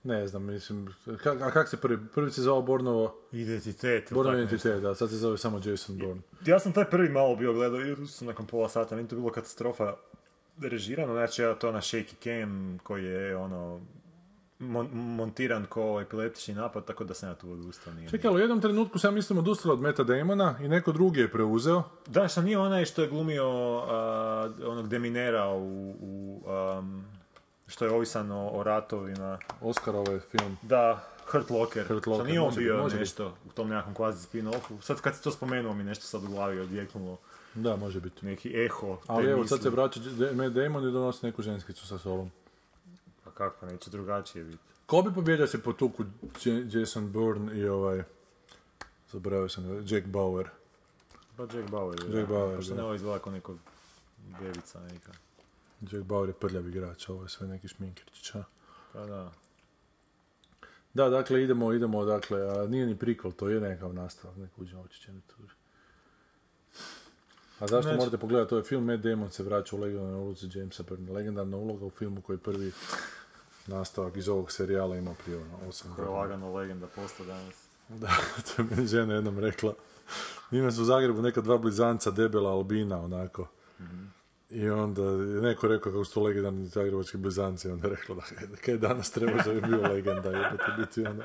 ne znam, mislim, ka- a kak se prvi, prvi se zvao Bornovo, Identitet. Bornovo identitet, da, sad se zove samo Jason Bourne. Ja sam taj prvi malo bio gledao i tu sam nakon pola sata, meni to bilo katastrofa režirano, znači ja to na shaky cam koji je ono mon- montiran ko epileptični napad, tako da sam ja tu odustao. Nije, Čekaj, ali u jednom trenutku sam mislim odustala od Meta Damona i neko drugi je preuzeo. Da, što nije onaj što je glumio onog deminera u, u što je ovisan o, o ratovima. Oscar ovaj film. Da, Hurt Locker. Hurt Što Locker, nije on može biti, bio može biti. nešto u tom nekakvom kvazi spin-offu. Sad kad si to spomenuo mi nešto sad u glavi odjeknulo. Da, može biti. Neki eho. Ali evo, misli. sad se vraća Matt Damon i donosi neku ženskicu sa sobom. Pa kako, neće drugačije biti. Ko bi pobjedio se po tuku Jason Bourne i ovaj... Zaboravio sam, Jack Bauer. Pa Jack Bauer. Jack da. Bauer, Pa što ne ovo izgleda kao neko bebica neka. Jack Bauer je prljav igrač, ovo je sve neki šminkirčić, a? Pa da. Da, dakle, idemo, idemo, dakle, a nije ni prikol, to je nekakav nastavak, neko uđe oči će mi tu. A zašto Neće. morate pogledati, to je film Matt Damon se vraća u legendarnoj ulozi Jamesa Byrne. Legendarna uloga u filmu koji je prvi nastavak iz ovog serijala ima prije ono, 8 Koja je godina. lagano legenda posto danas. Da, to je meni žena jednom rekla. Ima su u Zagrebu neka dva blizanca, debela albina, onako. I onda je neko rekao kako su to legendarni zagrebački blizanci, i onda je rekla da kaj danas treba da bi bio legenda, jebate biti ono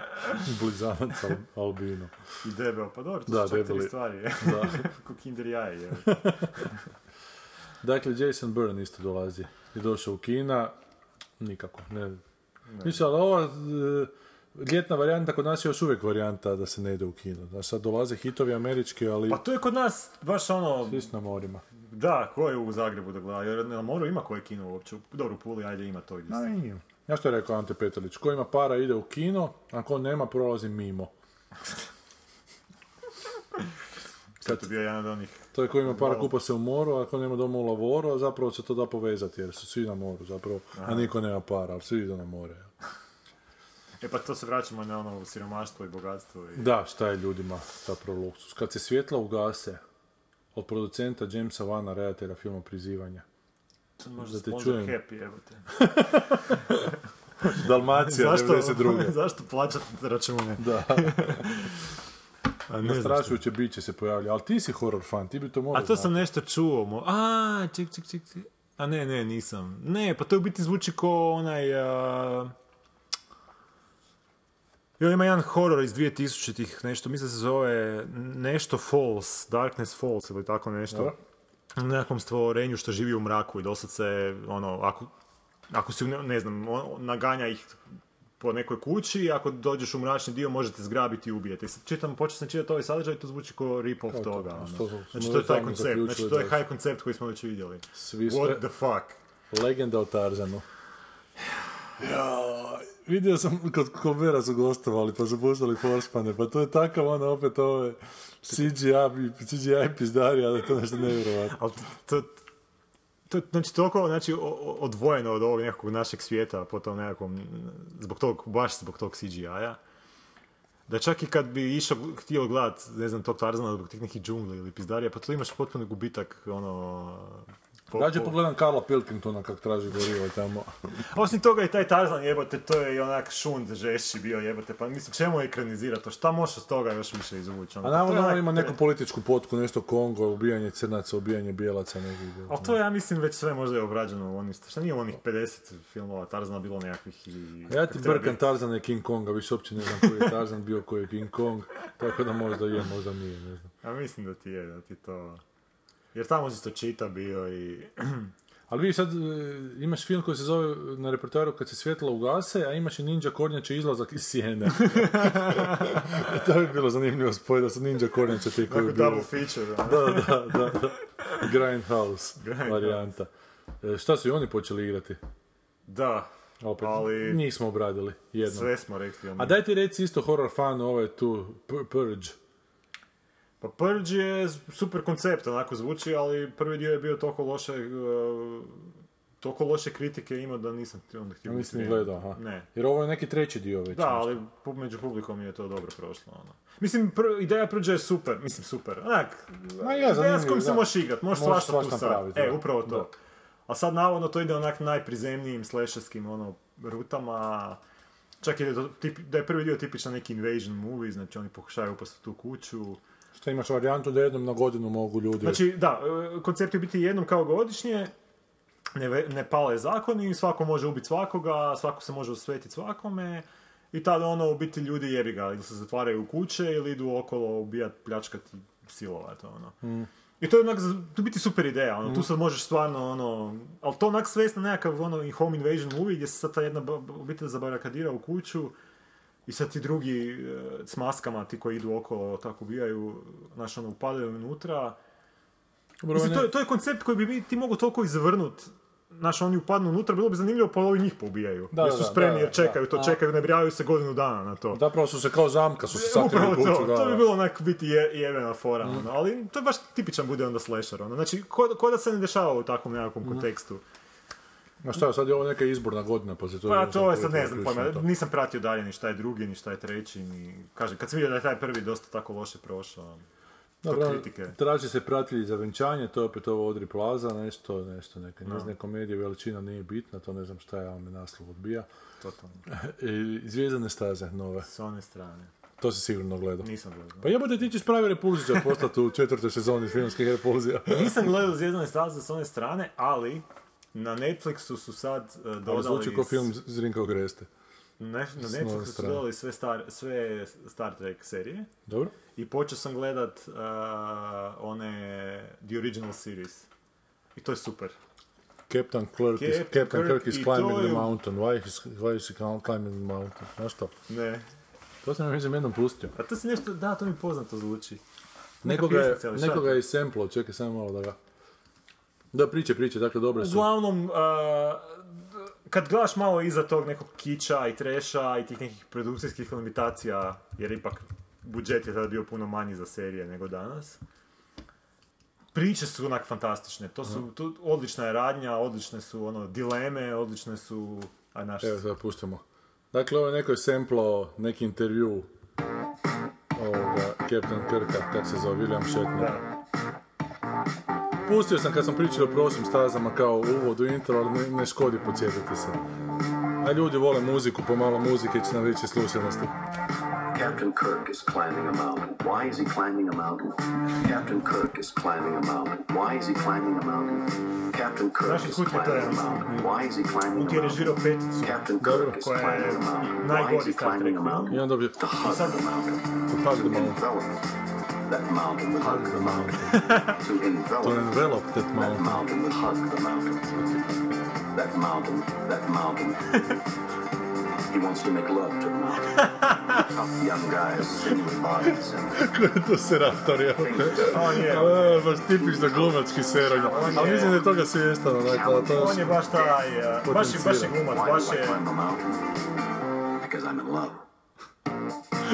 blizanac al, albino. I debel, pa dobro, to Da, su čak tri stvari. je. Da. Ko kinder jaje, je. Dakle, Jason Bourne isto dolazi. Je došao u Kina, nikako, ne. Mislim, ali ova e, ljetna varijanta kod nas je još uvijek varijanta da se ne ide u kino. Znaš, sad dolaze hitovi američki, ali Pa to je kod nas baš ono, svi na morima. Da, ko je u Zagrebu da gleda, jer na moru ima koje kino uopće, dobro u Puli, ajde ima to gdje nije. Ja što je rekao Ante Petrlić, ko ima para ide u kino, a ko nema prolazi mimo. Sad to bio jedan od onih, To je ko ima para kupa se u moru, a ko nema doma u lavoru, a zapravo se to da povezati jer su svi na moru zapravo, a niko nema para, ali svi idu na more. e pa to se vraćamo na ono siromaštvo i bogatstvo i... Da, šta je ljudima zapravo luksus. Kad se svjetla ugase od producenta Jamesa Vana, redatelja filma Prizivanja. Možda da te čujem. Happy, evo te. Dalmacija, zašto, 92. zašto plaćat račune? Da. A ne. Nastrašujuće biće se pojavlja, ali ti si horror fan, ti bi to morao A to sam nešto čuo. Mo... A, ček, ček, ček, ček. A ne, ne, nisam. Ne, pa to u biti zvuči ko onaj... A... Jo, ima jedan horor iz 2000-ih, nešto, mislim se zove nešto Falls, Darkness Falls ili tako nešto. U nekakvom stvorenju što živi u mraku i dosad se, ono, ako, ako si, ne, znam, on- naganja ih po nekoj kući ako dođeš u mračni dio možete zgrabiti i ubijeti. Čitam, počeo sam čitati ovaj sadržaj, to zvuči kao rip-off to, toga. to, to smo Znači to je taj koncept, znači to je high koncept koji smo već vidjeli. Svi What the fuck? Legenda o Tarzanu. Ja, vidio sam kod Colbera su gostovali, pa su puštali Forspane, pa to je takav ono opet ove CGI, CGI pizdarija, da to nešto nevjerovatno. Ali to, to, znači toliko znači, odvojeno od ovog nekakvog našeg svijeta po tom nekakvom, zbog tog, baš zbog tog CGI-a, da čak i kad bi išao, htio gledat, ne znam, tog Tarzana zbog tih nekih džungli ili pizdarija, pa to imaš potpuno gubitak, ono... po- pogledam Karla Pilkingtona kak traži gorivo tamo. Osim toga i taj Tarzan jebote, to je i onak šund žešći bio jebote, pa mislim čemu ekranizirati to, šta možeš od toga još više izvući? ono? A navodno onak- on ima neku političku potku, nešto Kongo, ubijanje crnaca, ubijanje bijelaca, nekih. Ali to ja mislim, već sve možda je obrađeno u onih, šta nije u onih 50 filmova Tarzana bilo nekakvih i... Ja ti brkam. Tarzan i King Konga, više uopće ne znam koji je Tarzan bio, koji je King Kong, tako da možda je, možda nije, ne znam. Ja mislim da ti je, da ti to... Jer tamo si to čita bio i... Ali vi sad e, imaš film koji se zove na repertoaru kad se svjetlo ugase, a imaš i Ninja Kornjače izlazak iz sjene. to bi bilo zanimljivo spoj da su Ninja Kornjače ti koji bi double feature. Da, da, da, da. Grindhouse Grindhouse. varijanta. E, šta su i oni počeli igrati? Da, Opet, Ali- njih smo obradili, jednom. sve smo rekli. A daj ti reci isto horror fan, ovo je tu, Purge. Pa Purge je super koncept, onako zvuči, ali prvi dio je bio toliko loše... uh, toliko loše kritike imao da nisam onda htio Ja nisam gledao, aha. Ne. Jer ovo je neki treći dio već. Da, nešto. ali među publikom je to dobro prošlo. Ono. Mislim, pr- ideja Purge je super, mislim super. Onak, Ma je, ideja s kojom se možeš igrat, možeš svašta tu sad. E, upravo to. Da. A sad navodno to ide onak najprizemnijim slasherskim ono, rutama. Čak i da, je to tip- da je prvi dio tipičan neki invasion movie, znači oni pokušavaju upasti tu kuću. Šta imaš varijantu da jednom na godinu mogu ljudi... Znači, da, e, koncept je biti jednom kao godišnje, ne, ne pale zakoni, svako može ubiti svakoga, svako se može osvetiti svakome. I tada ono, u biti ljudi jebi ga, ili se zatvaraju u kuće, ili idu okolo ubijat, pljačkati, silovat, ono. I to je onak, to biti super ideja, ono, tu sad možeš stvarno, ono, ali to onak svesti na nekakav, ono, i home invasion movie, gdje se sad ta jedna obitelj zabarakadira u kuću, i sad ti drugi e, s maskama, ti koji idu okolo, tako ubijaju, znaš, ono, upadaju unutra, Mislim, to, je, to je koncept koji bi mi- ti mogu toliko izvrnut. Znaš, oni upadnu unutra, bilo bi zanimljivo, pa ovi njih poubijaju. Da, jer su spremni, da, jer čekaju da. to, čekaju, ne brijavaju se godinu dana na to. Zapravo su se kao zamka, su se sakrili Upravo u kuću. to, da, to bi bilo onak biti je, jevena fora, ono. ali to je baš tipičan bude onda slasher, ono. Znači, ko, ko da se ne dešava u takvom nekakvom kontekstu. Ma šta, sad je ovo neka izborna godina, pa se to... Pa to je sad ne znam pojma, nisam pratio dalje ni šta je drugi, ni šta je treći, ni... Kažem, kad sam vidio da je taj prvi dosta tako loše prošao, to Dobro, kritike. traži se pratitelji za venčanje, to je opet ovo Audrey Plaza, nešto, nešto, neka njezine komedije, veličina nije bitna, to ne znam šta je, ali me naslov odbija. Totalno. Zvijezdane staze, nove. S one strane. To si sigurno gledao. Nisam gledao. Pa jebote, ti ćeš pravi repulzičar postati u četvrtoj sezoni filmskih repulzija. Nisam gledao Zvijezdane staze s one strane, ali na Netflixu su sad uh, Ali dodali... zvuči kao film Zrinka Greste. Ne, na Netflixu su dodali sve Star, sve Star Trek serije Dobro? i počeo sam gledat uh, one The Original Series. I to je super. Captain Kirk is, Captain Kirk Kirk is climbing the mountain. Why is, why is he climbing the mountain? Znaš to? Ne. To sam mislim jednom pustio. A to si nešto, da, to mi poznato zvuči. Neka Nekoga je, nekoga je samplo, čekaj samo malo da ga... Da, priče, priče, dakle, dobre su. Uglavnom, uh, kad gledaš malo iza tog nekog kiča i treša i tih nekih produkcijskih limitacija, jer ipak budžet je tada bio puno manji za serije nego danas, priče su onak fantastične. To su, tu, odlična je radnja, odlične su ono, dileme, odlične su... Aj, naš, Evo, sad pustimo. Dakle, ovo je neko je samplo, neki intervju ovoga Captain Kirka, kak se zove, William Shatner. da. Pustio sam kad sam pričao o prošlim stazama kao uvod u intro, ali ne, ne škodi podsjetiti se. A ljudi vole muziku, pomalo muzike će nam više slušanosti. Captain Kirk is climbing a mountain. Why is he climbing a mountain? Captain Kirk is climbing a mountain. Why is he climbing a mountain? Captain Kirk is climbing a mountain. Why is he climbing a mountain? Captain Kirk is climbing a mountain. Why is he climbing a mountain? To hug the mountain. To hug the To mountain. That mountain hug the mountain. to envelop To envelop that that mountain. mountain with hug the mountain. That mountain, that mountain. he wants to make love to the mountain. Tough young guys, sinewy bodies, Ko je to serator, te? On je. A, baš tipično glumački. On Ali mislim da je toga svjestan, onak, ali to On je baš taj, uh, baš, je- baš je glumac, baš je... mountain? Because I'm in love.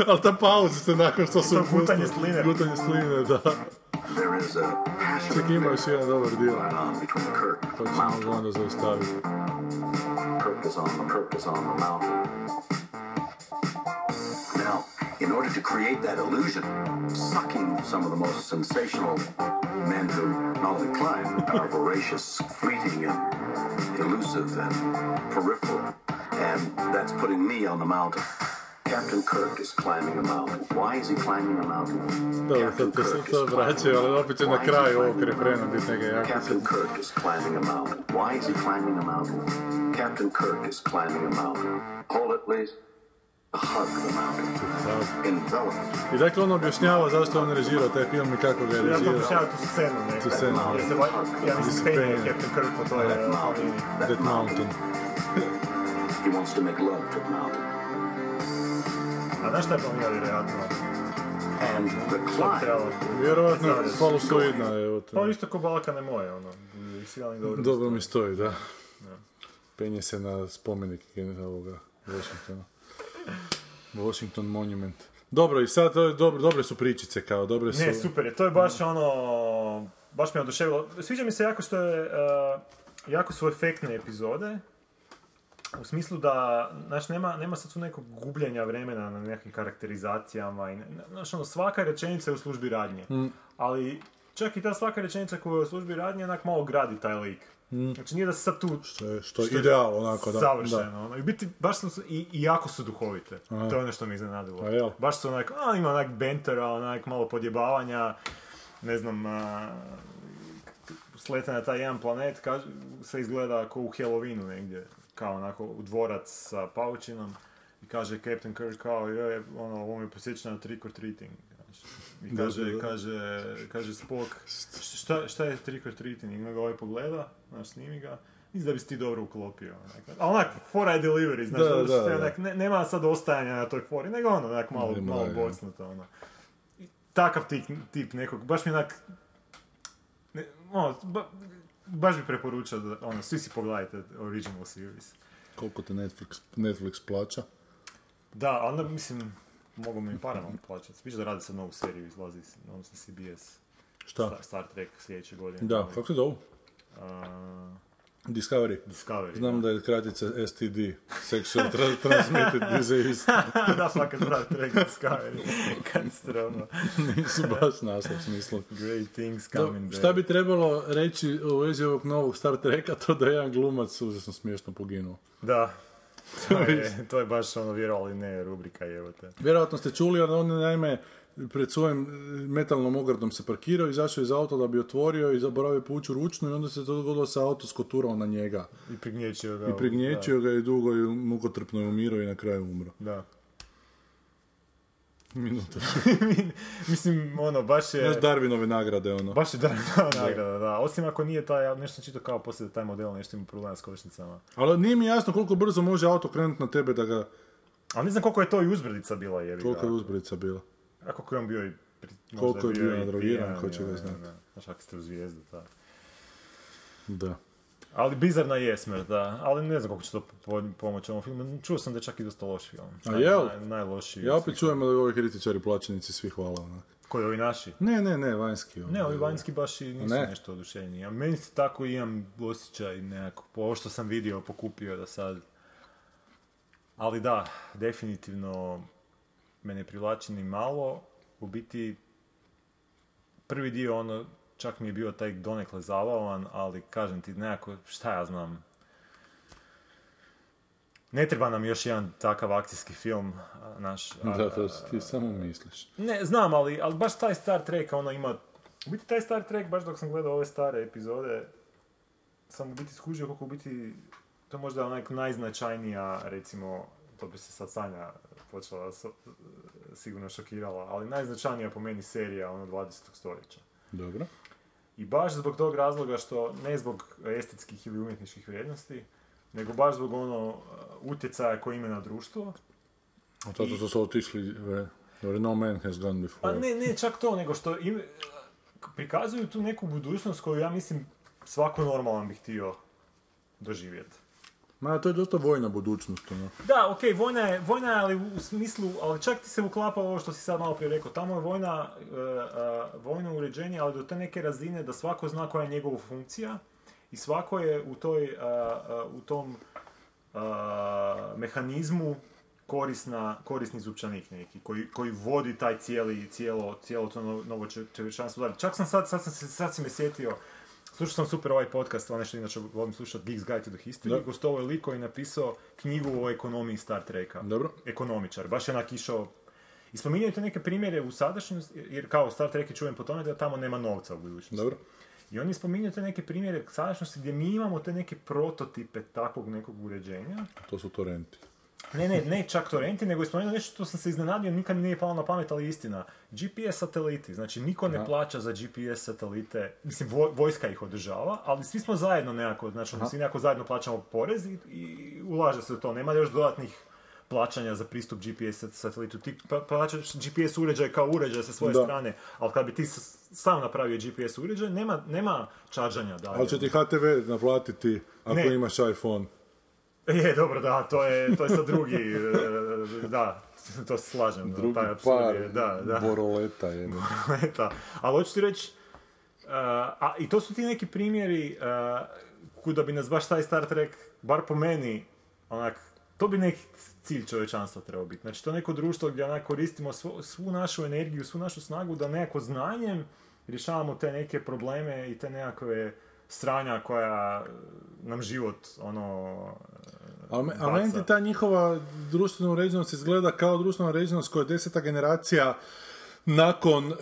Ali ta pauza se nakon što su To gutanje sline. Gutanje sline, da. There is a passionate Ček, ima još jedan dobar dio. on between Kirk Pa and the ćemo ga mountain. onda zaustaviti. Kirk is on the Kirk is on the mountain. Now, in order to create that illusion, sucking some of the most sensational men who not only climb, but are voracious, fleeting, and elusive and peripheral. And that's putting me on the mountain. Captain Kirk is climbing a mountain. Why is he climbing a mountain? Dobro, Captain sad to Kirk se is to vraćaju, ali opet će na Why is he kraju ovog climbing a refrena mountain? biti neka jaka Captain. Kirk is climbing a mountain. Why is he climbing a mountain? Captain Kirk is climbing a mountain. Hold it, please. The mountain. Envelop it. I dakle on objašnjava zašto je on režirao taj film i kako ga je Ja to režirao. objašnjava tu scenu, ne? Tu scenu, Jer se va- Ja Gdje se mislim, penje penje. Captain Kirk po toj That uh, mountain. That That mountain. He wants to make love to the mountain. A znaš šta je planirao vjerojatno? Vjerovatno Stavljaš. falusoidna je. evo to. Pa isto ko Balkane moje, ono. Dobro. Dobro mi stoji, da. Penje se na spomenik ovoga Washingtona. Washington Monument. Dobro, i sad to je dobro, dobre su pričice kao, dobre su... Ne, super je, to je baš ono, baš me oduševilo. Sviđa mi se jako što je, uh, jako su efektne epizode, u smislu da, znaš, nema, nema sad tu nekog gubljenja vremena na nekim karakterizacijama i, znaš, ono, svaka rečenica je u službi radnje, ali čak i ta svaka rečenica koja je u službi radnje onak malo gradi taj lik. Znači nije da se sad tu Što je, što je ideal, onako, da. savršeno. Ono. I biti, baš su, i, i jako su duhovite. To je ono što me iznenadilo. A? Baš su onak, a, ima onak bentera, onak malo podjebavanja, ne znam, a, slete na taj jedan planet, kaže, sve izgleda kao u Halloweenu negdje, kao onako u dvorac sa paučinom. I kaže Captain Kirk kao, je, ono, ovo me posjeća na trick or treating. Znači, I kaže, da, da. kaže, kaže Spock, šta, šta je trick or treating? Ima ga ovaj pogleda, znaš, snimi ga. Mislim da bi se ti dobro uklopio. Onak. A onak, fora je delivery, znaš, Da, da, da. onak, ne- nema sad ostajanja na toj fori, nego ono, onak, malo, Nema, malo bocnuto, ono. I Takav tip, tip nekog, baš mi onak, ne, ono, ba- baš bi preporučio da, ono, svi si pogledajte original series. Koliko te Netflix, Netflix plaća? Da, onda mislim, mogu mi Paramount plaćati. Viš da radi sad novu seriju, izlazi, odnosno CBS. Šta? Star, Star Trek sljedeće godine. Da, kako se zovu? Discovery. Discovery. Znam da je kratica STD, Sexual Tra- Transmitted Disease. da, fakat Star Trek Discovery. Katastrofa. Nisu baš naslov smislu. Great things coming šta bi trebalo reći u vezi ovog novog Star Treka, to da je jedan glumac užasno smiješno poginuo. Da. To je, to je baš ono vjerovali ne rubrika evo te. Vjerojatno ste čuli, ali on je naime pred svojim e, metalnom ogradom se parkirao, izašao iz auta da bi otvorio i zaboravio povući ručnu i onda se to dogodilo se auto skoturao na njega. I prignječio ga. I prignječio ga i dugo i mukotrpno je umirao i na kraju umro. Da. Minuta. Mislim, ono, baš je... Znaš Darwinove nagrade, ono. Baš je Darwinova nagrada, da. Osim ako nije taj, ja nešto čitao kao poslije da taj model nešto ima problema s kočnicama. Ali nije mi jasno koliko brzo može auto krenuti na tebe da ga... Ali ne znam koliko je to i uzbrdica bila, jebi ga. Koliko je uzbrdica bila. A koliko je on bio i... pri- Koliko je bio i nadrogiran, pijan, ko će ga znati. Znaš, ako ste u zvijezdu, da. Da. Ali bizarna je smrt, da. Ali ne znam koliko će to po- pomoći ovom filmu. Čuo sam da je čak i dosta loš film. A Naj- jel? naj- najlošiji. Ja opet čujem da ovi kritičari plaćenici svi hvala onak. Koji ovi naši? Ne, ne, ne, vanjski. ono. Ne, ovi vanjski baš i nisu Ne. nešto oduševljeni. A meni se tako imam osjećaj nekako, po ovo što sam vidio, pokupio da sad... Ali da, definitivno me ne privlači ni malo. U biti, prvi dio ono, čak mi je bio taj donekle zabavan, ali kažem ti nekako, šta ja znam, Ne treba nam još jedan takav akcijski film, naš. a- Da, to ti samo misliš. Ne, znam, ali, ali baš taj Star Trek, ono ima... U biti taj Star Trek, baš dok sam gledao ove stare epizode, sam u biti skužio koliko u biti, to možda onak najznačajnija, recimo, to bi se sad Sanja počela so- sigurno šokirala, ali najznačajnija po meni serija, ono, 20. stoljeća. Dobro. I baš zbog tog razloga što, ne zbog estetskih ili umjetničkih vrijednosti, nego baš zbog ono uh, utjecaja koji ima na društvo, A što su otišli, e, jer no man has gone before. Pa ne, ne, čak to, nego što im, prikazuju tu neku budućnost koju ja mislim svako normalan bi htio doživjeti. Ma, to je dosta vojna budućnost, ono. Da, okej, vojna je, vojna je, ali u smislu, ali čak ti se uklapa ovo što si sad malo prije rekao, tamo je vojna, e, e, vojno uređenje, ali do te neke razine da svako zna koja je njegova funkcija i svako je u toj, e, u tom mehanizmu korisna, korisni zupčanik neki, koji, koji vodi taj cijeli, cijelo, cijelo to novo, novo če- čovječanstvo dalje. Čak sam sad, sad sam sad sam me sjetio, slušao sam super ovaj podcast, ono što inače volim slušati, Geeks Guide to the History, Da. gostovao je lik koji je napisao knjigu o ekonomiji Star Treka. Dobro. Ekonomičar, baš je onak išao i spominjaju te neke primjere u sadašnjosti, jer kao Star Trek je čujem po tome da tamo nema novca u budućnosti. Dobro. I oni spominju te neke primjere sadašnjosti gdje mi imamo te neke prototipe takvog nekog uređenja. To su torrenti. Ne, ne, ne čak torrenti, nego je spomenuo nešto što sam se iznenadio, nikad mi nije palo na pamet, ali istina. GPS sateliti, znači niko ne Aha. plaća za GPS satelite, mislim voj- vojska ih održava, ali svi smo zajedno nekako, znači Aha. svi nekako zajedno plaćamo porez i, i ulaže se u to, nema još dodatnih plaćanja za pristup GPS satelitu. Ti plaćaš GPS uređaj kao uređaj sa svoje Da. strane, ali kad bi ti sam napravio GPS uređaj, nema, nema čaržanja dalje. Ali će ti HTV naplatiti ako Ne. imaš iPhone. Je, dobro, da, to je, to je sad drugi, e, da, to se slažem. Drugi taj par je, da, da. boroleta je. Eta, ali hoću ti reći, uh, a i to su ti neki primjeri uh, kuda bi nas baš taj Star Trek, bar po meni, onak, to bi neki cilj čovječanstva trebao biti. Znači to neko društvo gdje onak koristimo svu, svu našu energiju, svu našu snagu da nekako znanjem rješavamo te neke probleme i te nekakve stranja koja nam život, ono, A, me, a baca. meni ti ta njihova društvena uređenost izgleda kao društvena uređenost koja je deseta generacija nakon e,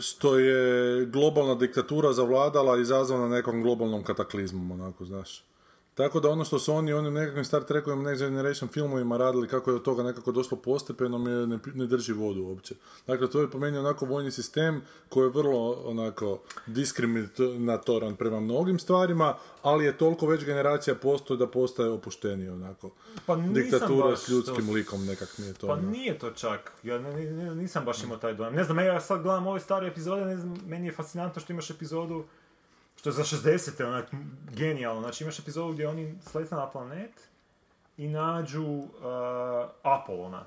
što je globalna diktatura zavladala i izazvana nekom globalnom kataklizmom, onako, znaš. Tako da ono što su oni u onim nekakvim Star Trekovim Next Generation filmovima radili, kako je do toga nekako došlo postepeno, mi ne, ne drži vodu uopće. Dakle, to je po meni onako vojni sistem koji je vrlo onako diskriminatoran prema mnogim stvarima, ali je toliko već generacija postoji da postaje opušteniji onako. Pa nisam Diktatura baš s ljudskim to- likom nekak mi je to. Pa ono. nije to čak. Ja ne- ne- nisam baš imao taj dojam. Ne znam, ja sad gledam ove stare epizode, ne znam, meni je fascinantno što imaš epizodu, što je za 60. onak genijalno. Znači imaš epizodu gdje oni slete na planet i nađu uh, Apolona.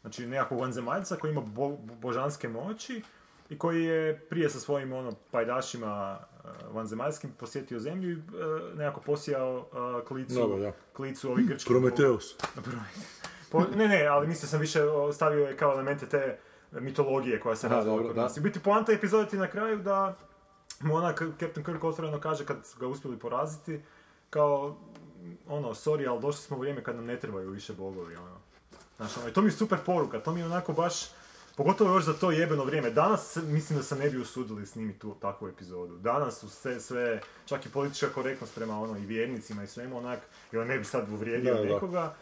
Znači nekakvog vanzemaljca koji ima bo- božanske moći i koji je prije sa svojim ono, pajdašima uh, vanzemaljskim posjetio zemlju i uh, nekako posijao uh, klicu, Dobro, da. klicu ovih grčkih Prometeus. po, ne, ne, ali mislio sam više stavio je kao elemente te mitologije koja se razvila dobro, kod nas. I biti poanta epizode ti na kraju da mu onak Captain Kirk otvoreno kaže kad su ga uspjeli poraziti, kao, ono, sorry, ali došli smo u vrijeme kad nam ne trebaju više bogovi, ono. Znaš, ono, i to mi je super poruka, to mi je onako baš, pogotovo još za to jebeno vrijeme. Danas mislim da se ne bi usudili snimiti tu takvu epizodu. Danas su sve, sve, čak i politička korektnost prema ono i vjernicima i svemu onak, jer ne bi sad uvrijedio Da, da.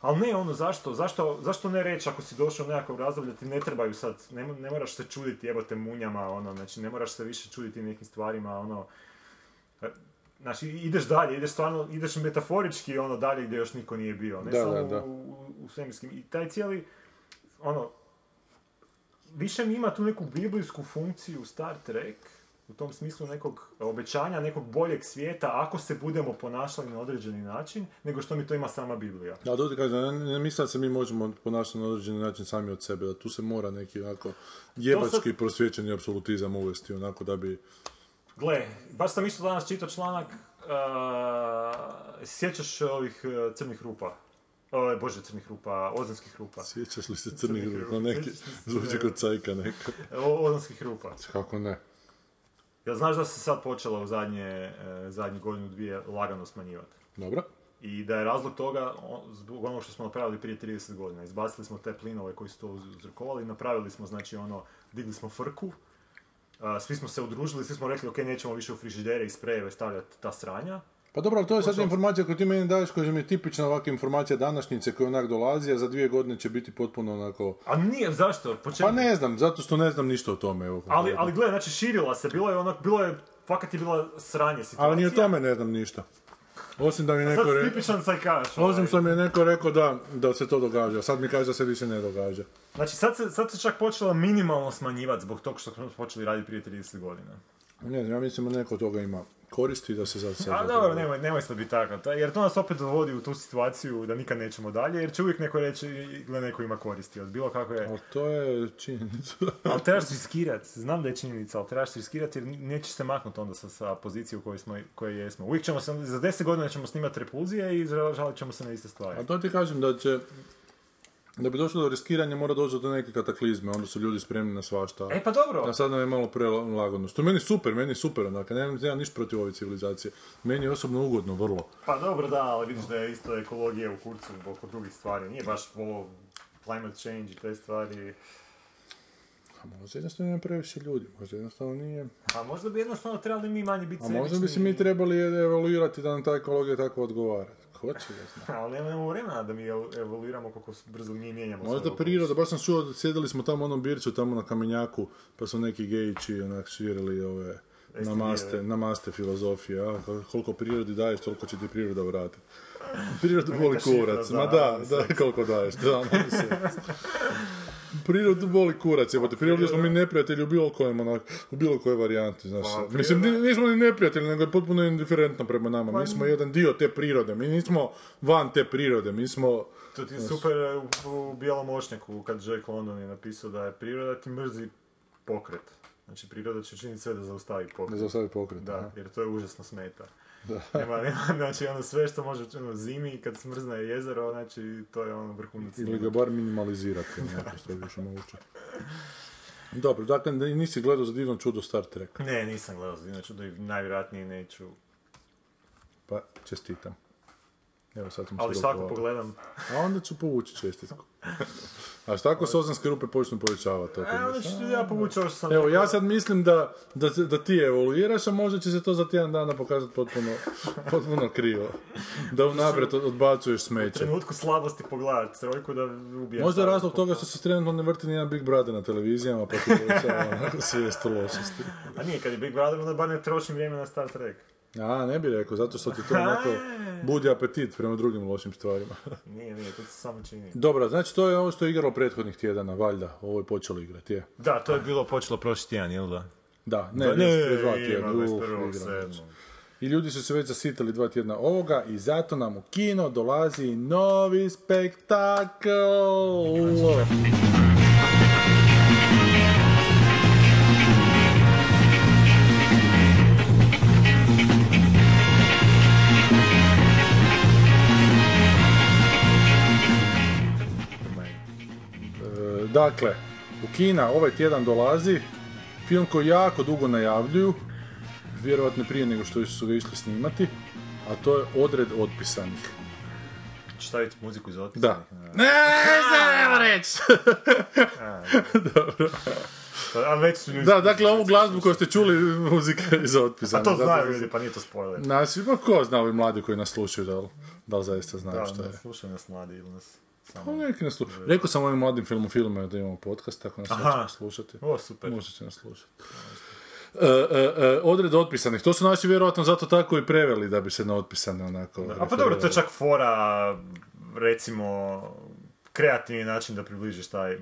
Ali ne, ono, zašto? Zašto, zašto ne reći ako si došao u nekakav razdoblje, ti ne trebaju sad, ne, ne moraš se čuditi jebote munjama, ono, znači ne moraš se više čuditi nekim stvarima, ono, e, Znači, ideš dalje, ideš stvarno, ideš metaforički ono dalje gdje još niko nije bio, ne Da, samo da, da. U, u, u svemirskim. I taj cijeli, ono, više mi ima tu neku biblijsku funkciju Star Trek, u tom smislu nekog obećanja, nekog boljeg svijeta, ako se budemo ponašali na određeni način, nego što mi to ima sama Biblija. Da, to kažem, ne, ne mislim da se mi možemo ponašati na određeni način sami od sebe, da tu se mora neki onako jebački prosvjećeni apsolutizam uvesti, onako da bi... Gle, baš sam isto danas čitao članak, uh, sjećaš ovih uh, crnih rupa? O, bože, crnih rupa, ozonskih rupa. Sjećaš li se crnih Crnih rupa, rupa, neki, zvuči kod cajka neka. O, ozonskih rupa. Kako ne? Jel znaš da se sad počela u zadnje, e, zadnje godinu dvije lagano smanjivati? Dobro. I da je razlog toga zbog onog što smo napravili prije 30 godina. Izbacili smo te plinove koji su to uz- uzrokovali, napravili smo, znači, ono, digli smo frku, a, svi smo se udružili, svi smo rekli, ok, nećemo više u frižidere i sprejeve stavljati ta sranja. Pa dobro, to je sad informacija koju ti meni daješ, koja mi je tipična ovakva informacija današnjice koja onak dolazi, a za dvije godine će biti potpuno onako... A nije, zašto? Po čemu? Pa ne znam, zato što ne znam ništa o tome. Evo, Ali, ali gledaj, znači širila se, bilo je onak, bilo je, fakat je bila sranje situacija. Ali ni o tome ne znam ništa. Osim da mi neko rekao... tipičan sajkaš. ovaj. Osim što mi je neko rekao da, da se to događa. Sad mi kaže da se više ne događa. Znači sad se, sad se čak počela minimalno smanjivati zbog toga što smo počeli raditi prije 30 godina. Ne znam, ja mislim da neko toga ima koristi da se sad... sad A dobro, nemoj, nemoj sad biti taj- jer to nas opet dovodi u tu situaciju da nikad nećemo dalje, jer će uvijek neko reći, gle, neko ima koristi od bilo kakve... Ali to je činjenica. Ali trebaš riskirati, znam da je činjenica, ali trebaš riskirati jer nećeš se maknuti onda sa, sa pozicije u kojoj smo, koje jesmo. Uvijek ćemo se, za 10 godina ćemo snimati repulzije i žalit ćemo se na iste stvari. A to ti kažem da će... Da bi došlo do riskiranja mora doći do neke kataklizme, onda su ljudi spremni na svašta. E pa dobro, A sad nam je malo prelagano. Što je meni super, meni je super onak, nemam, nemam ništa protiv ove civilizacije. Meni je osobno ugodno, vrlo. pa dobro da, ali vidiš da je isto ekologija u kurcu oko drugih stvari. Nije baš ovo climate change i te stvari. A možda jednostavno nema previše ljudi, možda jednostavno nije... A možda bi jednostavno trebali mi manje biti A možda bi se mi trebali evaluirati da nam ta ekologija tako odgovara. Ko će ga zna? Ali nemamo vremena da mi evo- evoluiramo koliko brzo mi mijenjamo Možda priroda, baš sam čuo, sjedili smo tamo u onom bircu, tamo na kamenjaku, pa su neki gejići onak širili ove namaste, namaste filozofije, a koliko prirodi daješ, toliko će ti priroda vratiti. Prirodu Neka šifra kurac, ma da, da, koliko daješ, da. Prirodu boli kurac, jebote, prirodu smo mi neprijatelji u bilo kojem, onak, u bilo kojoj varijanti, znaš. Pa, Mislim, nismo ni neprijatelji, nego je potpuno indiferentno prema nama. Pa Mi smo jedan dio te prirode, mi nismo van te prirode, mi smo... To ti je super u, u Bijelom ošnjaku kad Jack London je napisao da je priroda ti mrzi pokret. Znači priroda će učiniti sve da zaustavi pokret. Da zaustavi pokret, Da, aha. jer to je užasno smeta. Nema, nema, znači ono sve što može ono, zimi kad smrzne jezero, znači to je ono vrhunac. Ili ga bar minimalizirati, onako što je više moguće. Dobro, dakle, da nisi gledao za divno čudo Star Trek, Ne, nisam gledao, inače da i najvjerojatnije neću. pa čestitam. Evo sad sam Ali svako pogledam. A onda ću povući čestitku. A šta ako se ozonske rupe počnu povećavati? to E, ja što sam Evo, ja sad mislim da, da, da ti evoluiraš, a možda će se to za tjedan dana pokazati potpuno, potpuno krivo. Da unaprijed odbacuješ U smeće. trenutku slabosti pogledat trojku da ubije. Možda je razlog toga što se trenutno ne vrti nijedan Big Brother na televizijama, pa ti povećava svijest lošosti. A nije, kad je Big Brother, onda bar ne trošim vrijeme na Star Trek. A, ne bi rekao, zato što ti to onako budi apetit prema drugim lošim stvarima. Nije, nije, to se samo čini. Dobro, znači to je ovo što je igralo prethodnih tjedana, valjda, ovo je počelo igrati, je. Da, to je bilo počelo prošli tjedan, jel da? Da, ne, Da, ne, prije dva tjedna, 21.7.. igramo. I ljudi su se već zasitali dva tjedna ovoga i zato nam u kino dolazi novi spektakl. Dakle, u Kina ovaj tjedan dolazi film koji jako dugo najavljuju, vjerojatno prije nego što su ga išli snimati, a to je Odred otpisanih. Staviti muziku iz otpisa? Da. Ne, znam reći! Dobro. A već su. Da, dakle, ovu glazbu koju ste čuli, muzika iz A otpisanih. to znaju ljudi, pa nije to spoiler. Znači, pa ko zna ovi mladi koji nas slušaju, da li, da li zaista znaju Da, što je. ne slušaju nas mladi ili nas Pa samo... neki nas slušaju. Rekao sam ovim mladim filmofilima da imamo podcast, tako nas Aha. neće slušati. O, super. Možda će nas slušati. E, e, e, odred otpisanih. To su naši vjerojatno zato tako i preveli da bi se na otpisane onako... A pa dobro, to je čak fora, recimo, kreativni način da približiš taj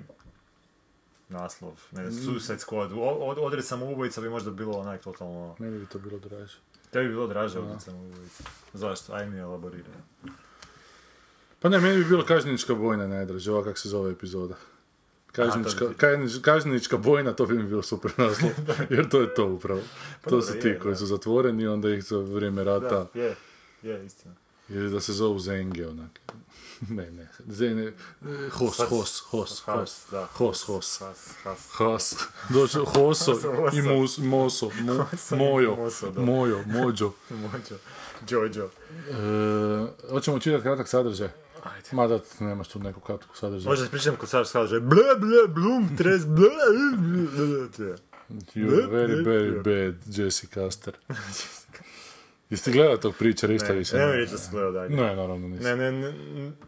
naslov. Ne, Mm. Suicide Squad. O- Od, odred samoubojica bi možda bilo onak totalno... Ne bi to bilo draže. Te bi bilo draže odred samoubojica. Zašto? Aj mi elaboriraj. Pa ne, meni bi bilo kažnjenička bojna najdraže, ovako kako se zove epizoda. To bi kažnjenič- kažnjenička bojna, to bi mi bilo super naslov, jer to je to upravo. Pa to su ti je, koji da. su zatvoreni, onda ih za vrijeme rata... Da, je, je, istina. Ili da se zovu Zenge, onak. Ne, ne, Zene, Hos, Hos, Hos, Hos. Hos, Hos. Has, došao Hoso i Mus, Moso, Mo- Mojo. Mojo, Mođo. Mođo. Jojo. E, hoćemo čitati kratak sadržaj? Ajde. Mada nemaš tu nekog kratkog sadržaja. Možda pričam ko sad kaže ble ble blum tres ble ble You're very, very bad, Jesse Caster. Jeste gledali tog priča, ništa Ne, više? ne ne? reći da sam gledao dalje. Ne, naravno nisam. Ne, ne, ne,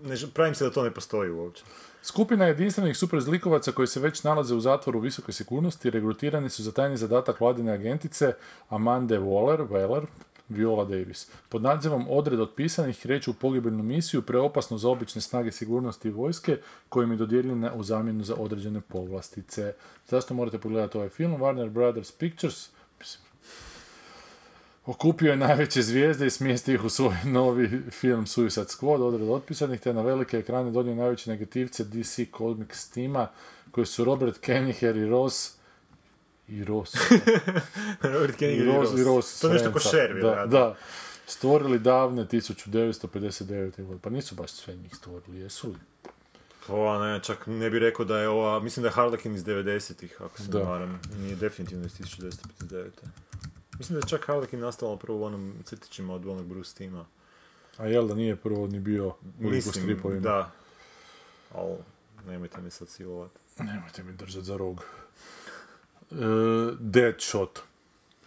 ne, pravim se da to ne postoji uopće. Skupina jedinstvenih superzlikovaca koji se već nalaze u zatvoru visoke sigurnosti regrutirani su za tajni zadatak vladine agentice Amande Waller, Weller, Viola Davis. Pod nazivom odred otpisanih kreću u pogibeljnu misiju preopasnu za obične snage sigurnosti i vojske koje im je dodijeljena u zamjenu za određene povlastice. Zašto morate pogledati ovaj film? Warner Brothers Pictures Okupio je najveće zvijezde i smjestio ih u svoj novi film Suicide Squad, odred otpisanih, te na velike ekrane donio najveće negativce DC Comics tima, koji su Robert Kenniher i Ross i Ross. Robert I Ross, i Ross To nešto ko Frenca. šer, da, da. Stvorili davne 1959. godine. Pa nisu baš sve njih stvorili, jesu li? Ova, ne, čak ne bi rekao da je ova, mislim da je Harlequin iz 90-ih, ako se ne varam. Nije definitivno iz 1959. Mislim da je čak Harlequin nastala prvo u onom crtićima od onog Bruce Tima. A jel da nije prvo ni bio u liku Mislim, stripovima? da. Al, nemojte mi sad silovati. Nemojte mi držati za rog. E, Deadshot.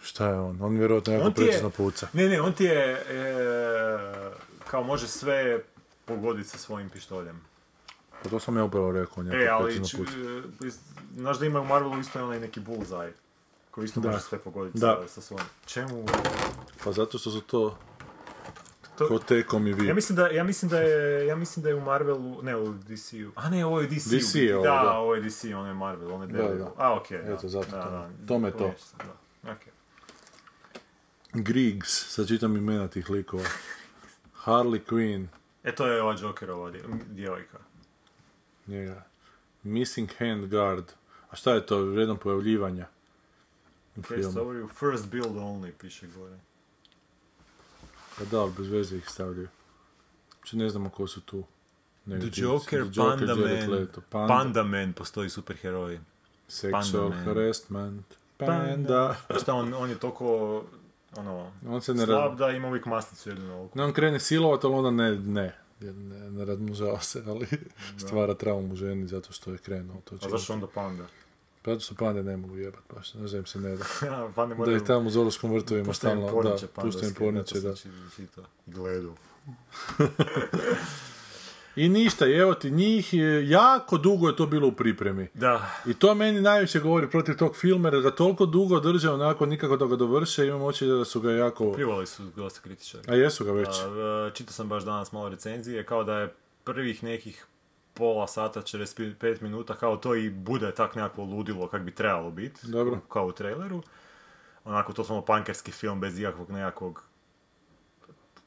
Šta je on? On vjerojatno jako je- precizno puca. Ne, ne, on ti je, e, kao može sve pogoditi sa svojim pištoljem. Pa to sam ja upravo rekao, on E, jako ali, č- puca. e, znaš da ima u Marvelu isto onaj neki bullseye, koji isto Da. može sve pogoditi Da. sa, sa svojim. Čemu? Pa zato što su to To- ko Tekom i vi. Ja mislim da, ja mislim da je, ja mislim da je u Marvelu, ne u DC-u. A ne, ovo je DC. u DC je ovo, da, da. ovo je DC, ono je Marvel, ono je Da, da. A, okej. Eto, da. zato da, to. da. Tome to. Da. okej. Griggs, sad čitam imena tih likova. Harley Quinn, E, to je ova Jokerova dje- djevojka. njega. Missing Hand Guard. A šta je to? Redom pojavljivanja. U first build only, piše gore. Pa da, ali bez veze ih stavljaju. Znači ne znamo ko su tu. The. Joker, The Joker, Panda Jared Man, Leto. Panda, Panda Man, postoji superheroj. Sexual Panda harassment. Panda. A šta, on, on je toliko, ono, On se ne slab rad... da ima uvijek masnicu jednu na oku. Ne, on krene silovat, ali onda ne, ne. Jer Ne, ne se, ali stvara traumu ženi zato što je krenuo to A činiti. zašto onda panda? Zato što pande ne mogu jebat baš, ne znam se ne da. Pande Da moraju... ih tamo u zoološkom vrtu ima stalno, porniče da, puštaju im porniče, da. Gledu. I ništa, i evo ti njih, jako dugo je to bilo u pripremi. Da, I to meni najviše govori protiv tog filma, jer ga toliko dugo drže onako nikako da ga dovrše, imam osjećaj da su ga jako... privali su dosta kritičari. A jesu ga već? E, čitao sam baš danas malo recenzije, kao da je prvih nekih pola sata, 45 minuta, kao to i bude tak nekako ludilo kak bi trebalo biti, Dobro. kao u traileru. Onako, to samo pankerski film bez ikakvog nekakvog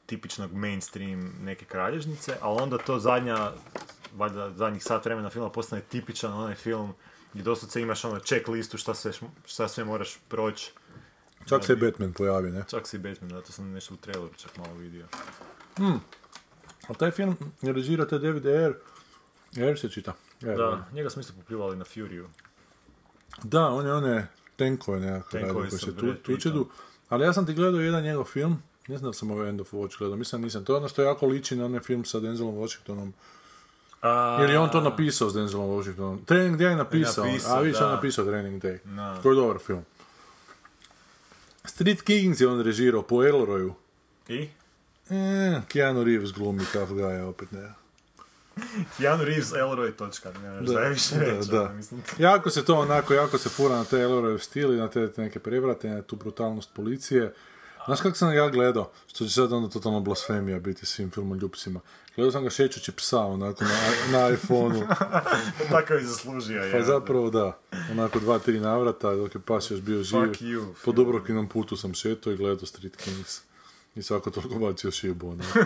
tipičnog mainstream neke kralježnice, ali onda to zadnja, valjda zadnjih sat vremena filma postane tipičan onaj film gdje doslovce imaš ono check listu šta sve, šta sve moraš proći. Čak se i Batman pojavi, ne? Čak si Batman, zato sam nešto u traileru čak malo vidio. A taj film taj David Ayer. Ayer se čita. Ayer, Da, njega smo isto poplivali na Furiju. Da, on je one tenkove nekako radio koji se tu, tučedu. Ali ja sam ti gledao jedan njegov film, ne znam da sam ovaj End of Watch gledao, mislim nisam. To je ono što jako liči na onaj film sa Denzelom Washingtonom. A, Jer je on to napisao s Denzelom Washingtonom. Training Day je napisao, napisao, a on da. napisao Training Day. Da. To je dobar film. Street Kings je on režirao po Elroyu. I? E, Keanu Reeves glumi tough guy, opet ne. Keanu Reeves, Elroy, točka. Ne Da, da, reći. da. ono, Mislim, Jako se to onako, jako se fura na te Elroyev stil i na te neke prevrate, na tu brutalnost policije. Znaš kako sam ja gledao, što će sad onda totalno blasfemija biti svim filmoljupcima. Gledao sam ga šećući psa, onako, na, na iPhone-u. tako je zaslužio. Pa je. zapravo da, onako dva, tri navrata, dok je pas još bio živ. Fuck you, Po film. Dubrovkinom putu sam šetao i gledao Street Kings. I svako toliko bacio šibu, onako.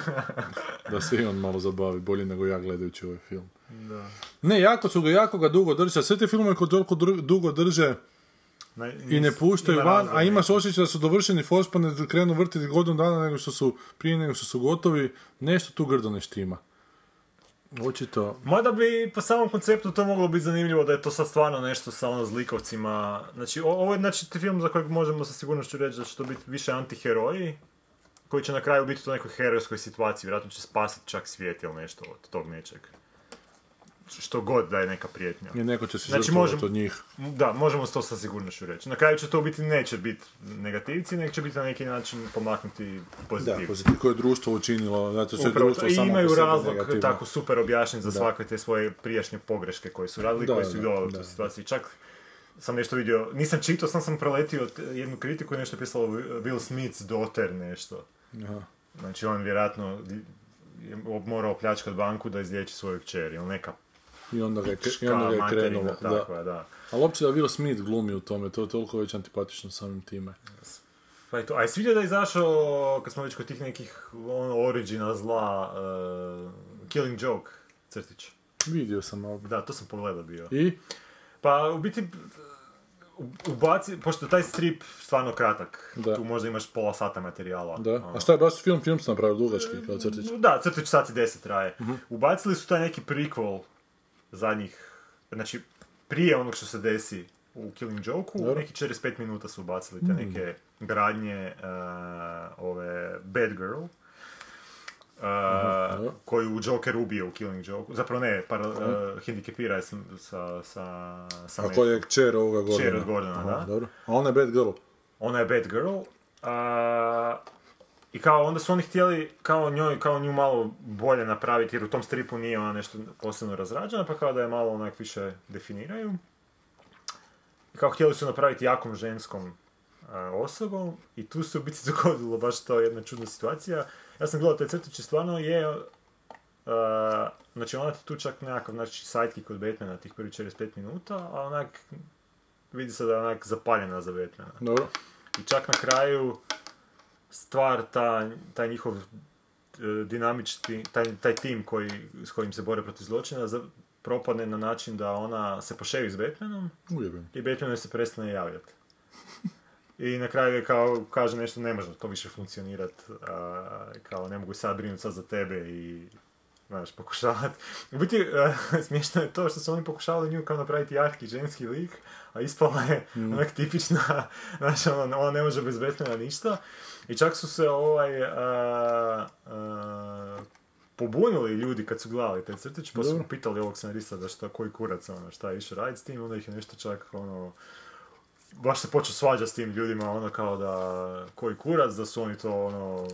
da se i on malo zabavi, bolje nego ja gledajući ovaj film. Da. Ne, jako su ga, jako ga dugo drže. Sve te filmove koji toliko dr- dugo drže, Na- I ne puštaju van, razlog a imaš osjećaj da su dovršeni Force pa ne krenu vrtiti godinu dana nego što su, prije nego što su gotovi, nešto tu grdo ne štima. Očito, Mada bi po samom konceptu to moglo biti zanimljivo da je to sad stvarno nešto sa ono zlikovcima. Znači, o- ovo je znači, film za kojeg možemo sa sigurnošću reći da će to biti više antiheroji, koji će na kraju biti u nekoj herojskoj situaciji, vjerojatno će spasiti čak svijet ili nešto od tog nečeg. Što god da je neka prijetnja. je neko će se Znači, možemo- od njih. Da, možemo to sa sigurnošću reći. Na kraju će to biti, neće biti negativci, nego će biti na neki način pomaknuti Da, pozitivci. pozitiv koje je društvo učinilo, zato što je društvo. I samo imaju razlog negativno. tako super objašnjen za Da. svake te svoje prijašnje pogreške koje su radili, Da, koje su da, doveli u da. tu situaciju. Čak sam nešto vidio, nisam čitao, sam sam preletio jednu kritiku i nešto je pisalo Will Smith's daughter nešto. Aha. Znači on vjerojatno je morao pljačkati banku da izliječi svoju kćer, ili neka I onda ga je, i onda ga je krenulo. Da. takva, da. Ali uopće da Will Smith glumi u tome, to je toliko već antipatično samim time. Pa je to. A jesi vidio da je izašao, kad smo već kod tih nekih ono, origina zla, uh, Killing Joke crtić? Vidio sam, ali... Da, to sam pogledao bio. I? Pa u biti ubaci, pošto taj strip stvarno kratak, Da. tu možda imaš pola sata materijala. Da. ono. A šta je baš film? Film su napravili dugački, kao crtić. Da, crtić sat i deset traje. Mhm. Ubacili su taj neki prequel zadnjih, znači prije onog što se desi u Killing Joke-u, neki 45 minuta su ubacili te Mm. neke gradnje uh, ove Bad Girl. Uh, dobro. koju Joker ubije u Killing Joke. Zapravo ne, par, uh, hendikepira je sa, sa, sa A koja je kćer ovoga Gordona? Kćer od Gordona, Aha, da. Dobro. A ona je bad girl. ona je bad girl. A, I kao onda su oni htjeli kao njoj, kao nju malo bolje napraviti, jer u tom stripu nije ona nešto posebno razrađena, pa kao da je malo onak više definiraju. I kao htjeli su napraviti jakom ženskom osobom i tu se u biti dogodilo baš to jedna čudna situacija. Ja sam gledao taj crtić i stvarno je a, znači ona ti tu čak nekakav znači, sidekick od Batmana tih prvih 45 minuta, a onak vidi se da je onak zapaljena za Batmana. Dobro. I čak na kraju stvar, ta, taj njihov e, dinamični, taj, taj tim koji, s kojim se bore protiv zločina, za- propadne na način da ona se poševi s Batmanom Ujebim. i Batman se prestane javljati. I na kraju je kao, kaže nešto, ne može to više funkcionirat, a, kao ne mogu sad brinuti sad za tebe i znaš, pokušavati. U biti, smiješno je to što su oni pokušavali nju kao napraviti jahki ženski lik, a ispala je onak tipična, znaš, ona, ona ne može bez Batmana ništa. I čak su se ovaj, a, a, pobunili ljudi kad su gledali taj crtić, pa su pitali ovog scenarista da šta, koji kurac, ono, šta je išao raditi s tim, onda ih je nešto čak, ono, baš se počeo svađati s tim ljudima, ono kao da, koji kurac, da su oni to, ono,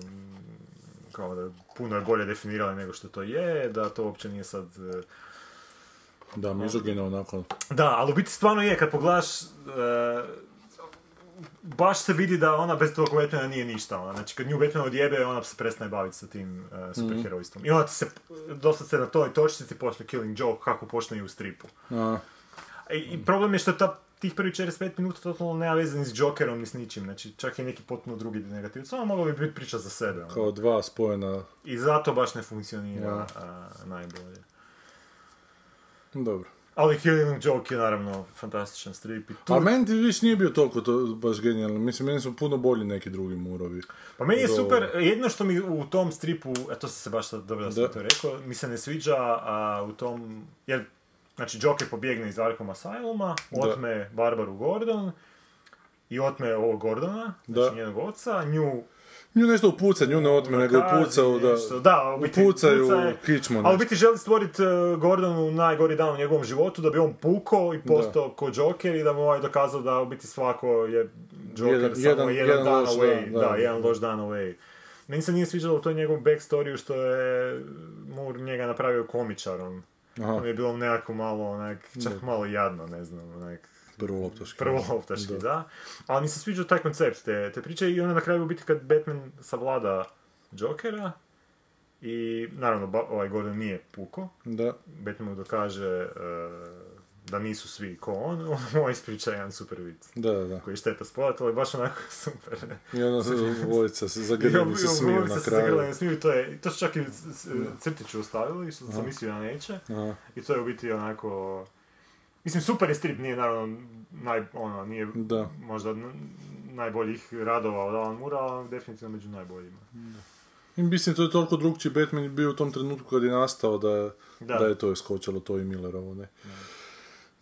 kao da puno je bolje definirali nego što to je, da to uopće nije sad... e, Da, mizogino onako. Da, ali u biti stvarno je, kad pogledaš, e, baš se vidi da ona bez tog Batmana nije ništa. Ona. Znači, kad nju Batman odjebe, ona se prestane baviti sa tim superherojstvom. I onda ti se, dosta se na toj točci ti počne Killing Joke, kako počne i u stripu. A, I, i problem je što ta, tih prvih 45 minuta totalno nema veze ni s Jokerom, ni s ničim. Znači, čak i neki potpuno drugi negativ. Samo moglo bi biti priča za sebe. ono. kao dva spojena. I zato baš ne funkcionira Ja. a, najbolje. Dobro. Ali Killing Joke je naravno fantastičan strip. I tu... A meni ti više nije bio toliko to baš genijalno. Mislim, meni su puno bolji neki drugi murovi. Pa meni je Do- super, jedno što mi u tom stripu, a to sam se baš sad dobro da sam to rekao, mi se ne sviđa a, u tom, jer, znači Joker pobjegne iz Arkham Asyluma, Da. otme Barbaru Gordon i otme ovog Gordona, znači Da. njenog oca, nju Nju nešto upuca, nju ne otme, nego upucaju da... nešto. da, u biti upucaju kičmu Ali u biti želi stvoriti uh, Gordonu najgori dan u njegovom životu, da bi on pukao i postao ko Joker i da mu ovaj dokazao da u biti svako je Joker Jedan- samo jedan- jedan, jedan dan away. dan, da, da. jedan loš dan away. Meni se nije sviđalo u toj njegovom backstoriju što je Moore njega napravio komičarom. Aha, mi je bilo nekako malo, onak, čak malo jadno, ne znam, onak, prvo loptaški. prvo loptaški, da. Ali mi se sviđa taj koncept te, te priče i onda na kraju u biti kad Batman savlada Jokera i naravno ba- ovaj Gordon nije puko, Da. Batman mu dokaže e, da nisu svi ko on, on mu ispriča jedan super vic. Da, da, da. Koji je šteta spojati, ali baš onako super. I onda se dvojica se zagrljeni se smiju na se kraju. zagrljeni smiju, to je, to su čak i crtiću ostavili, što sam mislio da neće. Aha. I to je u biti onako... Mislim, super je strip, nije naravno naj, ono, nije Da. možda najboljih radova od Alan Moore, ali definitivno među najboljima. I mislim, to je toliko drugčiji Batman bio u tom trenutku kad je nastao da, je- Da. da je to iskočilo, to i Millerovo, ne.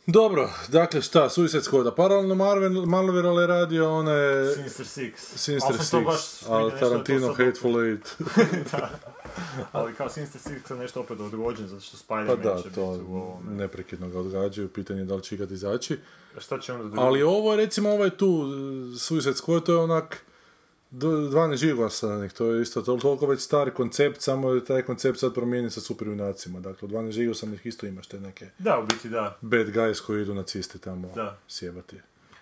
Dobro, dakle šta, Suicide Squad, paralelno Marvel, Marvel je radio one... Sinister Six. Sinister Ali baš Six, vidio a nešto da je to Tarantino Hateful Eight. da. Ali kao Sinister Six je nešto opet odgođen, zato što Pa Spider-Man da, će to biti u ovome. neprekidno ga odgađaju, pitanje je da li će ikad izaći. A Šta će onda drugo? Ali ovo je, recimo, ovaj tu, uh, Suicide Squad, to je onak, 12 žigosanik, to je isto tol- toliko već stari koncept, samo je taj koncept sad promijenjen sa superjunacima. Dakle, u 12 žigosanih isto imaš te neke Da, u biti da. bad guys koji idu nacisti tamo Da. sjebati.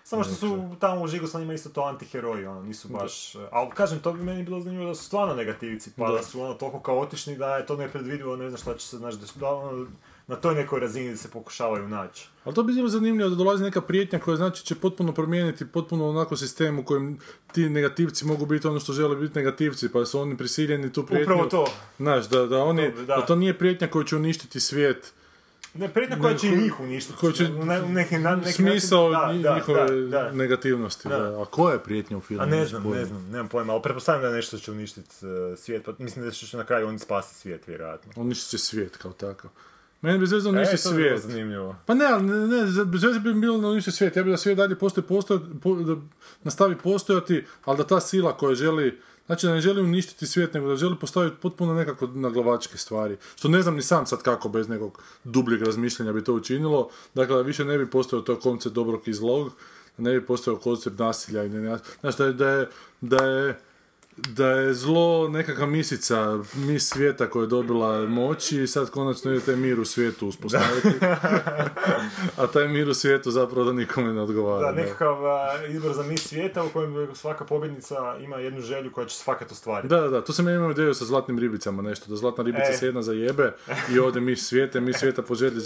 Samo što su tamo u Žigosanima isto to antiheroji, ono, nisu baš... Ali kažem, to bi meni bilo zanimljivo da su stvarno negativci, pa da, Da. su ono toliko kaotični da je to nepredvidivo, ne znam šta će se, znaš, da, da ono, na toj nekoj razini se pokušavaju naći. Ali to bi bilo zanimljivo da dolazi neka prijetnja koja znači će potpuno promijeniti potpuno onako sistem u kojem ti negativci mogu biti ono što žele biti negativci, pa su oni prisiljeni tu prijetnju... Upravo to. Znaš, da, da, oni, Da. da. to nije prijetnja koja će uništiti svijet, Ne, prijetnja koja Ne, će njih uništiti. koji će na neki, na, neki smisao način- da, njihove da, da. negativnosti. Da. Da. A koja je prijetnja u filmu? A ne znam, ne znam, nemam pojma, ali pretpostavljam da je nešto što će uništiti uh, svijet, pa mislim da će na kraju oni spasiti svijet, vjerojatno. Uništit će svijet kao takav. Meni bi E, to bi bilo svijet. zanimljivo. Pa ne, ali ne, ne, bez veze bi bilo na uništi svijet. Ja bi da svijet dalje postoji, postoji, po, da nastavi postojati, ali da ta sila koja želi, znači da ne želi uništiti svijet, nego da želi postaviti potpuno nekako naglavačke stvari. Što ne znam ni sam sad kako bez nekog dubljeg razmišljanja bi to učinilo. Dakle, da više ne bi postojao to koncept dobrog i zlog, ne bi postojao koncept nasilja i ne, znaš, da je, da je, da je da je zlo nekakva misica, mis svijeta koja je dobila moći i sad konačno ide taj mir u svijetu uspostaviti. A taj mir u svijetu zapravo da nikome ne odgovara. Da, nekakav izbor za mis svijeta u kojem svaka pobjednica ima jednu želju koja će se fakat ostvariti. Da, da, to sam ja imao ideju sa zlatnim ribicama nešto, da zlatna ribica E. se jedna zajebe i ode mi svijete, mi svijeta poželji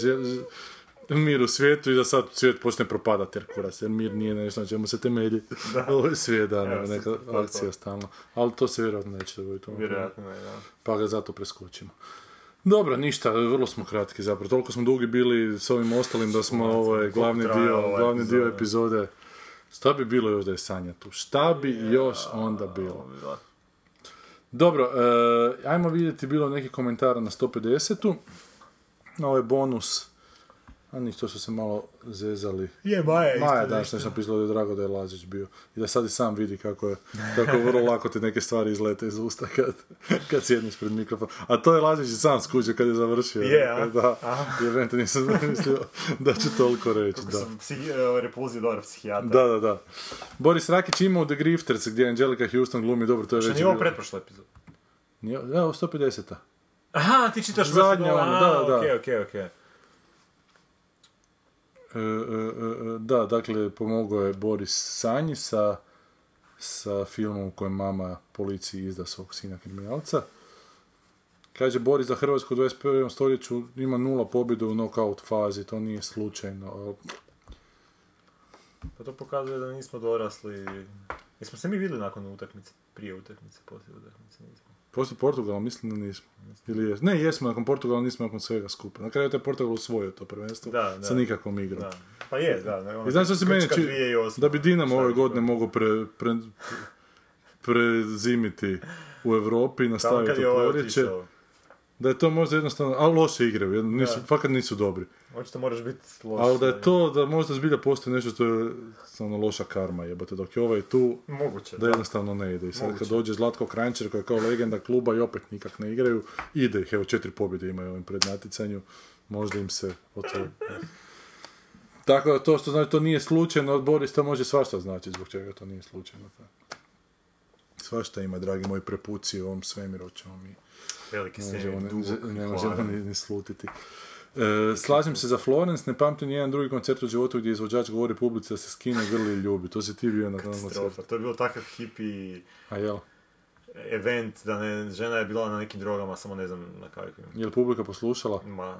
mir u svijetu i da sad svijet počne propadati jer kurac, jer mir nije nešto na čemu se temelji. Ovo je svijet, da, Evo, neka to, to. akcija stalno. Ali to se vjerojatno neće dogoditi. Vjerojatno ne, da. Pa ga zato preskočimo. Dobro, ništa, vrlo smo kratki zapravo. Toliko smo dugi bili s ovim ostalim da smo ovaj glavni dio, glavni dio epizode. Šta bi bilo još da je Sanja tu? Šta bi još onda bilo? Dobro, e, ajmo vidjeti bilo neki komentara na 150-u. Na ovaj bonus. A ništa, to su se malo zezali. Je, Maja isto Maja danas nešto napisala da je drago da je Lazić bio. I da sad i sam vidi kako je, kako vrlo lako ti neke stvari izlete iz usta kad, kad sjedneš pred mikrofon. A to je Lazić i sam skuđe kad je završio. Je, a? Da, Aha. jer vente nisam mislio da ću toliko reći. Da. Sam psihi, e, repulzija dobar psihijatar. da, da, da. Boris Rakić ima u The Grifters gdje Angelica Houston glumi dobro, to je Što već nije ovo pretprošla epizoda. Nije, da, ovo 150-a. Aha, ti čitaš Zadnja a, da, da. Okej, okej, okej. E, e, e, da, dakle, pomogao je Boris Sanji sa, sa filmom u kojem mama policiji izda svog sina kriminalca. Kaže Boris da Hrvatsko u 21. stoljeću ima nula pobjede u knockout fazi, to nije slučajno. Pa to pokazuje da nismo dorasli... Jesmo se mi vidjeli nakon utakmice? Prije utakmice, poslije utakmice, nismo. Poslije Portugala mislim da nismo. Ili jes, ne, jesmo nakon Portugala, nismo nakon svega skupa. Na kraju je Portugal osvojio to prvenstvo Da, da. sa nikakvom igrom. Da. Pa je, da. ne, ono, I znaš što se meni či- 2008. da bi Dinamo ove godine mogao pre, pre, prezimiti u Europi i nastaviti ovaj proljeće. Da je to možda jednostavno, ali loše jedno, nisu, Da. fakat nisu dobri. Očito moraš biti loš. Ali da je to, da možda zbilja postoji nešto što je stvarno loša karma jebate, dok je ovaj tu, Moguće, da da. jednostavno ne ide. I sad Moguće. kad dođe Zlatko Kranjčer koji je kao legenda kluba i opet nikak ne igraju, ide ih, evo četiri pobjede imaju ovim prednatjecanju, možda im se otvori. Tako da to što znači to nije slučajno, Boris to može svašta znači zbog čega to nije slučajno. Svašta ima, dragi moji prepuci u ovom svemiru, ćemo mi Veliki ne možemo, ne, ne možemo ni, ni slutiti. E, slažem se za Florence, ne pamtim nijedan drugi koncert u životu gdje izvođač govori publici da se skine, grli i ljubi. To si ti bio na tom koncertu. To je bilo takav hippie A jel? event, da ne, žena je bila na nekim drogama, samo ne znam na kakvim. Je li publika poslušala? Ma, ja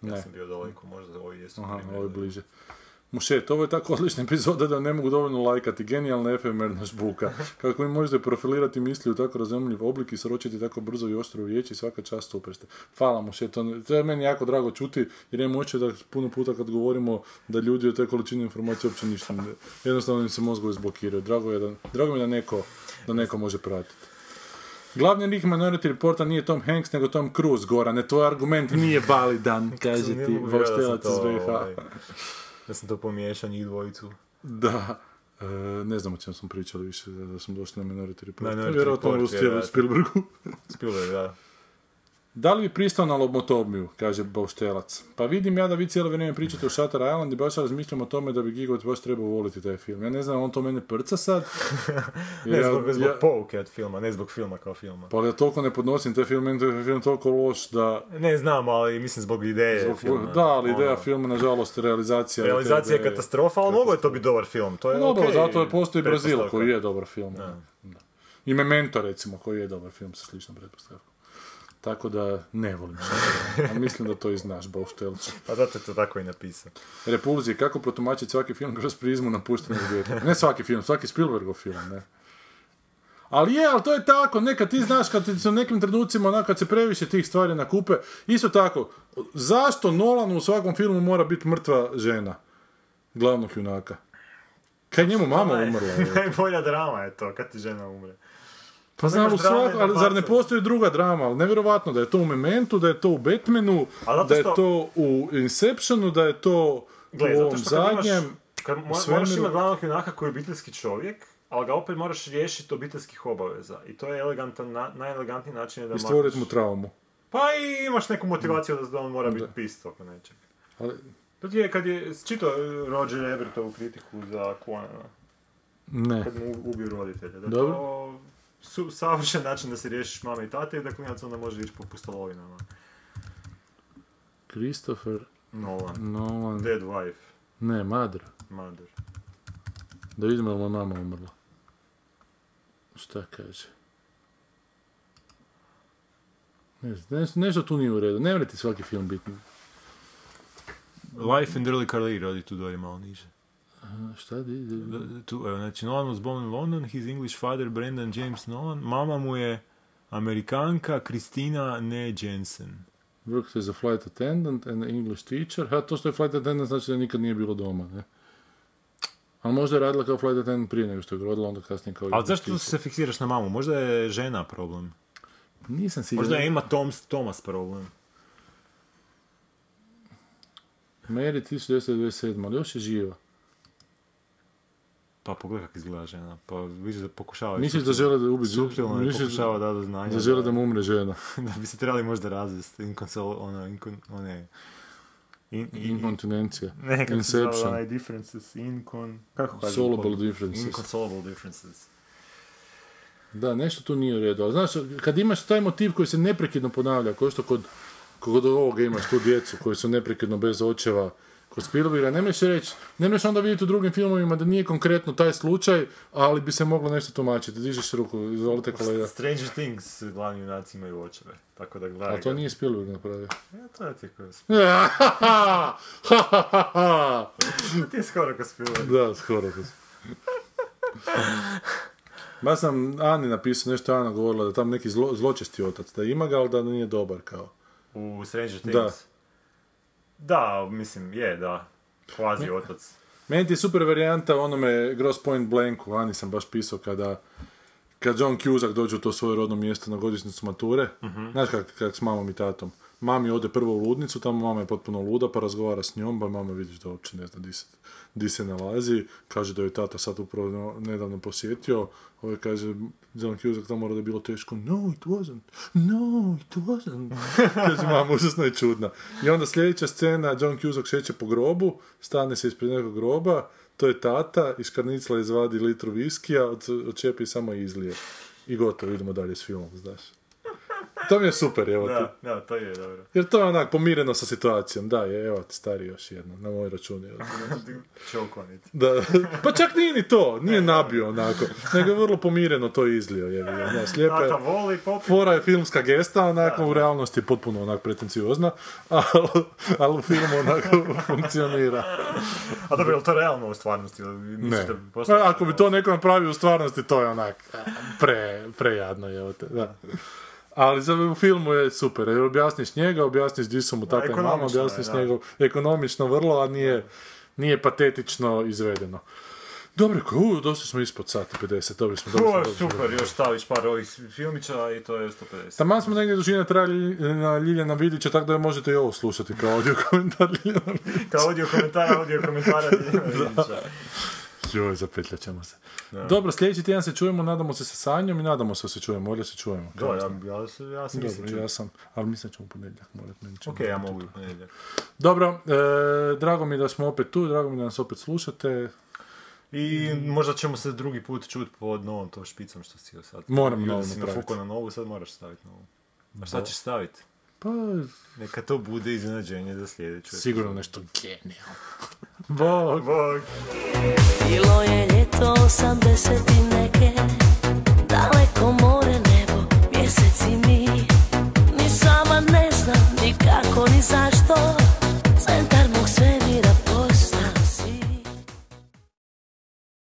Ne. sam bio daleko, možda ovi jesu. Aha, je bliže. Mušet, ovo je tako odlična epizoda da ne mogu dovoljno lajkati. Genijalna efemerna žbuka. Kako vi možete profilirati misli u tako razumljiv oblik i sročiti tako brzo i oštro u riječi, svaka čast super ste. Hvala Mušet, to, je meni jako drago čuti, jer imam oče da puno puta kad govorimo da ljudi o te količini informacije uopće ništa ne... Jednostavno im se mozgovi zblokiraju. Drago, je da, drago mi je da neko, da neko može pratiti. Glavni lik Minority Reporta nije Tom Hanks, nego Tom Cruise, Gorane. Tvoj argument nije validan, kaže ti voštelac iz VH. Da sam to pomiješao njih dvojicu. Da. E, ne znam o čem smo pričali više, da, smo došli na Minority Report. Minority Vjerojatno Report, u. Spielbergu. Spielberg, da. Da li bi pristao na lobotomiju, kaže Bauštelac. Pa vidim ja da vi cijelo vrijeme pričate o Shutter Island i baš razmišljam o tome da bi Gigot baš trebao voliti taj film. Ja ne znam, on to mene prca sad. Ne Ja- zbog, zbog ja- pouke od filma, ne zbog filma kao filma. Pa ja toliko ne podnosim taj film, meni je film toliko loš da... Ne znam, ali mislim zbog ideje Zbog- filma. da, ali ideja Ono, filma, nažalost, realizacija... Realizacija je katastrofa, ali mogo je to biti dobar film. To je Dobro, okej, zato je postoji Brazil koji je dobar film. Da. I Memento, recimo, koji je dobar film sa sličnom pretpostavkom. Tako da ne volim Shutter ali mislim da to i znaš, Bauštelić. Pa zato je to tako i napisao. Repulzije, kako protumačiti svaki film kroz prizmu napuštenog djeteta? Ne svaki film, svaki Spielbergov film, ne. Ali je, ali to je tako, nekad ti znaš kad ti se u nekim trenucima, onako, kad se previše tih stvari nakupe, isto tako, zašto Nolan u svakom filmu mora biti mrtva žena, glavnog junaka? Kaj njemu mama umrla? je? Najbolja drama je to, kad ti žena umre. Pa znam, u ali zar ne postoji druga drama? Ali nevjerovatno da je to u Mementu, da je to u Batmanu, da je to u Inceptionu, da je to Gle, u ovom zadnjem. Kad mo- moraš imati glavnog junaka koji je obiteljski čovjek, ali ga opet moraš riješiti obiteljskih obaveza. I to je elegantan, na, najelegantniji način je da I stvoriti mu traumu. Pa i imaš neku motivaciju da, da on mora biti pist oko nečeg. Ali, To je kad je čitao Roger Ebertovu kritiku za Quanana, ne. kad mu ubiju roditelje. Da Dobro. to su, savršen način da se riješiš mame i tate i da klinac onda može ići po pustolovinama. Christopher Nolan. Nolan. Dead Wife. Ne, Mother. Mother. Da vidimo je mama umrla. Šta kaže? Ne znam, nešto, nešto tu nije u redu. Ne mora ti svaki film biti. Life and Early Career, radi tu dolje malo niže. A, Šta di? Tu, znači, Nolan was born in London, his English father, Brendan James Nolan, mama mu je Amerikanka, Kristina Ne Jensen. Worked as a flight attendant and an English teacher. Ha, to što je flight attendant znači da nikad nije bilo doma, ne? Ali možda je radila kao flight attendant prije nego što je rodila, onda kasnije kao... Ali zašto teacher. se fiksiraš na mamu? Možda je žena problem. Nisam siguran. Možda je ima Toms, Thomas problem. Mary 1997, ali još je živa. Pa pogledaj kako izgleda žena. Pa vidiš da pokušava... Misliš da žele da ubiti Suptilno misliš pokušava da do znanja. Da žele da mu umre žena. da bi se trebali možda razvesti. Inconsol... Ono, inkon... One... In, in, Inkontinencija. ne, kako se zove onaj differences, incon... Kako kaže? Solvable differences. Inconsolable differences. Da, nešto tu nije u redu. Ali znaš, kad imaš taj motiv koji se neprekidno ponavlja, kao što kod, kod ovoga imaš tu djecu koji su neprekidno bez očeva, kod Spielberga, ne možeš reći, ne možeš onda vidjeti u drugim filmovima da nije konkretno taj slučaj, ali bi se moglo nešto tumačiti. Dižeš ruku, izvolite kolega. Stranger Things glavni junaci imaju očeve. Tako da gledaj. A to nije Spielberg napravio. Ja, to je ti ko da, To ti je skoro ko Spielberg. skoro. Ma sam Ani napisao, nešto je Ana govorila, da tam neki zlo, zločesti otac, da ima ga, ali da nije dobar kao. U Stranger Things. Da. Da, mislim, je, da. Kvazi otac. Meni ti je super varijanta u onome Gross Point Blanku, Ani sam baš pisao kada kad John Cusack dođe u to svoje rodno mjesto na godišnjicu mature, znaš kak, kak s mamom i tatom. Mami ode prvo u ludnicu, tamo mama je potpuno luda, pa razgovara s njom, pa mama vidiš da uopće ne zna di se, di se nalazi, kaže da je tata sad upravo no- nedavno posjetio, ovaj kaže, John Cusack tamo mora da je bilo teško, no it wasn't, no it wasn't, kaže mama, užasno je čudna. I onda sljedeća scena, John Cusack šeće po grobu, stane se ispred nekog groba, to je tata, iz karnicla izvadi litru viskija, od, odčepi samo i izlije. I gotovo, idemo dalje s filmom, znaš. To mi je super, evo ti. Da, da, to je dobro. Jer to je onak pomireno sa situacijom. Da, je, evo ti stari još jedno, na moj račun. evo. Da, pa čak nije ni to, nije nabio onako, nego je vrlo pomireno to izlio. Je, da, slijepa je, Tata voli, popi. fora je filmska gesta, onako u realnosti je potpuno onak pretenciozna, ali, ali u filmu onako funkcionira. A dobro, je li to realno u stvarnosti? Ne, mislite, Pa postoji- ako bi to neko napravio u stvarnosti, to je onak pre, prejadno, evo te, da. Ali za u filmu je super, jer objasniš njega, objasniš di su mu tata i mama, je, objasniš da. njegov, ekonomično vrlo, a nije, nije patetično izvedeno. Dobro, ko, u, došli smo ispod sata 50, dobro smo, dobro je super, još staviš par ovih filmića i to je 150. Taman smo negdje dužine trajali na Ljiljana Vidića, tako da možete i ovo slušati kao audio komentar Ljiljana Vidića. Kao audio komentara, audio komentara Ljiljana Vidića. Joj, zapetljat ćemo se. Dobro, sljedeći tjedan se čujemo, nadamo se sa Sanjom i nadamo se da se čujemo, ovdje se čujemo. Da, ja, ja, se- ja sam mislim Dobro, ja sam, ali mislim da ćemo u ponedjeljak morat meni će Ok, ja mogu u ponedjeljak. Dobro, e, drago mi da smo opet tu, drago mi da nas opet slušate. I možda ćemo se drugi put čuti pod novom to špicom što si sad. Moram Ili novu si napraviti. na novu, sad moraš staviti novu. A šta ćeš staviti? Pa, Neka to bude iznenađenje za sljedeću. sigurno nešto genijalno. Bog. Bog. Bilo je ljeto 80 i neke, daleko more, nebo, mjesec i mi. Ni sama ne znam ni kako, ni zašto, centar